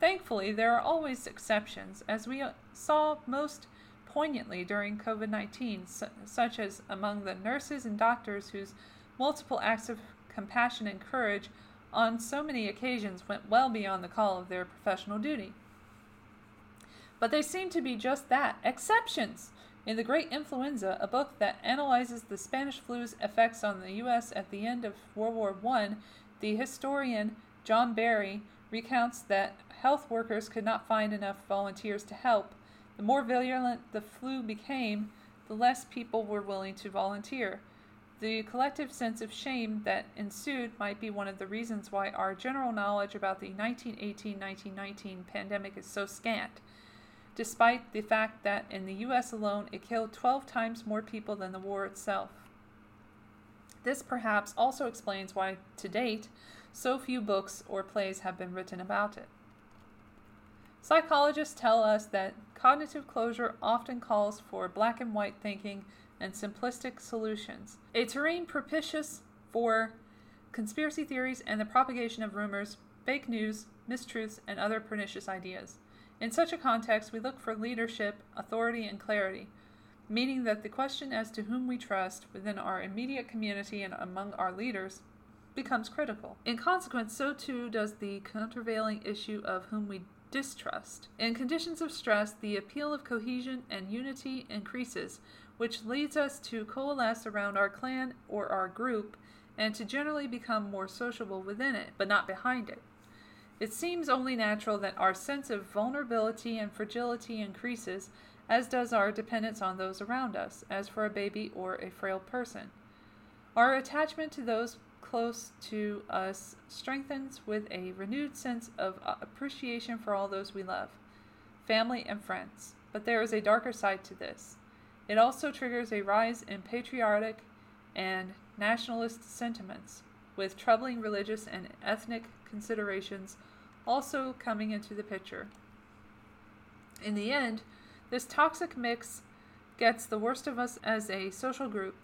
Thankfully, there are always exceptions, as we saw most poignantly during COVID 19, such as among the nurses and doctors whose multiple acts of compassion and courage on so many occasions went well beyond the call of their professional duty. But they seem to be just that exceptions. In The Great Influenza, a book that analyzes the Spanish flu's effects on the U.S. at the end of World War I, the historian John Barry recounts that health workers could not find enough volunteers to help, the more virulent the flu became, the less people were willing to volunteer. The collective sense of shame that ensued might be one of the reasons why our general knowledge about the 1918 1919 pandemic is so scant, despite the fact that in the US alone it killed 12 times more people than the war itself. This perhaps also explains why, to date, so few books or plays have been written about it. Psychologists tell us that cognitive closure often calls for black and white thinking and simplistic solutions, a terrain propitious for conspiracy theories and the propagation of rumors, fake news, mistruths, and other pernicious ideas. In such a context, we look for leadership, authority, and clarity, meaning that the question as to whom we trust within our immediate community and among our leaders becomes critical. In consequence, so too does the countervailing issue of whom we distrust. In conditions of stress, the appeal of cohesion and unity increases, which leads us to coalesce around our clan or our group and to generally become more sociable within it, but not behind it. It seems only natural that our sense of vulnerability and fragility increases, as does our dependence on those around us, as for a baby or a frail person. Our attachment to those close to us strengthens with a renewed sense of uh, appreciation for all those we love, family and friends. But there is a darker side to this. It also triggers a rise in patriotic and nationalist sentiments, with troubling religious and ethnic considerations also coming into the picture. In the end, this toxic mix gets the worst of us as a social group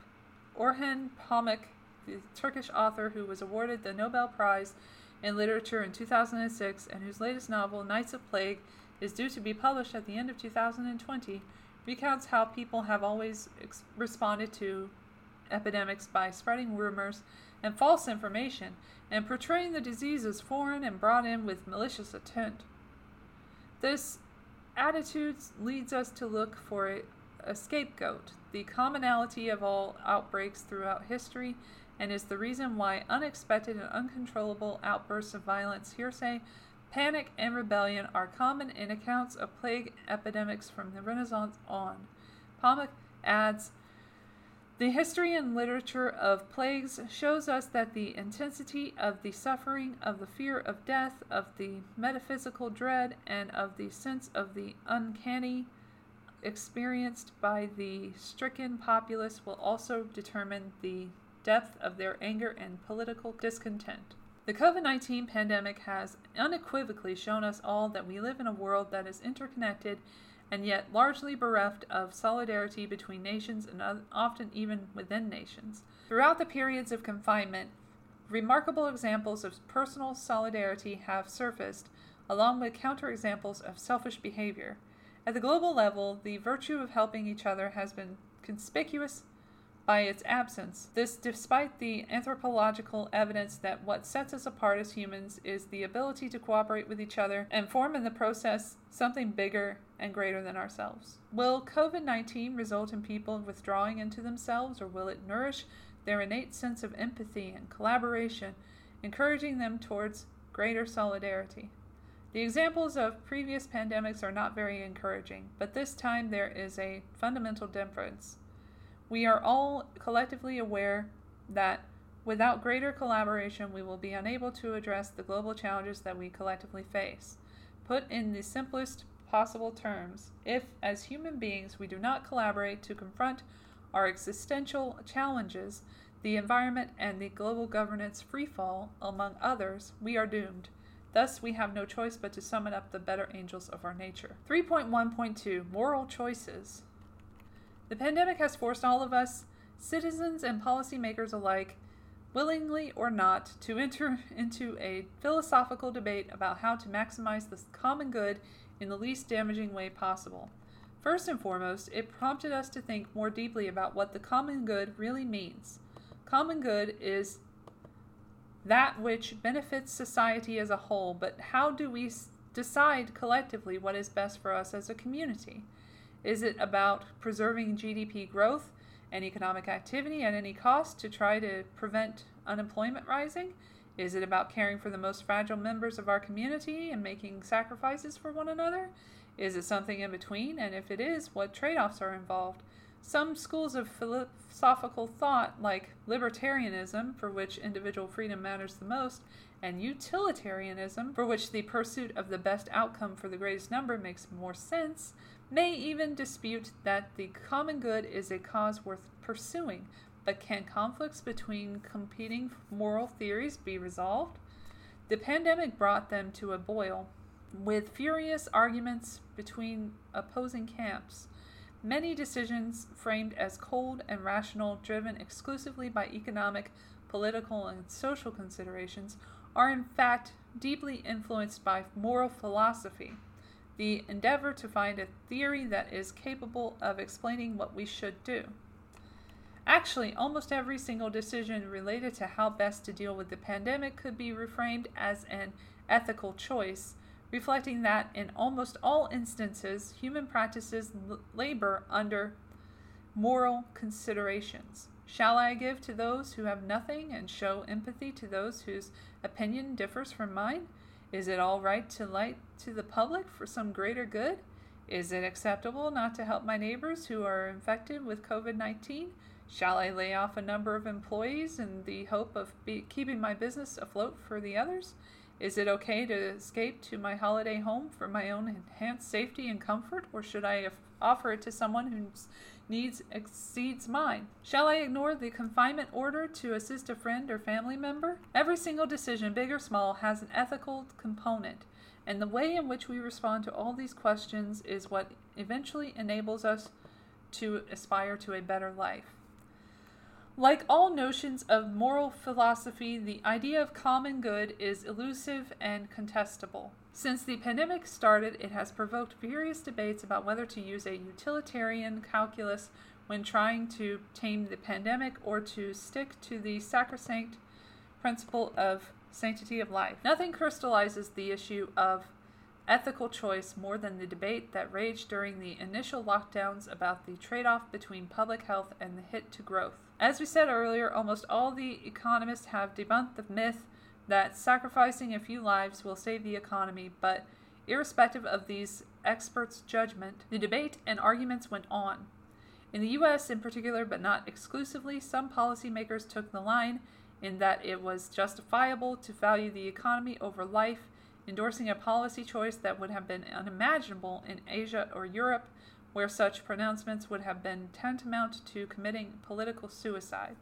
Orhan Pamuk, the Turkish author who was awarded the Nobel Prize in Literature in 2006 and whose latest novel, Nights of Plague, is due to be published at the end of 2020, recounts how people have always ex- responded to epidemics by spreading rumors and false information and portraying the disease as foreign and brought in with malicious intent. This attitude leads us to look for a, a scapegoat, the commonality of all outbreaks throughout history, and is the reason why unexpected and uncontrollable outbursts of violence, hearsay, panic, and rebellion are common in accounts of plague epidemics from the Renaissance on. Pamuk adds, the history and literature of plagues shows us that the intensity of the suffering, of the fear of death, of the metaphysical dread, and of the sense of the uncanny experienced by the stricken populace will also determine the depth of their anger and political discontent. The COVID 19 pandemic has unequivocally shown us all that we live in a world that is interconnected and yet largely bereft of solidarity between nations and often even within nations. Throughout the periods of confinement, remarkable examples of personal solidarity have surfaced, along with counterexamples of selfish behavior. At the global level, the virtue of helping each other has been conspicuous by its absence. This despite the anthropological evidence that what sets us apart as humans is the ability to cooperate with each other and form in the process something bigger and greater than ourselves. Will COVID 19 result in people withdrawing into themselves, or will it nourish their innate sense of empathy and collaboration, encouraging them towards greater solidarity? The examples of previous pandemics are not very encouraging, but this time there is a fundamental difference. We are all collectively aware that without greater collaboration, we will be unable to address the global challenges that we collectively face. Put in the simplest possible terms, if, as human beings, we do not collaborate to confront our existential challenges, the environment, and the global governance freefall, among others, we are doomed. Thus, we have no choice but to summon up the better angels of our nature. 3.1.2 Moral Choices the pandemic has forced all of us, citizens and policymakers alike, willingly or not, to enter into a philosophical debate about how to maximize the common good in the least damaging way possible. First and foremost, it prompted us to think more deeply about what the common good really means. Common good is that which benefits society as a whole, but how do we decide collectively what is best for us as a community? Is it about preserving GDP growth and economic activity at any cost to try to prevent unemployment rising? Is it about caring for the most fragile members of our community and making sacrifices for one another? Is it something in between? And if it is, what trade offs are involved? Some schools of philosophical thought, like libertarianism, for which individual freedom matters the most, and utilitarianism, for which the pursuit of the best outcome for the greatest number makes more sense, may even dispute that the common good is a cause worth pursuing. But can conflicts between competing moral theories be resolved? The pandemic brought them to a boil, with furious arguments between opposing camps. Many decisions framed as cold and rational, driven exclusively by economic, political, and social considerations, are in fact deeply influenced by moral philosophy the endeavor to find a theory that is capable of explaining what we should do. Actually, almost every single decision related to how best to deal with the pandemic could be reframed as an ethical choice, reflecting that in almost all instances, human practices l- labor under moral considerations. Shall I give to those who have nothing and show empathy to those whose opinion differs from mine? Is it all right to light to the public for some greater good? Is it acceptable not to help my neighbors who are infected with COVID 19? Shall I lay off a number of employees in the hope of be- keeping my business afloat for the others? Is it okay to escape to my holiday home for my own enhanced safety and comfort, or should I offer it to someone who's needs exceeds mine. Shall I ignore the confinement order to assist a friend or family member? Every single decision, big or small, has an ethical component, and the way in which we respond to all these questions is what eventually enables us to aspire to a better life. Like all notions of moral philosophy, the idea of common good is elusive and contestable. Since the pandemic started, it has provoked various debates about whether to use a utilitarian calculus when trying to tame the pandemic or to stick to the sacrosanct principle of sanctity of life. Nothing crystallizes the issue of ethical choice more than the debate that raged during the initial lockdowns about the trade off between public health and the hit to growth. As we said earlier, almost all the economists have debunked the myth that sacrificing a few lives will save the economy, but irrespective of these experts' judgment, the debate and arguments went on. In the US in particular, but not exclusively, some policymakers took the line in that it was justifiable to value the economy over life, endorsing a policy choice that would have been unimaginable in Asia or Europe where such pronouncements would have been tantamount to committing political suicide.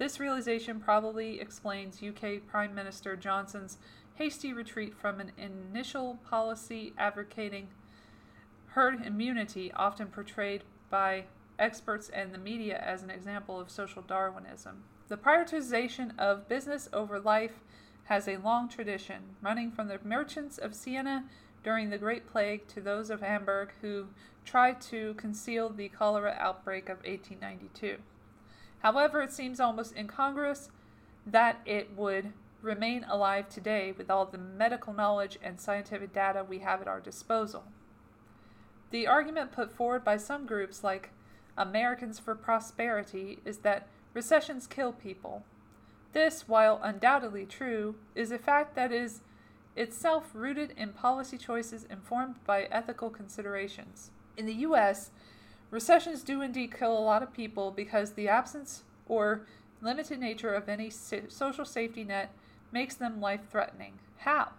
This realization probably explains UK Prime Minister Johnson's hasty retreat from an initial policy advocating herd immunity, often portrayed by experts and the media as an example of social Darwinism. The prioritization of business over life has a long tradition, running from the merchants of Siena during the Great Plague to those of Hamburg who tried to conceal the cholera outbreak of 1892. However, it seems almost incongruous that it would remain alive today with all the medical knowledge and scientific data we have at our disposal. The argument put forward by some groups, like Americans for Prosperity, is that recessions kill people. This, while undoubtedly true, is a fact that is itself rooted in policy choices informed by ethical considerations. In the US, recessions do indeed kill a lot of people because the absence or limited nature of any social safety net makes them life threatening. How?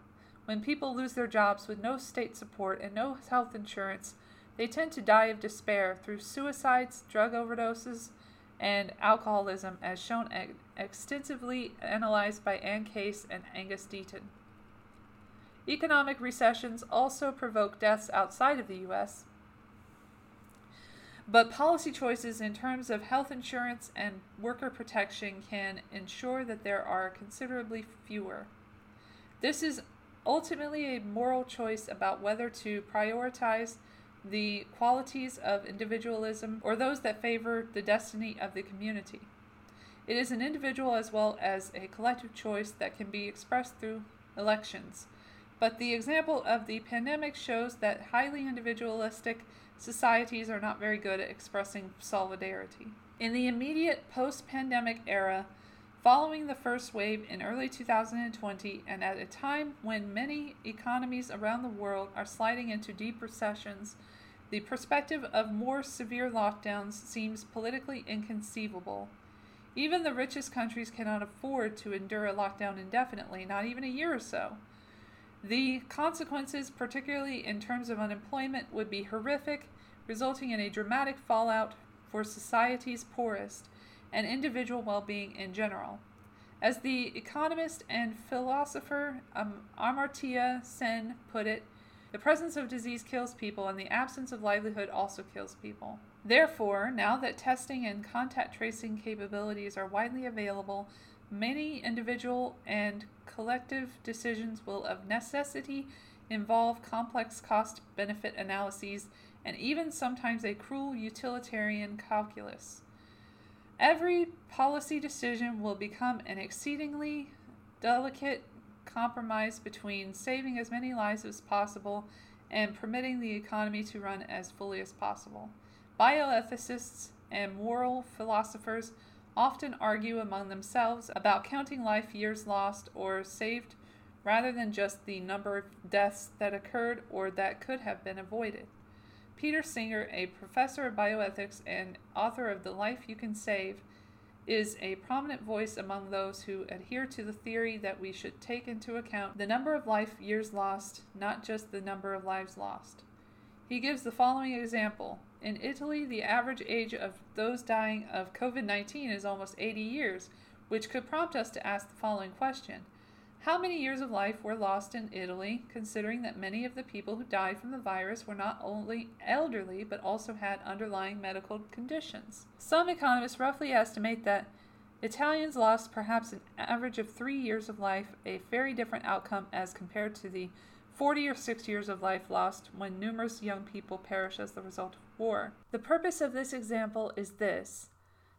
When people lose their jobs with no state support and no health insurance, they tend to die of despair through suicides, drug overdoses, and alcoholism, as shown extensively analyzed by Anne Case and Angus Deaton. Economic recessions also provoke deaths outside of the U.S., but policy choices in terms of health insurance and worker protection can ensure that there are considerably fewer. This is ultimately a moral choice about whether to prioritize the qualities of individualism or those that favor the destiny of the community. It is an individual as well as a collective choice that can be expressed through elections. But the example of the pandemic shows that highly individualistic societies are not very good at expressing solidarity. In the immediate post pandemic era, following the first wave in early 2020, and at a time when many economies around the world are sliding into deep recessions, the perspective of more severe lockdowns seems politically inconceivable. Even the richest countries cannot afford to endure a lockdown indefinitely, not even a year or so. The consequences, particularly in terms of unemployment, would be horrific, resulting in a dramatic fallout for society's poorest and individual well being in general. As the economist and philosopher um, Amartya Sen put it, the presence of disease kills people, and the absence of livelihood also kills people. Therefore, now that testing and contact tracing capabilities are widely available, Many individual and collective decisions will of necessity involve complex cost benefit analyses and even sometimes a cruel utilitarian calculus. Every policy decision will become an exceedingly delicate compromise between saving as many lives as possible and permitting the economy to run as fully as possible. Bioethicists and moral philosophers often argue among themselves about counting life years lost or saved rather than just the number of deaths that occurred or that could have been avoided. Peter Singer, a professor of bioethics and author of The Life You Can Save, is a prominent voice among those who adhere to the theory that we should take into account the number of life years lost, not just the number of lives lost. He gives the following example in Italy, the average age of those dying of COVID 19 is almost 80 years, which could prompt us to ask the following question How many years of life were lost in Italy, considering that many of the people who died from the virus were not only elderly but also had underlying medical conditions? Some economists roughly estimate that Italians lost perhaps an average of three years of life, a very different outcome as compared to the 40 or 60 years of life lost when numerous young people perish as the result of war. The purpose of this example is this.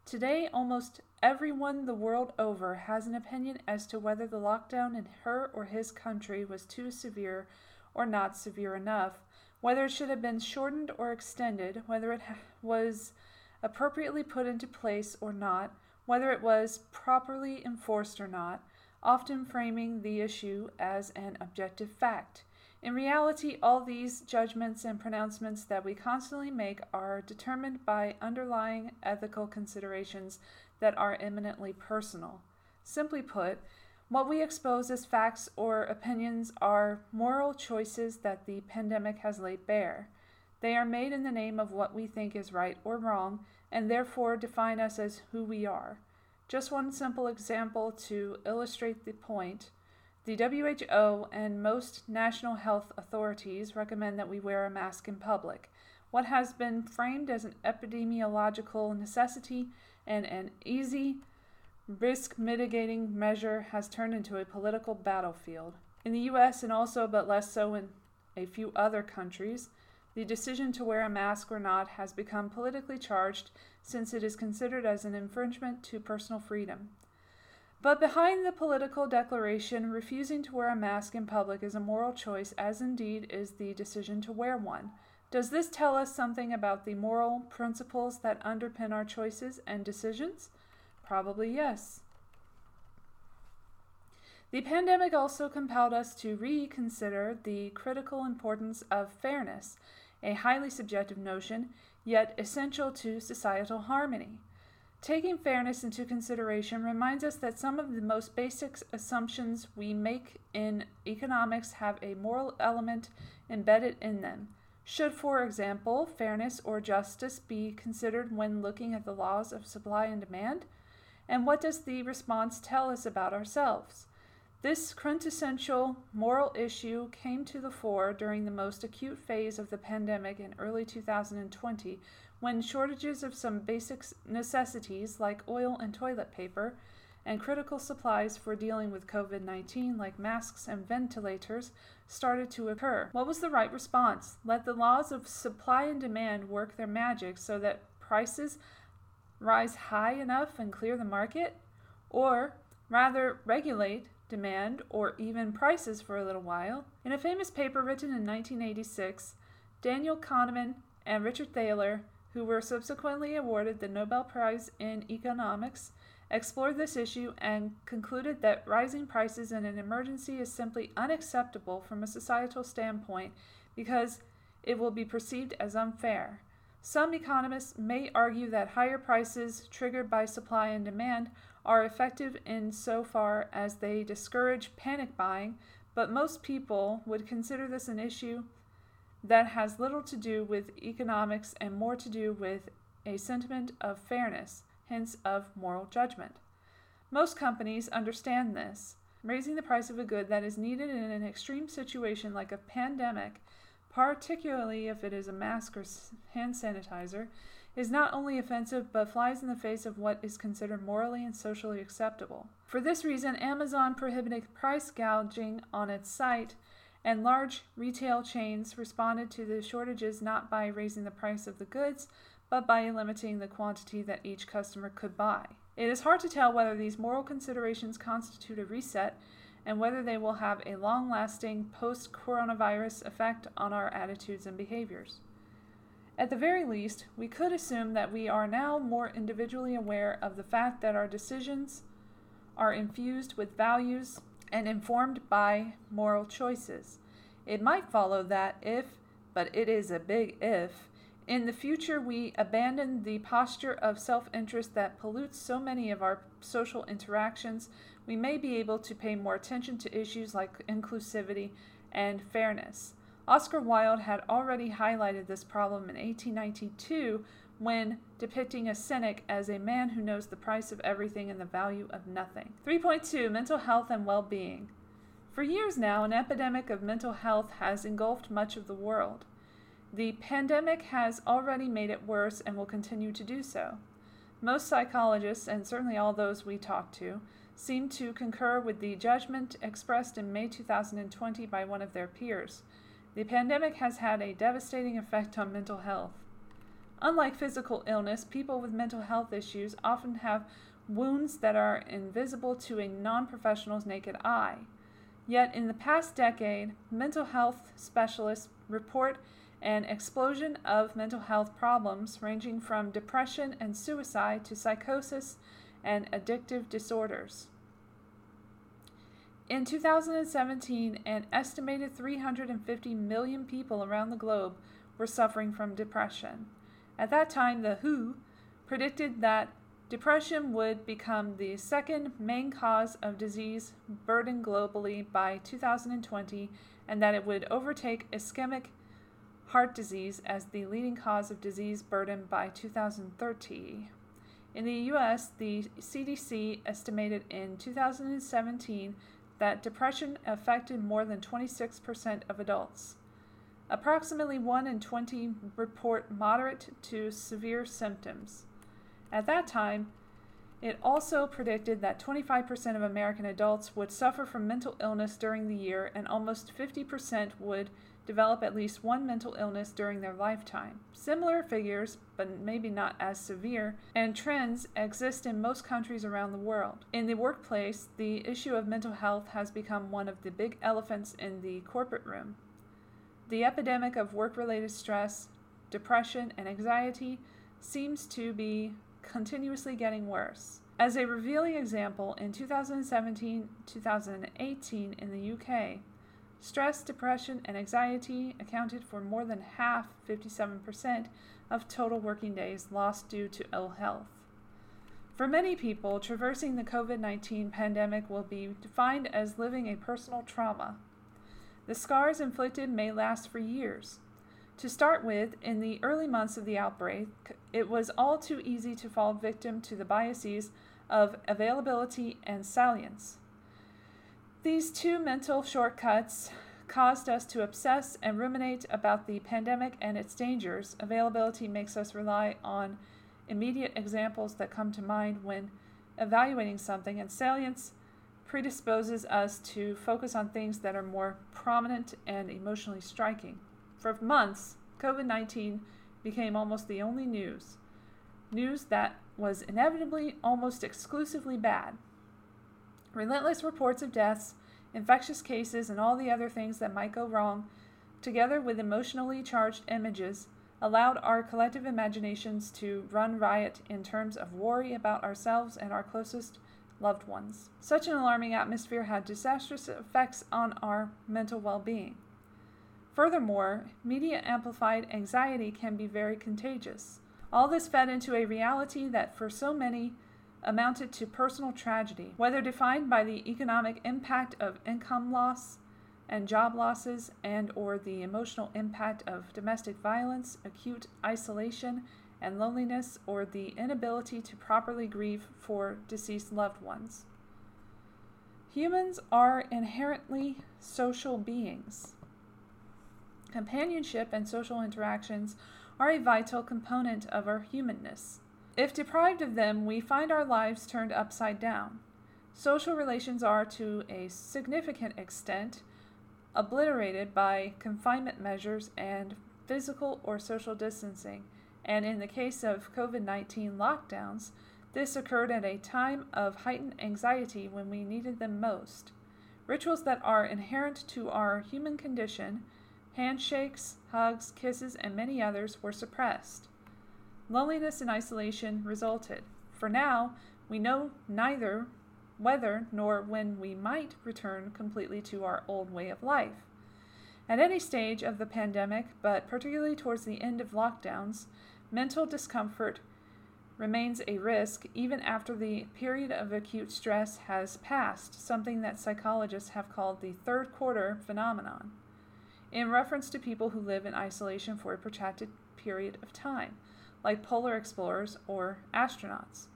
Today, almost everyone the world over has an opinion as to whether the lockdown in her or his country was too severe or not severe enough, whether it should have been shortened or extended, whether it was appropriately put into place or not, whether it was properly enforced or not, often framing the issue as an objective fact. In reality, all these judgments and pronouncements that we constantly make are determined by underlying ethical considerations that are eminently personal. Simply put, what we expose as facts or opinions are moral choices that the pandemic has laid bare. They are made in the name of what we think is right or wrong, and therefore define us as who we are. Just one simple example to illustrate the point. The WHO and most national health authorities recommend that we wear a mask in public. What has been framed as an epidemiological necessity and an easy risk mitigating measure has turned into a political battlefield. In the US and also, but less so in a few other countries, the decision to wear a mask or not has become politically charged since it is considered as an infringement to personal freedom. But behind the political declaration, refusing to wear a mask in public is a moral choice, as indeed is the decision to wear one. Does this tell us something about the moral principles that underpin our choices and decisions? Probably yes. The pandemic also compelled us to reconsider the critical importance of fairness, a highly subjective notion, yet essential to societal harmony. Taking fairness into consideration reminds us that some of the most basic assumptions we make in economics have a moral element embedded in them. Should, for example, fairness or justice be considered when looking at the laws of supply and demand? And what does the response tell us about ourselves? This quintessential moral issue came to the fore during the most acute phase of the pandemic in early 2020 when shortages of some basic necessities like oil and toilet paper and critical supplies for dealing with COVID 19, like masks and ventilators, started to occur. What was the right response? Let the laws of supply and demand work their magic so that prices rise high enough and clear the market? Or rather, regulate demand or even prices for a little while? In a famous paper written in 1986, Daniel Kahneman and Richard Thaler who were subsequently awarded the Nobel Prize in Economics, explored this issue and concluded that rising prices in an emergency is simply unacceptable from a societal standpoint because it will be perceived as unfair. Some economists may argue that higher prices triggered by supply and demand are effective in so far as they discourage panic buying, but most people would consider this an issue that has little to do with economics and more to do with a sentiment of fairness, hence of moral judgment. Most companies understand this. Raising the price of a good that is needed in an extreme situation like a pandemic, particularly if it is a mask or hand sanitizer, is not only offensive but flies in the face of what is considered morally and socially acceptable. For this reason, Amazon prohibited price gouging on its site and large retail chains responded to the shortages not by raising the price of the goods, but by limiting the quantity that each customer could buy. It is hard to tell whether these moral considerations constitute a reset and whether they will have a long lasting post coronavirus effect on our attitudes and behaviors. At the very least, we could assume that we are now more individually aware of the fact that our decisions are infused with values and informed by moral choices. It might follow that if, but it is a big if, in the future we abandon the posture of self interest that pollutes so many of our social interactions, we may be able to pay more attention to issues like inclusivity and fairness. Oscar Wilde had already highlighted this problem in 1892 when depicting a cynic as a man who knows the price of everything and the value of nothing. 3.2 Mental Health and Well Being. For years now, an epidemic of mental health has engulfed much of the world. The pandemic has already made it worse and will continue to do so. Most psychologists, and certainly all those we talk to, seem to concur with the judgment expressed in May 2020 by one of their peers. The pandemic has had a devastating effect on mental health. Unlike physical illness, people with mental health issues often have wounds that are invisible to a non professional's naked eye. Yet, in the past decade, mental health specialists report an explosion of mental health problems ranging from depression and suicide to psychosis and addictive disorders. In 2017, an estimated 350 million people around the globe were suffering from depression. At that time, the WHO predicted that depression would become the second main cause of disease burden globally by 2020 and that it would overtake ischemic heart disease as the leading cause of disease burden by 2030. In the US, the CDC estimated in 2017 that depression affected more than 26% of adults. Approximately 1 in 20 report moderate to severe symptoms. At that time, it also predicted that 25% of American adults would suffer from mental illness during the year, and almost 50% would develop at least one mental illness during their lifetime. Similar figures, but maybe not as severe, and trends exist in most countries around the world. In the workplace, the issue of mental health has become one of the big elephants in the corporate room. The epidemic of work related stress, depression, and anxiety seems to be continuously getting worse. As a revealing example, in 2017 2018 in the UK, stress, depression, and anxiety accounted for more than half, 57%, of total working days lost due to ill health. For many people, traversing the COVID 19 pandemic will be defined as living a personal trauma. The scars inflicted may last for years. To start with, in the early months of the outbreak, it was all too easy to fall victim to the biases of availability and salience. These two mental shortcuts caused us to obsess and ruminate about the pandemic and its dangers. Availability makes us rely on immediate examples that come to mind when evaluating something, and salience predisposes us to focus on things that are more prominent and emotionally striking. For months, COVID 19 became almost the only news. News that was inevitably almost exclusively bad. Relentless reports of deaths, infectious cases, and all the other things that might go wrong, together with emotionally charged images, allowed our collective imaginations to run riot in terms of worry about ourselves and our closest loved ones. Such an alarming atmosphere had disastrous effects on our mental well being. Furthermore, media amplified anxiety can be very contagious. All this fed into a reality that for so many amounted to personal tragedy, whether defined by the economic impact of income loss and job losses and or the emotional impact of domestic violence, acute isolation, and loneliness or the inability to properly grieve for deceased loved ones. Humans are inherently social beings. Companionship and social interactions are a vital component of our humanness. If deprived of them, we find our lives turned upside down. Social relations are, to a significant extent, obliterated by confinement measures and physical or social distancing, and in the case of COVID 19 lockdowns, this occurred at a time of heightened anxiety when we needed them most. Rituals that are inherent to our human condition, handshakes, hugs, kisses, and many others, were suppressed. Loneliness and isolation resulted. For now, we know neither whether nor when we might return completely to our old way of life. At any stage of the pandemic, but particularly towards the end of lockdowns, mental discomfort remains a risk even after the period of acute stress has passed, something that psychologists have called the third quarter phenomenon, in reference to people who live in isolation for a protracted period of time like polar explorers or astronauts.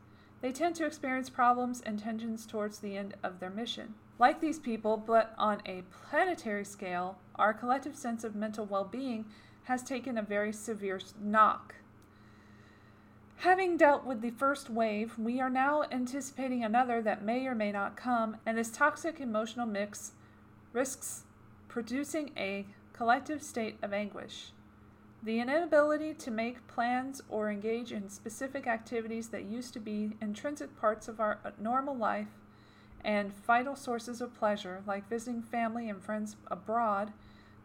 They tend to experience problems and tensions towards the end of their mission. Like these people, but on a planetary scale, our collective sense of mental well being has taken a very severe knock. Having dealt with the first wave, we are now anticipating another that may or may not come, and this toxic emotional mix risks producing a collective state of anguish. The inability to make plans or engage in specific activities that used to be intrinsic parts of our normal life and vital sources of pleasure, like visiting family and friends abroad,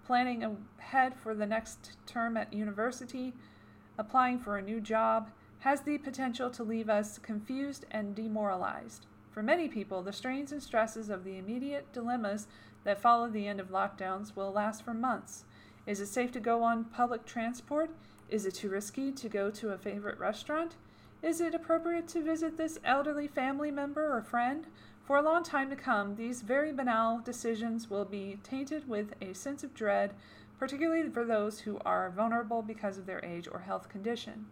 planning ahead for the next term at university, applying for a new job, has the potential to leave us confused and demoralized. For many people, the strains and stresses of the immediate dilemmas that follow the end of lockdowns will last for months. Is it safe to go on public transport? Is it too risky to go to a favorite restaurant? Is it appropriate to visit this elderly family member or friend? For a long time to come, these very banal decisions will be tainted with a sense of dread, particularly for those who are vulnerable because of their age or health condition.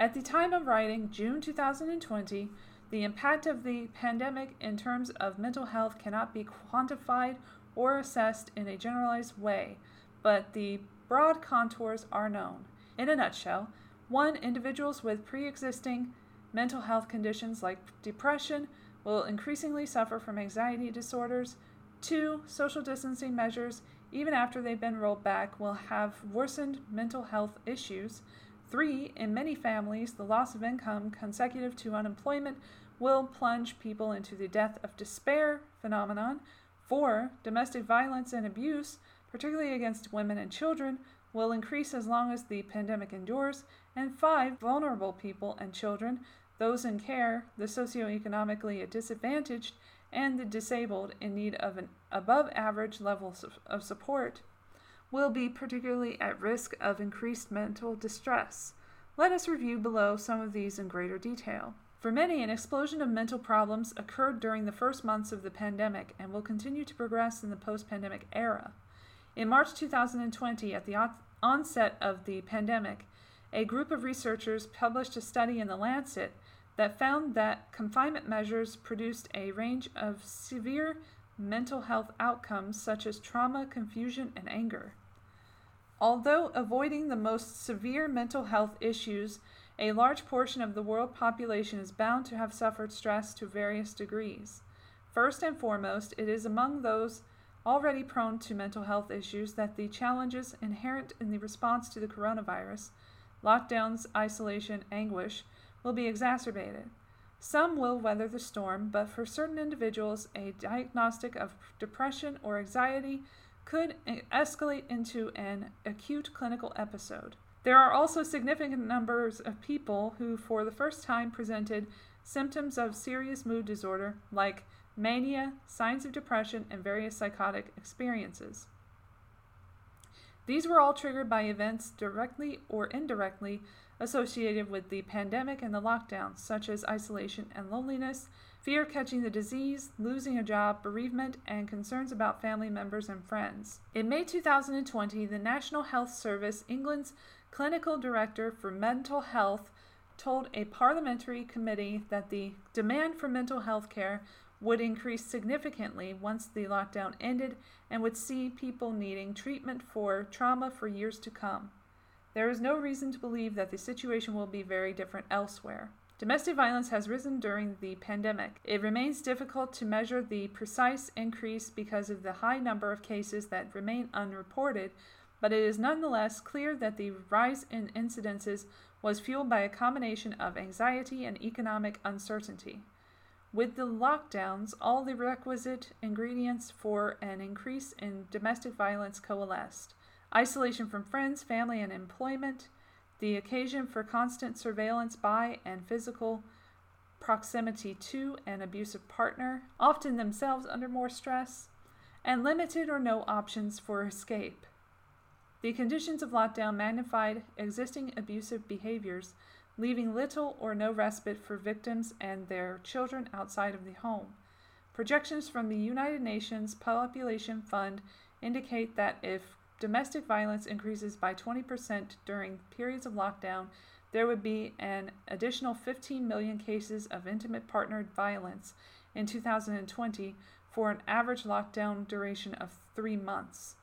At the time of writing, June 2020, the impact of the pandemic in terms of mental health cannot be quantified or assessed in a generalized way, but the broad contours are known. In a nutshell, 1. Individuals with pre existing mental health conditions like depression will increasingly suffer from anxiety disorders. 2. Social distancing measures, even after they've been rolled back, will have worsened mental health issues. Three, in many families, the loss of income consecutive to unemployment will plunge people into the death of despair phenomenon. Four, domestic violence and abuse, particularly against women and children, will increase as long as the pandemic endures. And five, vulnerable people and children, those in care, the socioeconomically disadvantaged, and the disabled in need of an above average level of support will be particularly at risk of increased mental distress. Let us review below some of these in greater detail. For many, an explosion of mental problems occurred during the first months of the pandemic and will continue to progress in the post pandemic era. In March 2020, at the onset of the pandemic, a group of researchers published a study in The Lancet that found that confinement measures produced a range of severe mental health outcomes such as trauma, confusion, and anger. Although avoiding the most severe mental health issues, a large portion of the world population is bound to have suffered stress to various degrees. First and foremost, it is among those already prone to mental health issues that the challenges inherent in the response to the coronavirus, lockdowns, isolation, anguish, will be exacerbated. Some will weather the storm, but for certain individuals, a diagnostic of depression or anxiety could escalate into an acute clinical episode. There are also significant numbers of people who, for the first time, presented symptoms of serious mood disorder like mania, signs of depression, and various psychotic experiences. These were all triggered by events directly or indirectly associated with the pandemic and the lockdowns, such as isolation and loneliness, fear catching the disease, losing a job, bereavement, and concerns about family members and friends. In May 2020, the National Health Service, England's clinical director for mental health, told a parliamentary committee that the demand for mental health care would increase significantly once the lockdown ended and would see people needing treatment for trauma for years to come. There is no reason to believe that the situation will be very different elsewhere. Domestic violence has risen during the pandemic. It remains difficult to measure the precise increase because of the high number of cases that remain unreported, but it is nonetheless clear that the rise in incidences was fueled by a combination of anxiety and economic uncertainty. With the lockdowns, all the requisite ingredients for an increase in domestic violence coalesced isolation from friends, family, and employment the occasion for constant surveillance by and physical proximity to an abusive partner, often themselves under more stress, and limited or no options for escape. The conditions of lockdown magnified existing abusive behaviors, leaving little or no respite for victims and their children outside of the home. Projections from the United Nations Population Fund indicate that if domestic violence increases by 20% during periods of lockdown, there would be an additional 15 million cases of intimate partner violence in 2020 for an average lockdown duration of three months,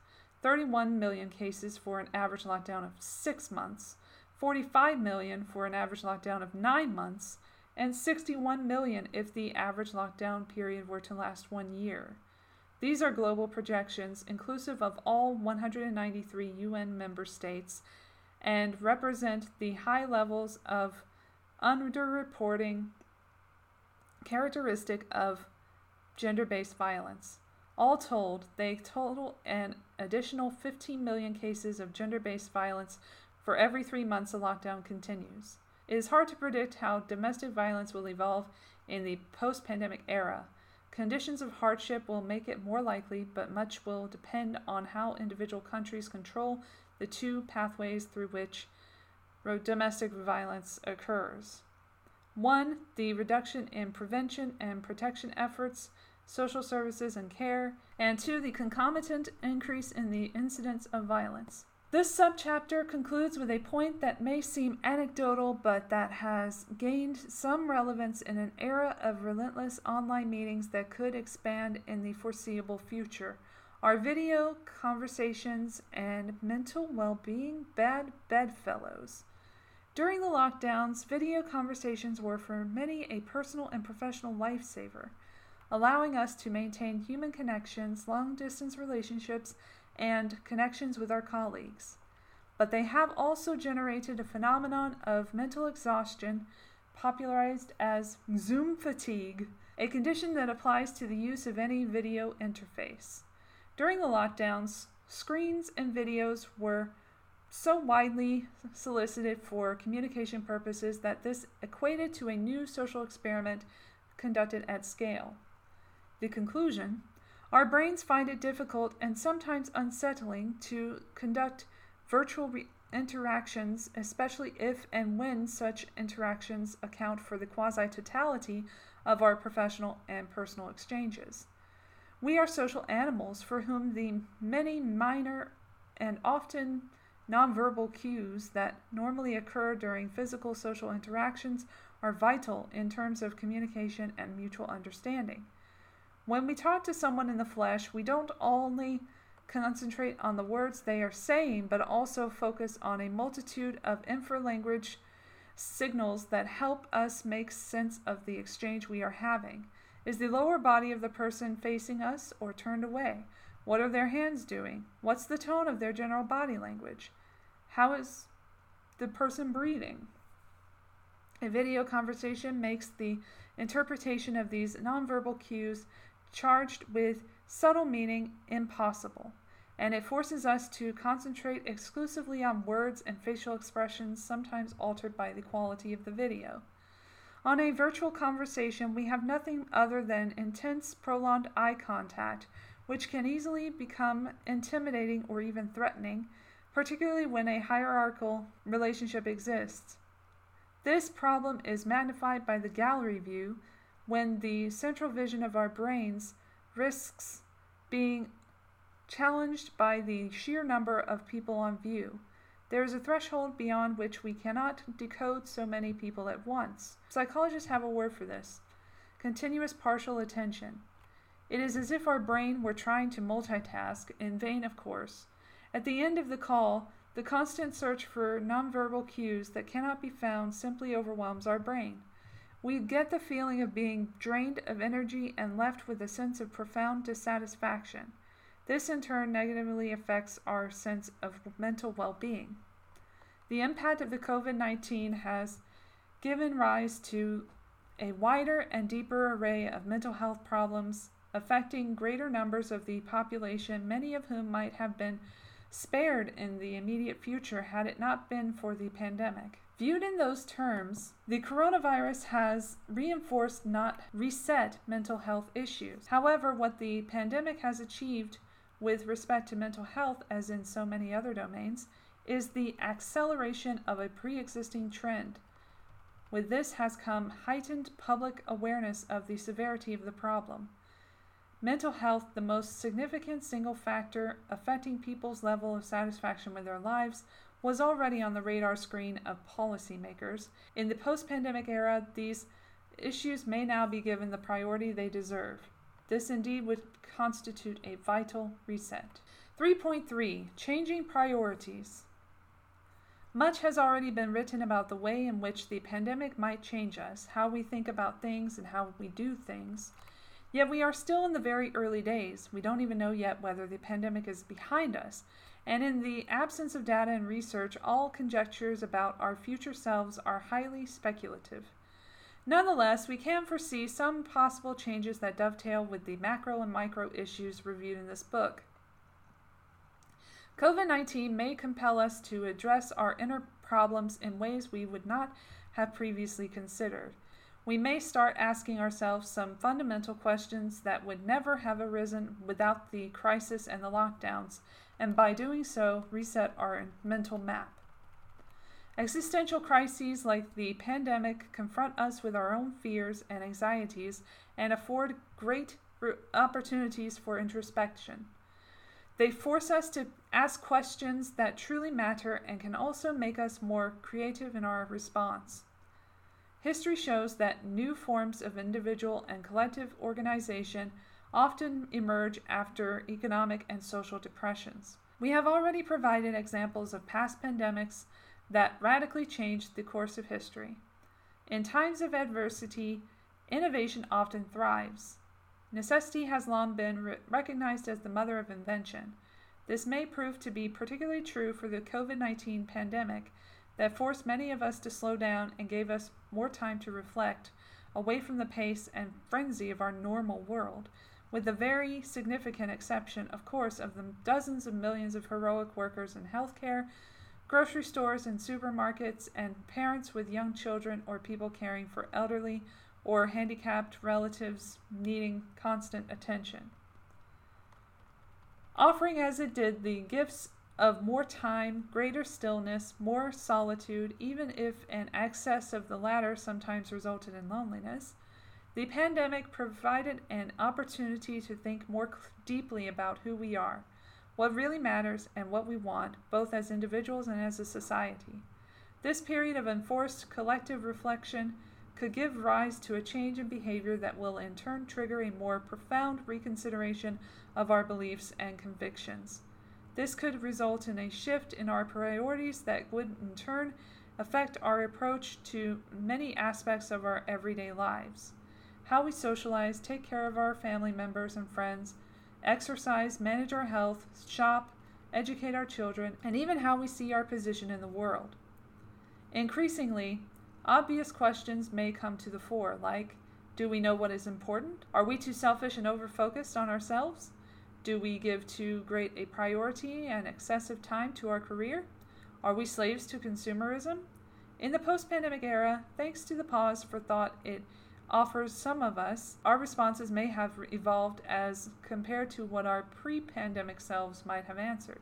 31 million cases for an average lockdown of six months, 45 million for an average lockdown of nine months, and 61 million if the average lockdown period were to last one year. These are global projections inclusive of all 193 UN member states and represent the high levels of underreporting characteristic of gender based violence. All told, they total an additional 15 million cases of gender based violence for every three months a lockdown continues. It is hard to predict how domestic violence will evolve in the post pandemic era. Conditions of hardship will make it more likely, but much will depend on how individual countries control the two pathways through which domestic violence occurs. One, the reduction in prevention and protection efforts, social services and care, and two, the concomitant increase in the incidence of violence. This subchapter concludes with a point that may seem anecdotal, but that has gained some relevance in an era of relentless online meetings that could expand in the foreseeable future. Our video conversations and mental well being bad bedfellows. During the lockdowns, video conversations were for many a personal and professional lifesaver, allowing us to maintain human connections, long distance relationships, and connections with our colleagues. But they have also generated a phenomenon of mental exhaustion, popularized as Zoom fatigue, a condition that applies to the use of any video interface. During the lockdowns, screens and videos were so widely solicited for communication purposes that this equated to a new social experiment conducted at scale. The conclusion our brains find it difficult and sometimes unsettling to conduct virtual re- interactions, especially if and when such interactions account for the quasi totality of our professional and personal exchanges. We are social animals for whom the many minor and often nonverbal cues that normally occur during physical social interactions are vital in terms of communication and mutual understanding. When we talk to someone in the flesh, we don't only concentrate on the words they are saying, but also focus on a multitude of infralanguage signals that help us make sense of the exchange we are having. Is the lower body of the person facing us or turned away? What are their hands doing? What's the tone of their general body language? How is the person breathing? A video conversation makes the interpretation of these nonverbal cues charged with subtle meaning impossible, and it forces us to concentrate exclusively on words and facial expressions, sometimes altered by the quality of the video. On a virtual conversation, we have nothing other than intense, prolonged eye contact, which can easily become intimidating or even threatening, particularly when a hierarchical relationship exists. This problem is magnified by the gallery view when the central vision of our brains risks being challenged by the sheer number of people on view. There is a threshold beyond which we cannot decode so many people at once. Psychologists have a word for this continuous partial attention. It is as if our brain were trying to multitask, in vain, of course. At the end of the call, the constant search for nonverbal cues that cannot be found simply overwhelms our brain. We get the feeling of being drained of energy and left with a sense of profound dissatisfaction. This in turn negatively affects our sense of mental well being. The impact of the COVID 19 has given rise to a wider and deeper array of mental health problems affecting greater numbers of the population, many of whom might have been spared in the immediate future had it not been for the pandemic. Viewed in those terms, the coronavirus has reinforced, not reset, mental health issues. However, what the pandemic has achieved with respect to mental health, as in so many other domains, is the acceleration of a pre existing trend. With this has come heightened public awareness of the severity of the problem. Mental health, the most significant single factor affecting people's level of satisfaction with their lives, was already on the radar screen of policymakers. In the post pandemic era, these issues may now be given the priority they deserve. This indeed would constitute a vital reset. 3.3 Changing Priorities. Much has already been written about the way in which the pandemic might change us, how we think about things, and how we do things. Yet we are still in the very early days. We don't even know yet whether the pandemic is behind us. And in the absence of data and research, all conjectures about our future selves are highly speculative. Nonetheless, we can foresee some possible changes that dovetail with the macro and micro issues reviewed in this book. COVID 19 may compel us to address our inner problems in ways we would not have previously considered. We may start asking ourselves some fundamental questions that would never have arisen without the crisis and the lockdowns, and by doing so, reset our mental map. Existential crises like the pandemic confront us with our own fears and anxieties and afford great opportunities for introspection. They force us to ask questions that truly matter and can also make us more creative in our response. History shows that new forms of individual and collective organization often emerge after economic and social depressions. We have already provided examples of past pandemics that radically changed the course of history. In times of adversity, innovation often thrives. Necessity has long been re- recognized as the mother of invention. This may prove to be particularly true for the COVID 19 pandemic that forced many of us to slow down and gave us more time to reflect away from the pace and frenzy of our normal world, with the very significant exception, of course, of the dozens of millions of heroic workers in healthcare grocery stores and supermarkets, and parents with young children or people caring for elderly or handicapped relatives needing constant attention. Offering as it did the gifts of more time, greater stillness, more solitude, even if an excess of the latter sometimes resulted in loneliness, the pandemic provided an opportunity to think more deeply about who we are what really matters, and what we want, both as individuals and as a society. This period of enforced collective reflection could give rise to a change in behavior that will in turn trigger a more profound reconsideration of our beliefs and convictions. This could result in a shift in our priorities that would in turn affect our approach to many aspects of our everyday lives. How we socialize, take care of our family members and friends, exercise, manage our health, shop, educate our children, and even how we see our position in the world. Increasingly, obvious questions may come to the fore, like Do we know what is important? Are we too selfish and overfocused on ourselves? Do we give too great a priority and excessive time to our career? Are we slaves to consumerism? In the post pandemic era, thanks to the pause for thought it offers some of us, our responses may have evolved as compared to what our pre pandemic selves might have answered.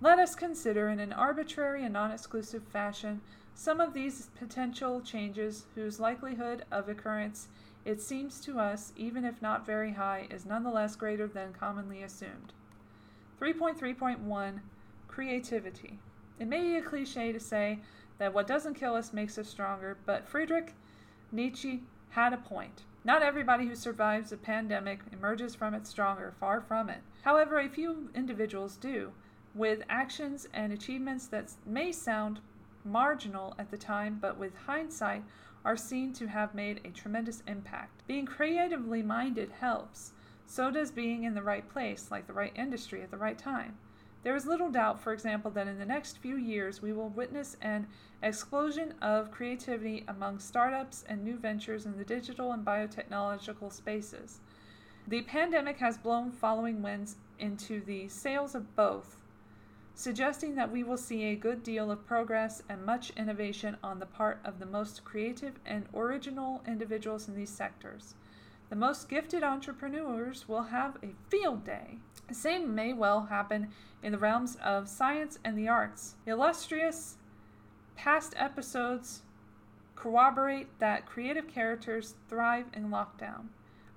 Let us consider, in an arbitrary and non exclusive fashion, some of these potential changes whose likelihood of occurrence, it seems to us, even if not very high, is nonetheless greater than commonly assumed. 3.3.1 Creativity. It may be a cliche to say that what doesn't kill us makes us stronger, but Friedrich Nietzsche had a point. Not everybody who survives a pandemic emerges from it stronger, far from it. However, a few individuals do, with actions and achievements that may sound marginal at the time, but with hindsight are seen to have made a tremendous impact. Being creatively minded helps. So does being in the right place, like the right industry at the right time. There is little doubt, for example, that in the next few years we will witness an explosion of creativity among startups and new ventures in the digital and biotechnological spaces. The pandemic has blown following winds into the sails of both, suggesting that we will see a good deal of progress and much innovation on the part of the most creative and original individuals in these sectors. The most gifted entrepreneurs will have a field day. The same may well happen in the realms of science and the arts. Illustrious past episodes corroborate that creative characters thrive in lockdown.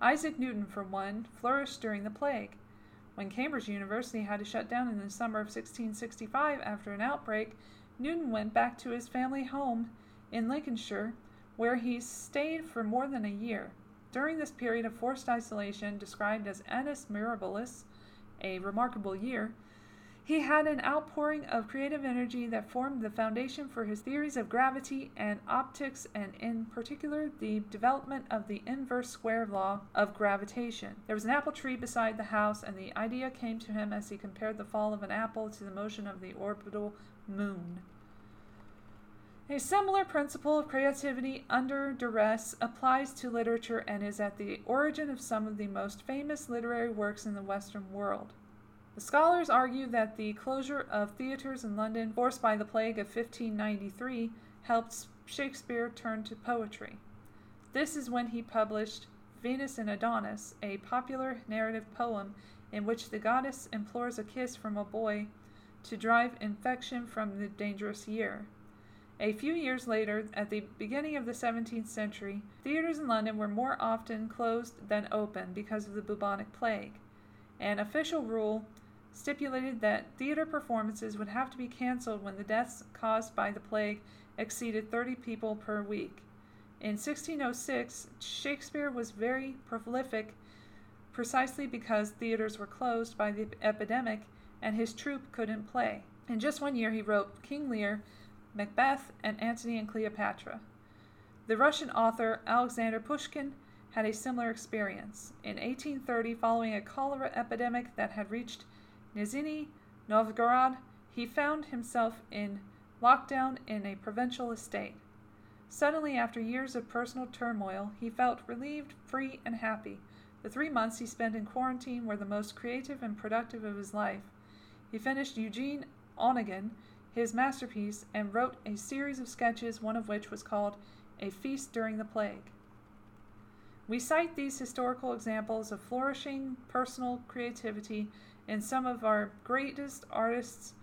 Isaac Newton, for one, flourished during the plague. When Cambridge University had to shut down in the summer of 1665 after an outbreak, Newton went back to his family home in Lincolnshire where he stayed for more than a year. During this period of forced isolation, described as annus mirabilis, a remarkable year, he had an outpouring of creative energy that formed the foundation for his theories of gravity and optics, and in particular, the development of the inverse square law of gravitation. There was an apple tree beside the house, and the idea came to him as he compared the fall of an apple to the motion of the orbital moon. A similar principle of creativity under duress applies to literature and is at the origin of some of the most famous literary works in the Western world. The scholars argue that the closure of theatres in London, forced by the plague of 1593, helped Shakespeare turn to poetry. This is when he published Venus and Adonis, a popular narrative poem in which the goddess implores a kiss from a boy to drive infection from the dangerous year. A few years later, at the beginning of the 17th century, theaters in London were more often closed than open because of the bubonic plague. An official rule stipulated that theater performances would have to be canceled when the deaths caused by the plague exceeded 30 people per week. In 1606, Shakespeare was very prolific precisely because theaters were closed by the epidemic and his troupe couldn't play. In just one year, he wrote King Lear Macbeth, and Antony and Cleopatra. The Russian author Alexander Pushkin had a similar experience. In 1830, following a cholera epidemic that had reached Nizhny Novgorod, he found himself in lockdown in a provincial estate. Suddenly, after years of personal turmoil, he felt relieved, free, and happy. The three months he spent in quarantine were the most creative and productive of his life. He finished Eugene Onegin his masterpiece, and wrote a series of sketches, one of which was called A Feast During the Plague. We cite these historical examples of flourishing personal creativity in some of our greatest artists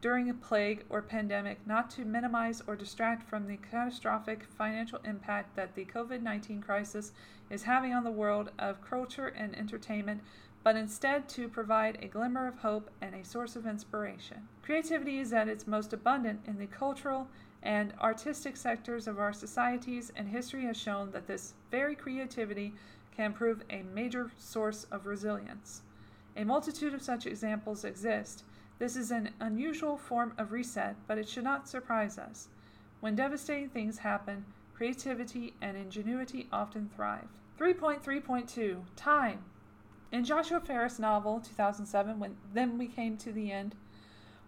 during a plague or pandemic, not to minimize or distract from the catastrophic financial impact that the COVID 19 crisis is having on the world of culture and entertainment, but instead to provide a glimmer of hope and a source of inspiration. Creativity is at its most abundant in the cultural and artistic sectors of our societies, and history has shown that this very creativity can prove a major source of resilience. A multitude of such examples exist. This is an unusual form of reset, but it should not surprise us. When devastating things happen, creativity and ingenuity often thrive. 3.3.2 Time in Joshua Ferris' novel, 2007, when Then We Came to the End,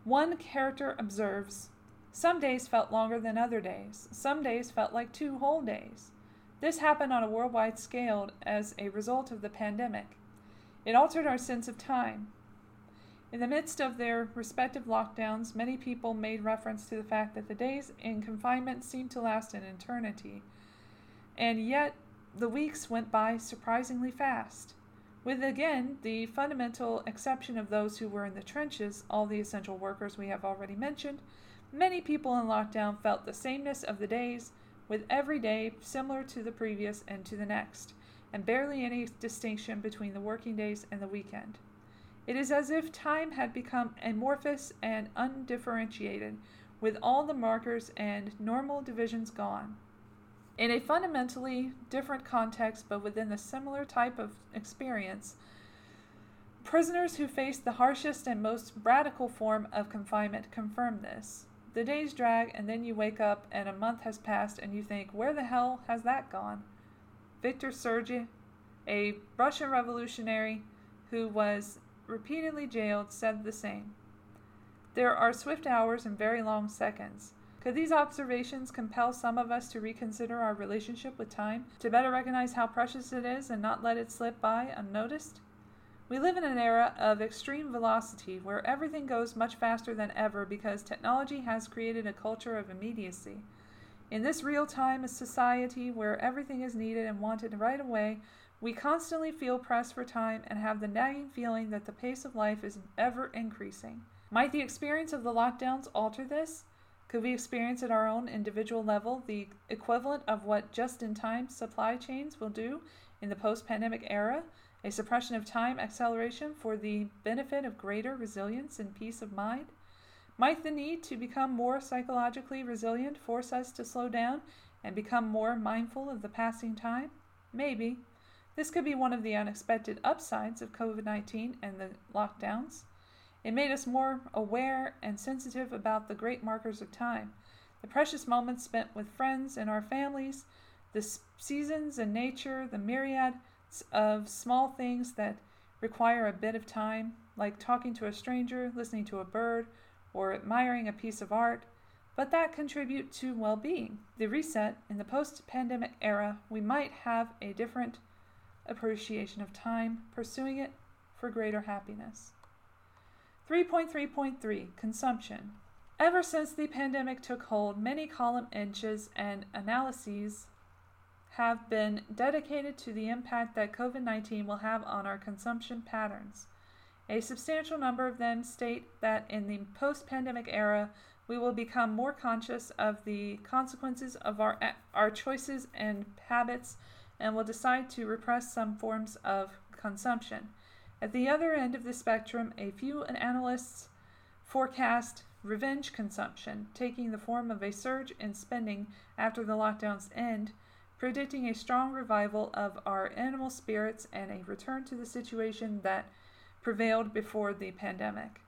one character observes Some days felt longer than other days. Some days felt like two whole days. This happened on a worldwide scale as a result of the pandemic. It altered our sense of time. In the midst of their respective lockdowns, many people made reference to the fact that the days in confinement seemed to last an eternity. And yet, the weeks went by surprisingly fast. With again the fundamental exception of those who were in the trenches, all the essential workers we have already mentioned, many people in lockdown felt the sameness of the days, with every day similar to the previous and to the next, and barely any distinction between the working days and the weekend. It is as if time had become amorphous and undifferentiated, with all the markers and normal divisions gone. In a fundamentally different context, but within the similar type of experience, prisoners who faced the harshest and most radical form of confinement confirm this. The days drag, and then you wake up, and a month has passed, and you think, where the hell has that gone? Victor Serge, a Russian revolutionary who was repeatedly jailed, said the same. There are swift hours and very long seconds. Could these observations compel some of us to reconsider our relationship with time, to better recognize how precious it is and not let it slip by unnoticed? We live in an era of extreme velocity where everything goes much faster than ever because technology has created a culture of immediacy. In this real time society where everything is needed and wanted right away, we constantly feel pressed for time and have the nagging feeling that the pace of life is ever increasing. Might the experience of the lockdowns alter this? Could we experience at our own individual level the equivalent of what just in time supply chains will do in the post pandemic era? A suppression of time acceleration for the benefit of greater resilience and peace of mind? Might the need to become more psychologically resilient force us to slow down and become more mindful of the passing time? Maybe. This could be one of the unexpected upsides of COVID 19 and the lockdowns. It made us more aware and sensitive about the great markers of time, the precious moments spent with friends and our families, the seasons and nature, the myriad of small things that require a bit of time, like talking to a stranger, listening to a bird, or admiring a piece of art, but that contribute to well being. The reset in the post pandemic era, we might have a different appreciation of time, pursuing it for greater happiness. 3.3.3 Consumption. Ever since the pandemic took hold, many column inches and analyses have been dedicated to the impact that COVID 19 will have on our consumption patterns. A substantial number of them state that in the post pandemic era, we will become more conscious of the consequences of our, our choices and habits and will decide to repress some forms of consumption. At the other end of the spectrum, a few analysts forecast revenge consumption, taking the form of a surge in spending after the lockdowns end, predicting a strong revival of our animal spirits and a return to the situation that prevailed before the pandemic.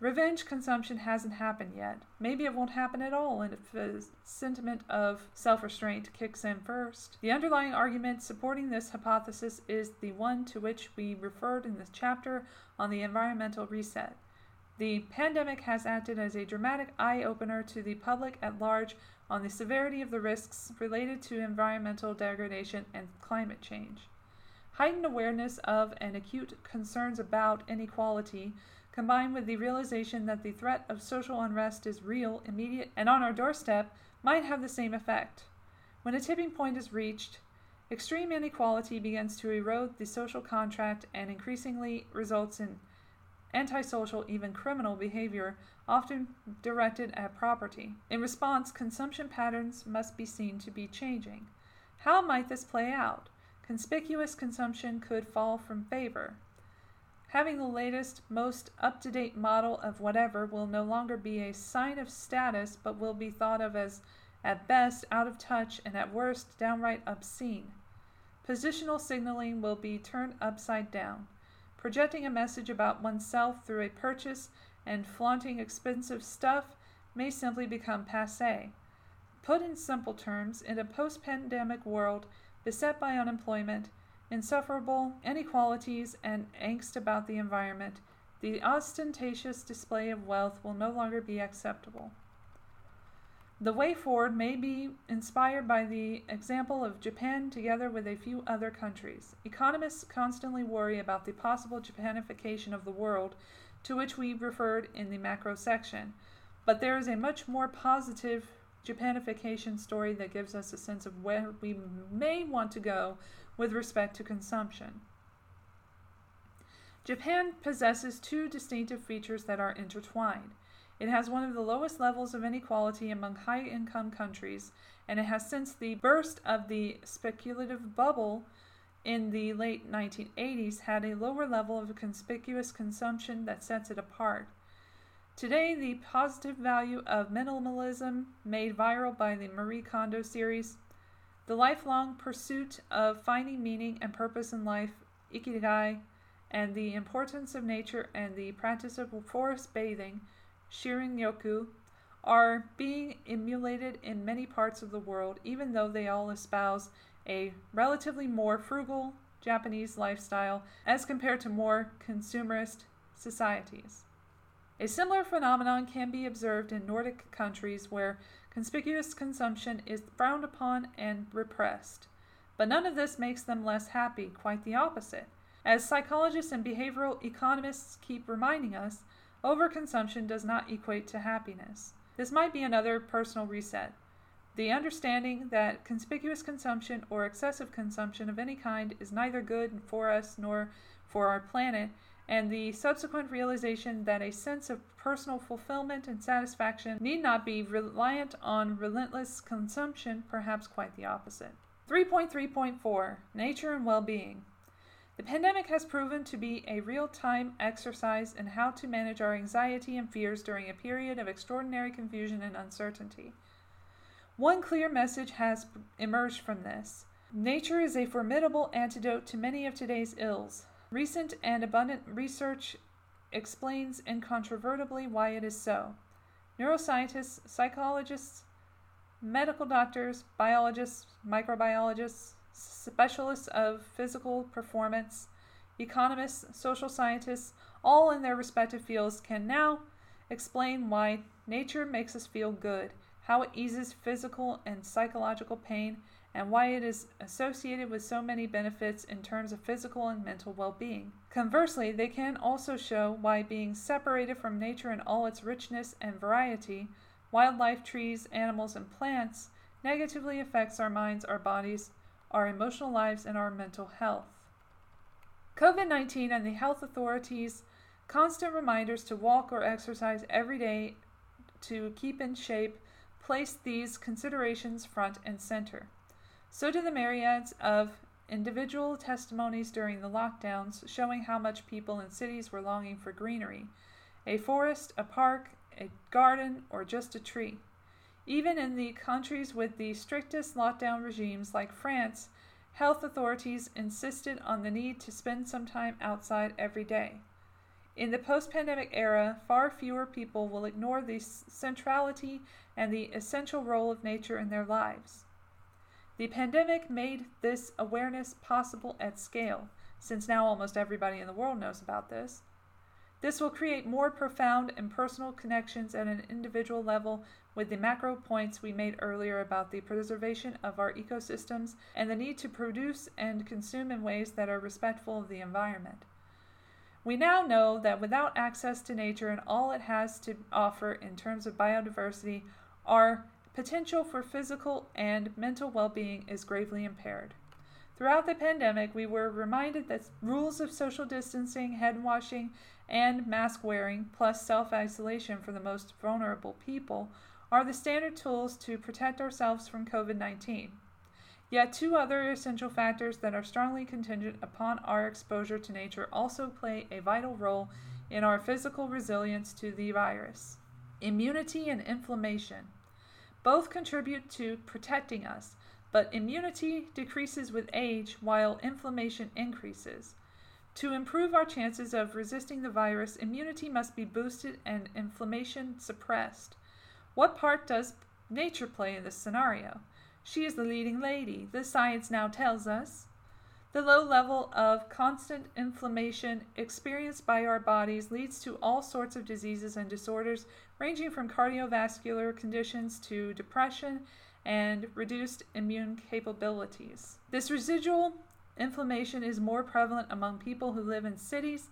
Revenge consumption hasn't happened yet. Maybe it won't happen at all and if the sentiment of self restraint kicks in first. The underlying argument supporting this hypothesis is the one to which we referred in the chapter on the environmental reset. The pandemic has acted as a dramatic eye opener to the public at large on the severity of the risks related to environmental degradation and climate change. Heightened awareness of and acute concerns about inequality combined with the realization that the threat of social unrest is real, immediate, and on our doorstep, might have the same effect. When a tipping point is reached, extreme inequality begins to erode the social contract and increasingly results in antisocial, even criminal behavior, often directed at property. In response, consumption patterns must be seen to be changing. How might this play out? Conspicuous consumption could fall from favor. Having the latest, most up to date model of whatever will no longer be a sign of status, but will be thought of as, at best, out of touch and at worst, downright obscene. Positional signaling will be turned upside down. Projecting a message about oneself through a purchase and flaunting expensive stuff may simply become passe. Put in simple terms, in a post pandemic world beset by unemployment, insufferable inequalities, and angst about the environment, the ostentatious display of wealth will no longer be acceptable. The way forward may be inspired by the example of Japan together with a few other countries. Economists constantly worry about the possible Japanification of the world, to which we referred in the macro section, but there is a much more positive Japanification story that gives us a sense of where we may want to go with respect to consumption. Japan possesses two distinctive features that are intertwined. It has one of the lowest levels of inequality among high income countries, and it has since the burst of the speculative bubble in the late 1980s had a lower level of conspicuous consumption that sets it apart. Today, the positive value of minimalism, made viral by the Marie Kondo series, the lifelong pursuit of finding meaning and purpose in life, ikigai, and the importance of nature and the practice of forest bathing, shirin-yoku, are being emulated in many parts of the world, even though they all espouse a relatively more frugal Japanese lifestyle as compared to more consumerist societies. A similar phenomenon can be observed in Nordic countries where Conspicuous consumption is frowned upon and repressed. But none of this makes them less happy, quite the opposite. As psychologists and behavioral economists keep reminding us, overconsumption does not equate to happiness. This might be another personal reset. The understanding that conspicuous consumption or excessive consumption of any kind is neither good for us nor for our planet and the subsequent realization that a sense of personal fulfillment and satisfaction need not be reliant on relentless consumption, perhaps quite the opposite. 3.3.4 Nature and Well Being. The pandemic has proven to be a real time exercise in how to manage our anxiety and fears during a period of extraordinary confusion and uncertainty. One clear message has emerged from this. Nature is a formidable antidote to many of today's ills. Recent and abundant research explains incontrovertibly why it is so. Neuroscientists, psychologists, medical doctors, biologists, microbiologists, specialists of physical performance, economists, social scientists, all in their respective fields can now explain why nature makes us feel good, how it eases physical and psychological pain, and why it is associated with so many benefits in terms of physical and mental well being. Conversely, they can also show why being separated from nature in all its richness and variety, wildlife, trees, animals, and plants, negatively affects our minds, our bodies, our emotional lives, and our mental health. COVID 19 and the health authorities' constant reminders to walk or exercise every day to keep in shape place these considerations front and center. So do the myriads of individual testimonies during the lockdowns showing how much people in cities were longing for greenery a forest, a park, a garden, or just a tree. Even in the countries with the strictest lockdown regimes like France, health authorities insisted on the need to spend some time outside every day. In the post pandemic era, far fewer people will ignore the centrality and the essential role of nature in their lives. The pandemic made this awareness possible at scale, since now almost everybody in the world knows about this. This will create more profound and personal connections at an individual level with the macro points we made earlier about the preservation of our ecosystems and the need to produce and consume in ways that are respectful of the environment. We now know that without access to nature and all it has to offer in terms of biodiversity, our potential for physical and mental well being is gravely impaired. Throughout the pandemic, we were reminded that rules of social distancing, hand washing, and mask wearing, plus self isolation for the most vulnerable people, are the standard tools to protect ourselves from COVID 19. Yet, two other essential factors that are strongly contingent upon our exposure to nature also play a vital role in our physical resilience to the virus immunity and inflammation. Both contribute to protecting us, but immunity decreases with age while inflammation increases. To improve our chances of resisting the virus, immunity must be boosted and inflammation suppressed. What part does nature play in this scenario? She is the leading lady, the science now tells us. The low level of constant inflammation experienced by our bodies leads to all sorts of diseases and disorders, ranging from cardiovascular conditions to depression and reduced immune capabilities. This residual Inflammation is more prevalent among people who live in cities,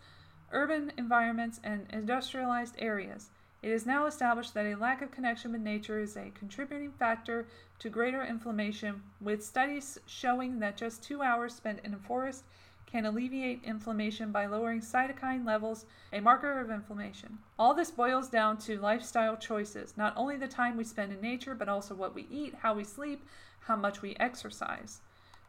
urban environments, and industrialized areas. It is now established that a lack of connection with nature is a contributing factor to greater inflammation, with studies showing that just two hours spent in a forest can alleviate inflammation by lowering cytokine levels, a marker of inflammation. All this boils down to lifestyle choices, not only the time we spend in nature, but also what we eat, how we sleep, how much we exercise.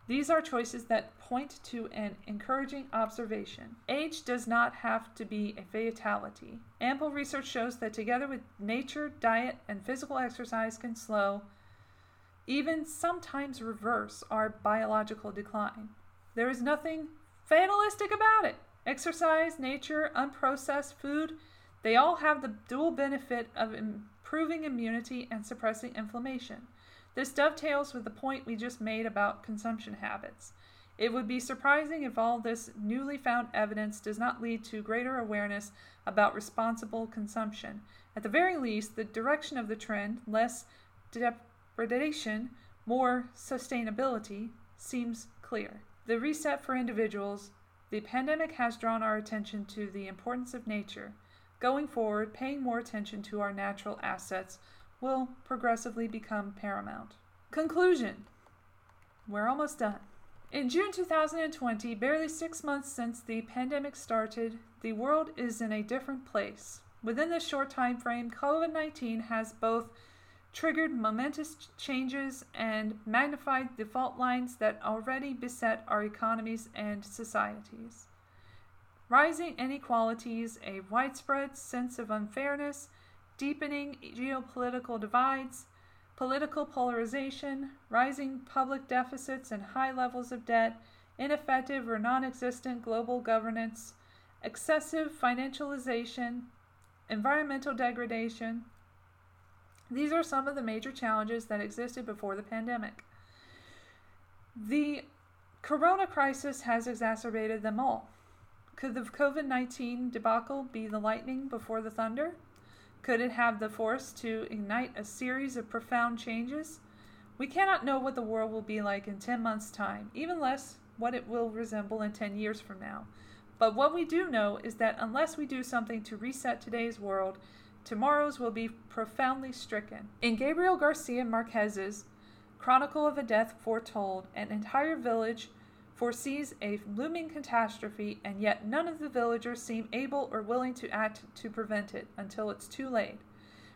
These are choices that point to an encouraging observation. Age does not have to be a fatality. Ample research shows that together with nature, diet, and physical exercise can slow, even sometimes reverse, our biological decline. There is nothing fatalistic about it. Exercise, nature, unprocessed food, they all have the dual benefit of improving immunity and suppressing inflammation. This dovetails with the point we just made about consumption habits. It would be surprising if all this newly found evidence does not lead to greater awareness about responsible consumption. At the very least, the direction of the trend, less depredation, more sustainability, seems clear. The reset for individuals, the pandemic has drawn our attention to the importance of nature. Going forward, paying more attention to our natural assets will progressively become paramount. Conclusion We're almost done. In June 2020, barely six months since the pandemic started, the world is in a different place. Within this short time frame, COVID 19 has both triggered momentous changes and magnified the fault lines that already beset our economies and societies. Rising inequalities, a widespread sense of unfairness, deepening geopolitical divides, political polarization, rising public deficits and high levels of debt, ineffective or non existent global governance, excessive financialization, environmental degradation. These are some of the major challenges that existed before the pandemic. The corona crisis has exacerbated them all. Could the COVID 19 debacle be the lightning before the thunder? Could it have the force to ignite a series of profound changes? We cannot know what the world will be like in 10 months' time, even less what it will resemble in 10 years from now. But what we do know is that unless we do something to reset today's world, tomorrow's will be profoundly stricken. In Gabriel Garcia Marquez's Chronicle of a Death Foretold, an entire village foresees a looming catastrophe, and yet none of the villagers seem able or willing to act to prevent it until it's too late.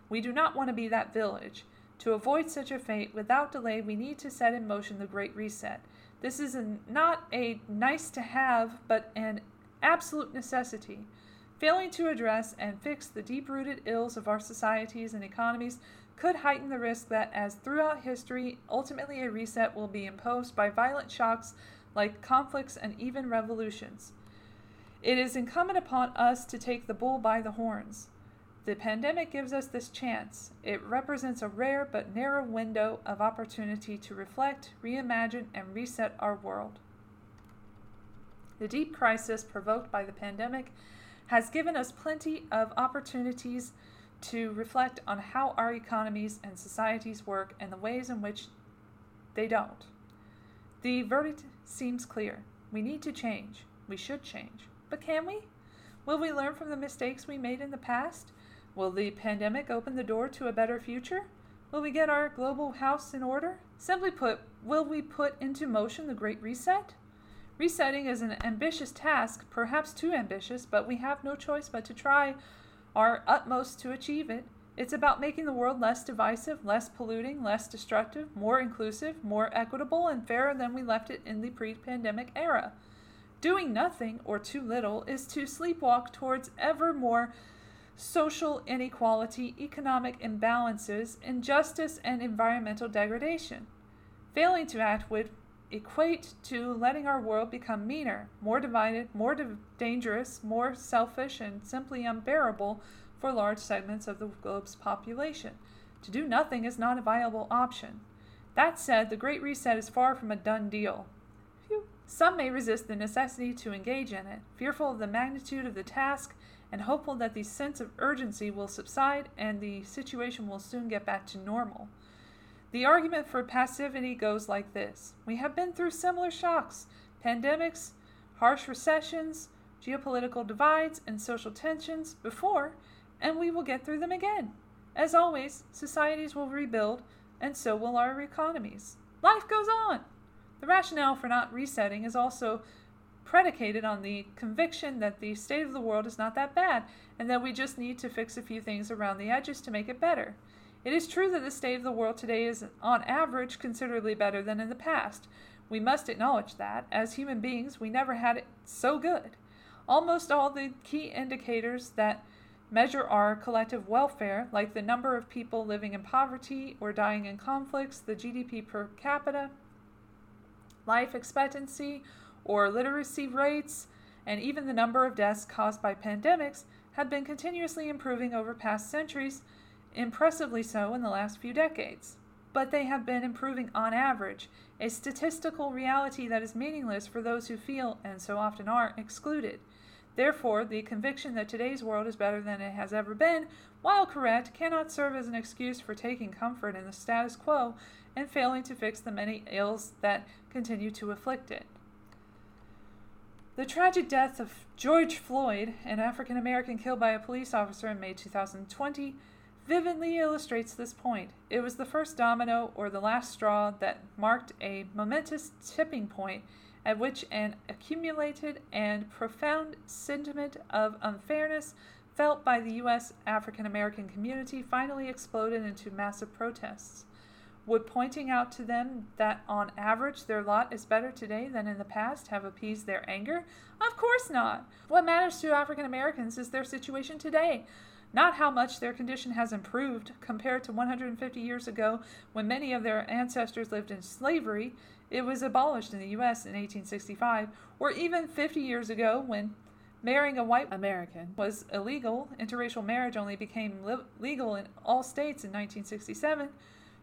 We do not want to be that village. To avoid such a fate, without delay, we need to set in motion the Great Reset. This is not a nice to have, but an absolute necessity. Failing to address and fix the deep rooted ills of our societies and economies could heighten the risk that, as throughout history, ultimately a reset will be imposed by violent shocks like conflicts and even revolutions. It is incumbent upon us to take the bull by the horns. The pandemic gives us this chance. It represents a rare but narrow window of opportunity to reflect, reimagine, and reset our world. The deep crisis provoked by the pandemic has given us plenty of opportunities to reflect on how our economies and societies work and the ways in which they don't. The verdict seems clear. We need to change. We should change. But can we? Will we learn from the mistakes we made in the past? Will the pandemic open the door to a better future? Will we get our global house in order? Simply put, will we put into motion the Great Reset? Resetting is an ambitious task, perhaps too ambitious, but we have no choice but to try our utmost to achieve it. It's about making the world less divisive, less polluting, less destructive, more inclusive, more equitable, and fairer than we left it in the pre pandemic era. Doing nothing, or too little, is to sleepwalk towards ever more social inequality, economic imbalances, injustice, and environmental degradation. Failing to act would equate to letting our world become meaner, more divided, more di- dangerous, more selfish, and simply unbearable for large segments of the globe's population. To do nothing is not a viable option. That said, the Great Reset is far from a done deal. Phew. Some may resist the necessity to engage in it, fearful of the magnitude of the task and hopeful that the sense of urgency will subside and the situation will soon get back to normal. The argument for passivity goes like this We have been through similar shocks, pandemics, harsh recessions, geopolitical divides, and social tensions before, and we will get through them again. As always, societies will rebuild, and so will our economies. Life goes on. The rationale for not resetting is also predicated on the conviction that the state of the world is not that bad, and that we just need to fix a few things around the edges to make it better. It is true that the state of the world today is, on average, considerably better than in the past. We must acknowledge that. As human beings, we never had it so good. Almost all the key indicators that measure our collective welfare, like the number of people living in poverty or dying in conflicts, the GDP per capita, life expectancy, or literacy rates, and even the number of deaths caused by pandemics, have been continuously improving over past centuries, impressively so in the last few decades. But they have been improving on average, a statistical reality that is meaningless for those who feel, and so often are, excluded. Therefore, the conviction that today's world is better than it has ever been, while correct, cannot serve as an excuse for taking comfort in the status quo and failing to fix the many ills that continue to afflict it. The tragic death of George Floyd, an African American killed by a police officer in May 2020, vividly illustrates this point. It was the first domino or the last straw that marked a momentous tipping point at which an accumulated and profound sentiment of unfairness felt by the U.S. African American community finally exploded into massive protests. Would pointing out to them that on average their lot is better today than in the past have appeased their anger? Of course not. What matters to African Americans is their situation today, not how much their condition has improved compared to 150 years ago when many of their ancestors lived in slavery. It was abolished in the US in 1865, or even 50 years ago when marrying a white American was illegal. Interracial marriage only became le- legal in all states in 1967.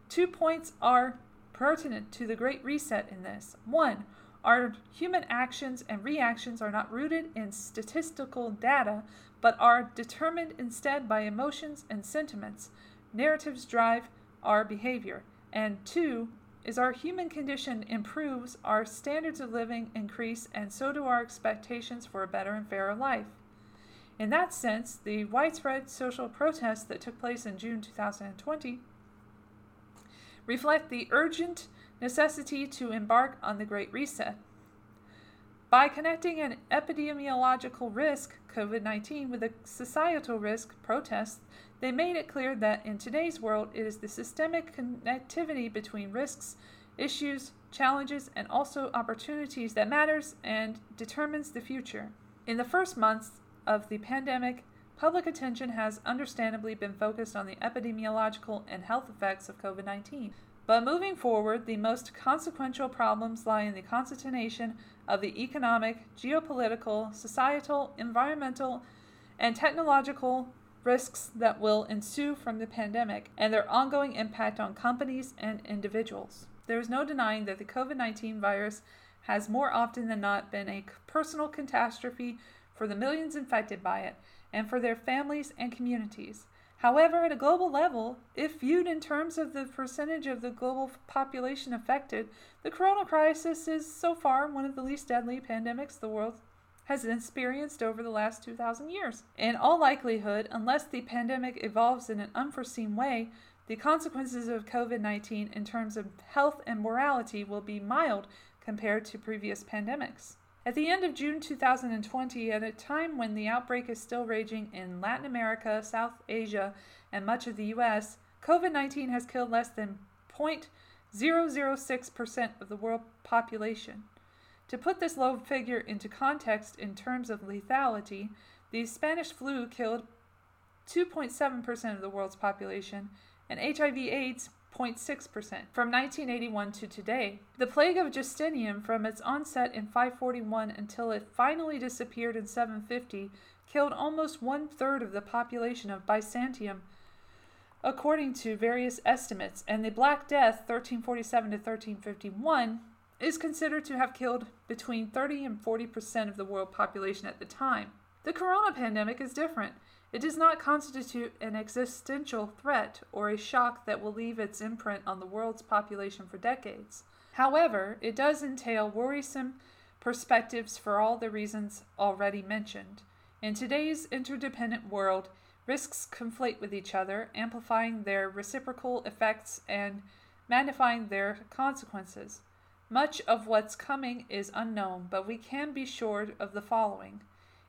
Two points are pertinent to the Great Reset in this. One, our human actions and reactions are not rooted in statistical data, but are determined instead by emotions and sentiments. Narratives drive our behavior. And two, is our human condition improves, our standards of living increase, and so do our expectations for a better and fairer life. In that sense, the widespread social protests that took place in June 2020 reflect the urgent necessity to embark on the Great Reset. By connecting an epidemiological risk, COVID 19, with a societal risk, protests, they made it clear that in today's world it is the systemic connectivity between risks, issues, challenges, and also opportunities that matters and determines the future. In the first months of the pandemic, public attention has understandably been focused on the epidemiological and health effects of COVID 19. But moving forward, the most consequential problems lie in the concatenation of the economic, geopolitical, societal, environmental, and technological risks that will ensue from the pandemic and their ongoing impact on companies and individuals. There is no denying that the COVID 19 virus has more often than not been a personal catastrophe for the millions infected by it and for their families and communities. However, at a global level, if viewed in terms of the percentage of the global population affected, the corona crisis is so far one of the least deadly pandemics the world has experienced over the last 2,000 years. In all likelihood, unless the pandemic evolves in an unforeseen way, the consequences of COVID 19 in terms of health and morality will be mild compared to previous pandemics. At the end of June 2020, at a time when the outbreak is still raging in Latin America, South Asia, and much of the US, COVID 19 has killed less than 0.006% of the world population. To put this low figure into context in terms of lethality, the Spanish flu killed 2.7% of the world's population, and HIV/AIDS 0.6% from 1981 to today. The plague of Justinian, from its onset in 541 until it finally disappeared in 750, killed almost one third of the population of Byzantium, according to various estimates, and the Black Death, 1347 to 1351, is considered to have killed between 30 and 40 percent of the world population at the time. The corona pandemic is different. It does not constitute an existential threat or a shock that will leave its imprint on the world's population for decades. However, it does entail worrisome perspectives for all the reasons already mentioned. In today's interdependent world, risks conflate with each other, amplifying their reciprocal effects and magnifying their consequences. Much of what's coming is unknown, but we can be sure of the following.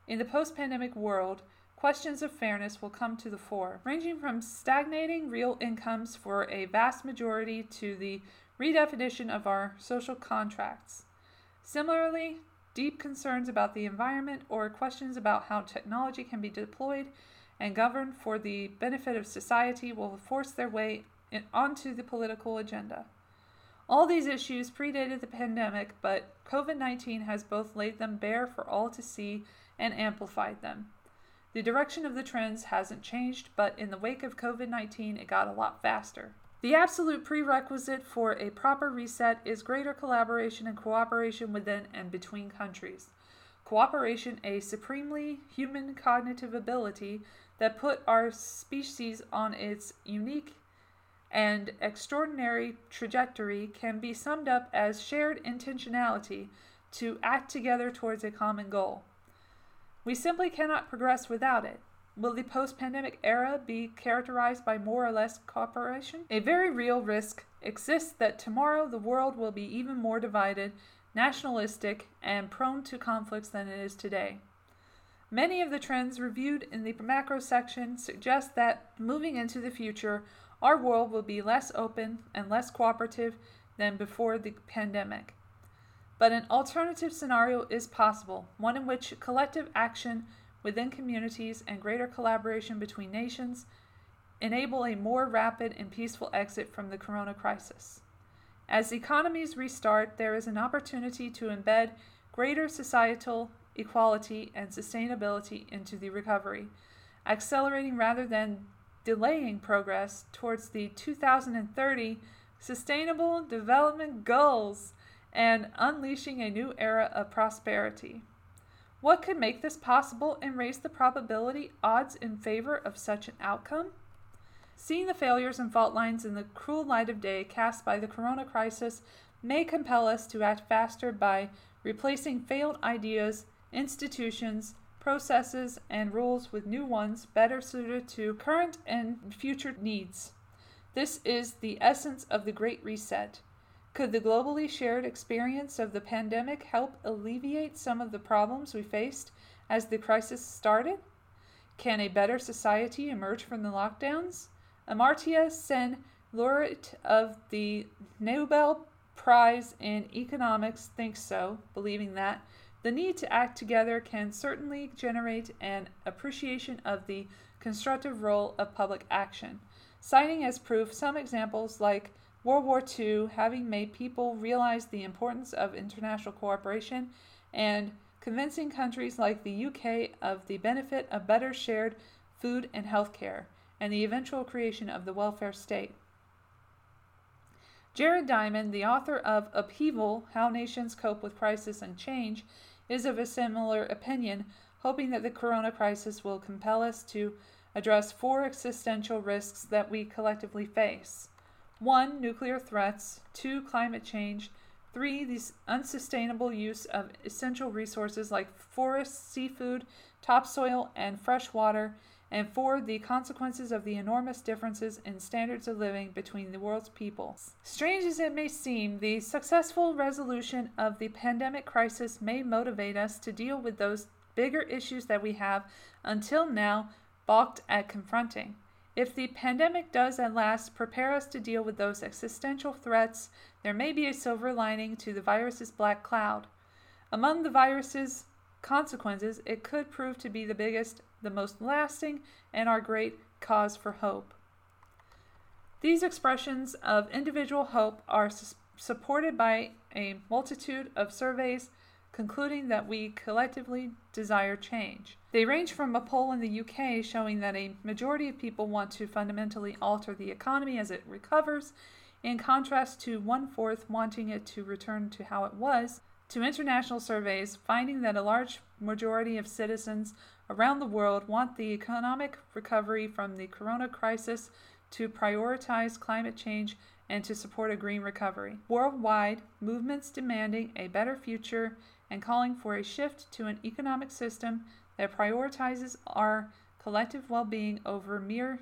In the post pandemic world, questions of fairness will come to the fore, ranging from stagnating real incomes for a vast majority to the redefinition of our social contracts. Similarly, deep concerns about the environment or questions about how technology can be deployed and governed for the benefit of society will force their way onto the political agenda. All these issues predated the pandemic, but COVID 19 has both laid them bare for all to see and amplified them. The direction of the trends hasn't changed, but in the wake of COVID 19, it got a lot faster. The absolute prerequisite for a proper reset is greater collaboration and cooperation within and between countries. Cooperation, a supremely human cognitive ability that put our species on its unique and extraordinary trajectory, can be summed up as shared intentionality to act together towards a common goal. We simply cannot progress without it. Will the post pandemic era be characterized by more or less cooperation? A very real risk exists that tomorrow the world will be even more divided, nationalistic, and prone to conflicts than it is today. Many of the trends reviewed in the macro section suggest that moving into the future, our world will be less open and less cooperative than before the pandemic. But an alternative scenario is possible, one in which collective action within communities and greater collaboration between nations enable a more rapid and peaceful exit from the corona crisis. As economies restart, there is an opportunity to embed greater societal equality and sustainability into the recovery, accelerating rather than delaying progress towards the 2030 Sustainable Development Goals and unleashing a new era of prosperity. What could make this possible and raise the probability odds in favor of such an outcome? Seeing the failures and fault lines in the cruel light of day cast by the corona crisis may compel us to act faster by replacing failed ideas, institutions, processes, and rules with new ones better suited to current and future needs. This is the essence of the Great Reset. Could the globally shared experience of the pandemic help alleviate some of the problems we faced as the crisis started? Can a better society emerge from the lockdowns? Amartya Sen, laureate of the Nobel Prize in Economics, thinks so, believing that the need to act together can certainly generate an appreciation of the constructive role of public action citing as proof some examples like World War II having made people realize the importance of international cooperation and convincing countries like the UK of the benefit of better shared food and health care and the eventual creation of the welfare state. Jared Diamond, the author of Upheaval How Nations Cope with Crisis and Change, is of a similar opinion, hoping that the corona crisis will compel us to address four existential risks that we collectively face. One, nuclear threats. Two, climate change. Three, the unsustainable use of essential resources like forests, seafood, topsoil, and fresh water. And four, the consequences of the enormous differences in standards of living between the world's peoples. Strange as it may seem, the successful resolution of the pandemic crisis may motivate us to deal with those bigger issues that we have until now balked at confronting. If the pandemic does at last prepare us to deal with those existential threats, there may be a silver lining to the virus's black cloud. Among the virus's consequences, it could prove to be the biggest, the most lasting, and our great cause for hope. These expressions of individual hope are su- supported by a multitude of surveys concluding that we collectively desire change. They range from a poll in the UK showing that a majority of people want to fundamentally alter the economy as it recovers, in contrast to one fourth wanting it to return to how it was, to international surveys finding that a large majority of citizens around the world want the economic recovery from the corona crisis to prioritize climate change and to support a green recovery. Worldwide, movements demanding a better future and calling for a shift to an economic system that prioritizes our collective well being over mere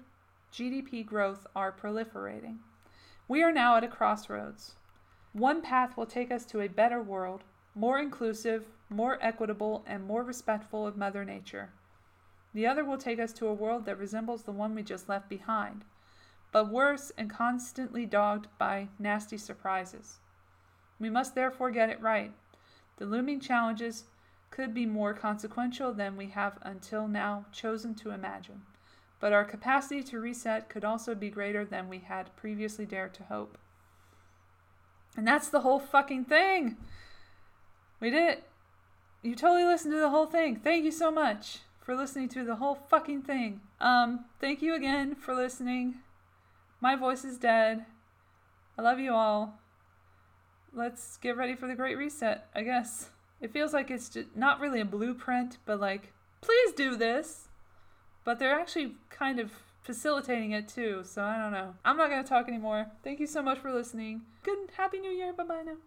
GDP growth are proliferating. We are now at a crossroads. One path will take us to a better world, more inclusive, more equitable, and more respectful of Mother Nature. The other will take us to a world that resembles the one we just left behind, but worse and constantly dogged by nasty surprises. We must therefore get it right the looming challenges could be more consequential than we have until now chosen to imagine, but our capacity to reset could also be greater than we had previously dared to hope. And that's the whole fucking thing. We did it. You totally listened to the whole thing. Thank you so much for listening to the whole fucking thing. Um, thank you again for listening. My voice is dead. I love you all let's get ready for the Great Reset, I guess. It feels like it's just not really a blueprint, but like, please do this. But they're actually kind of facilitating it too, so I don't know. I'm not going to talk anymore. Thank you so much for listening. Good, happy new year. Bye bye now.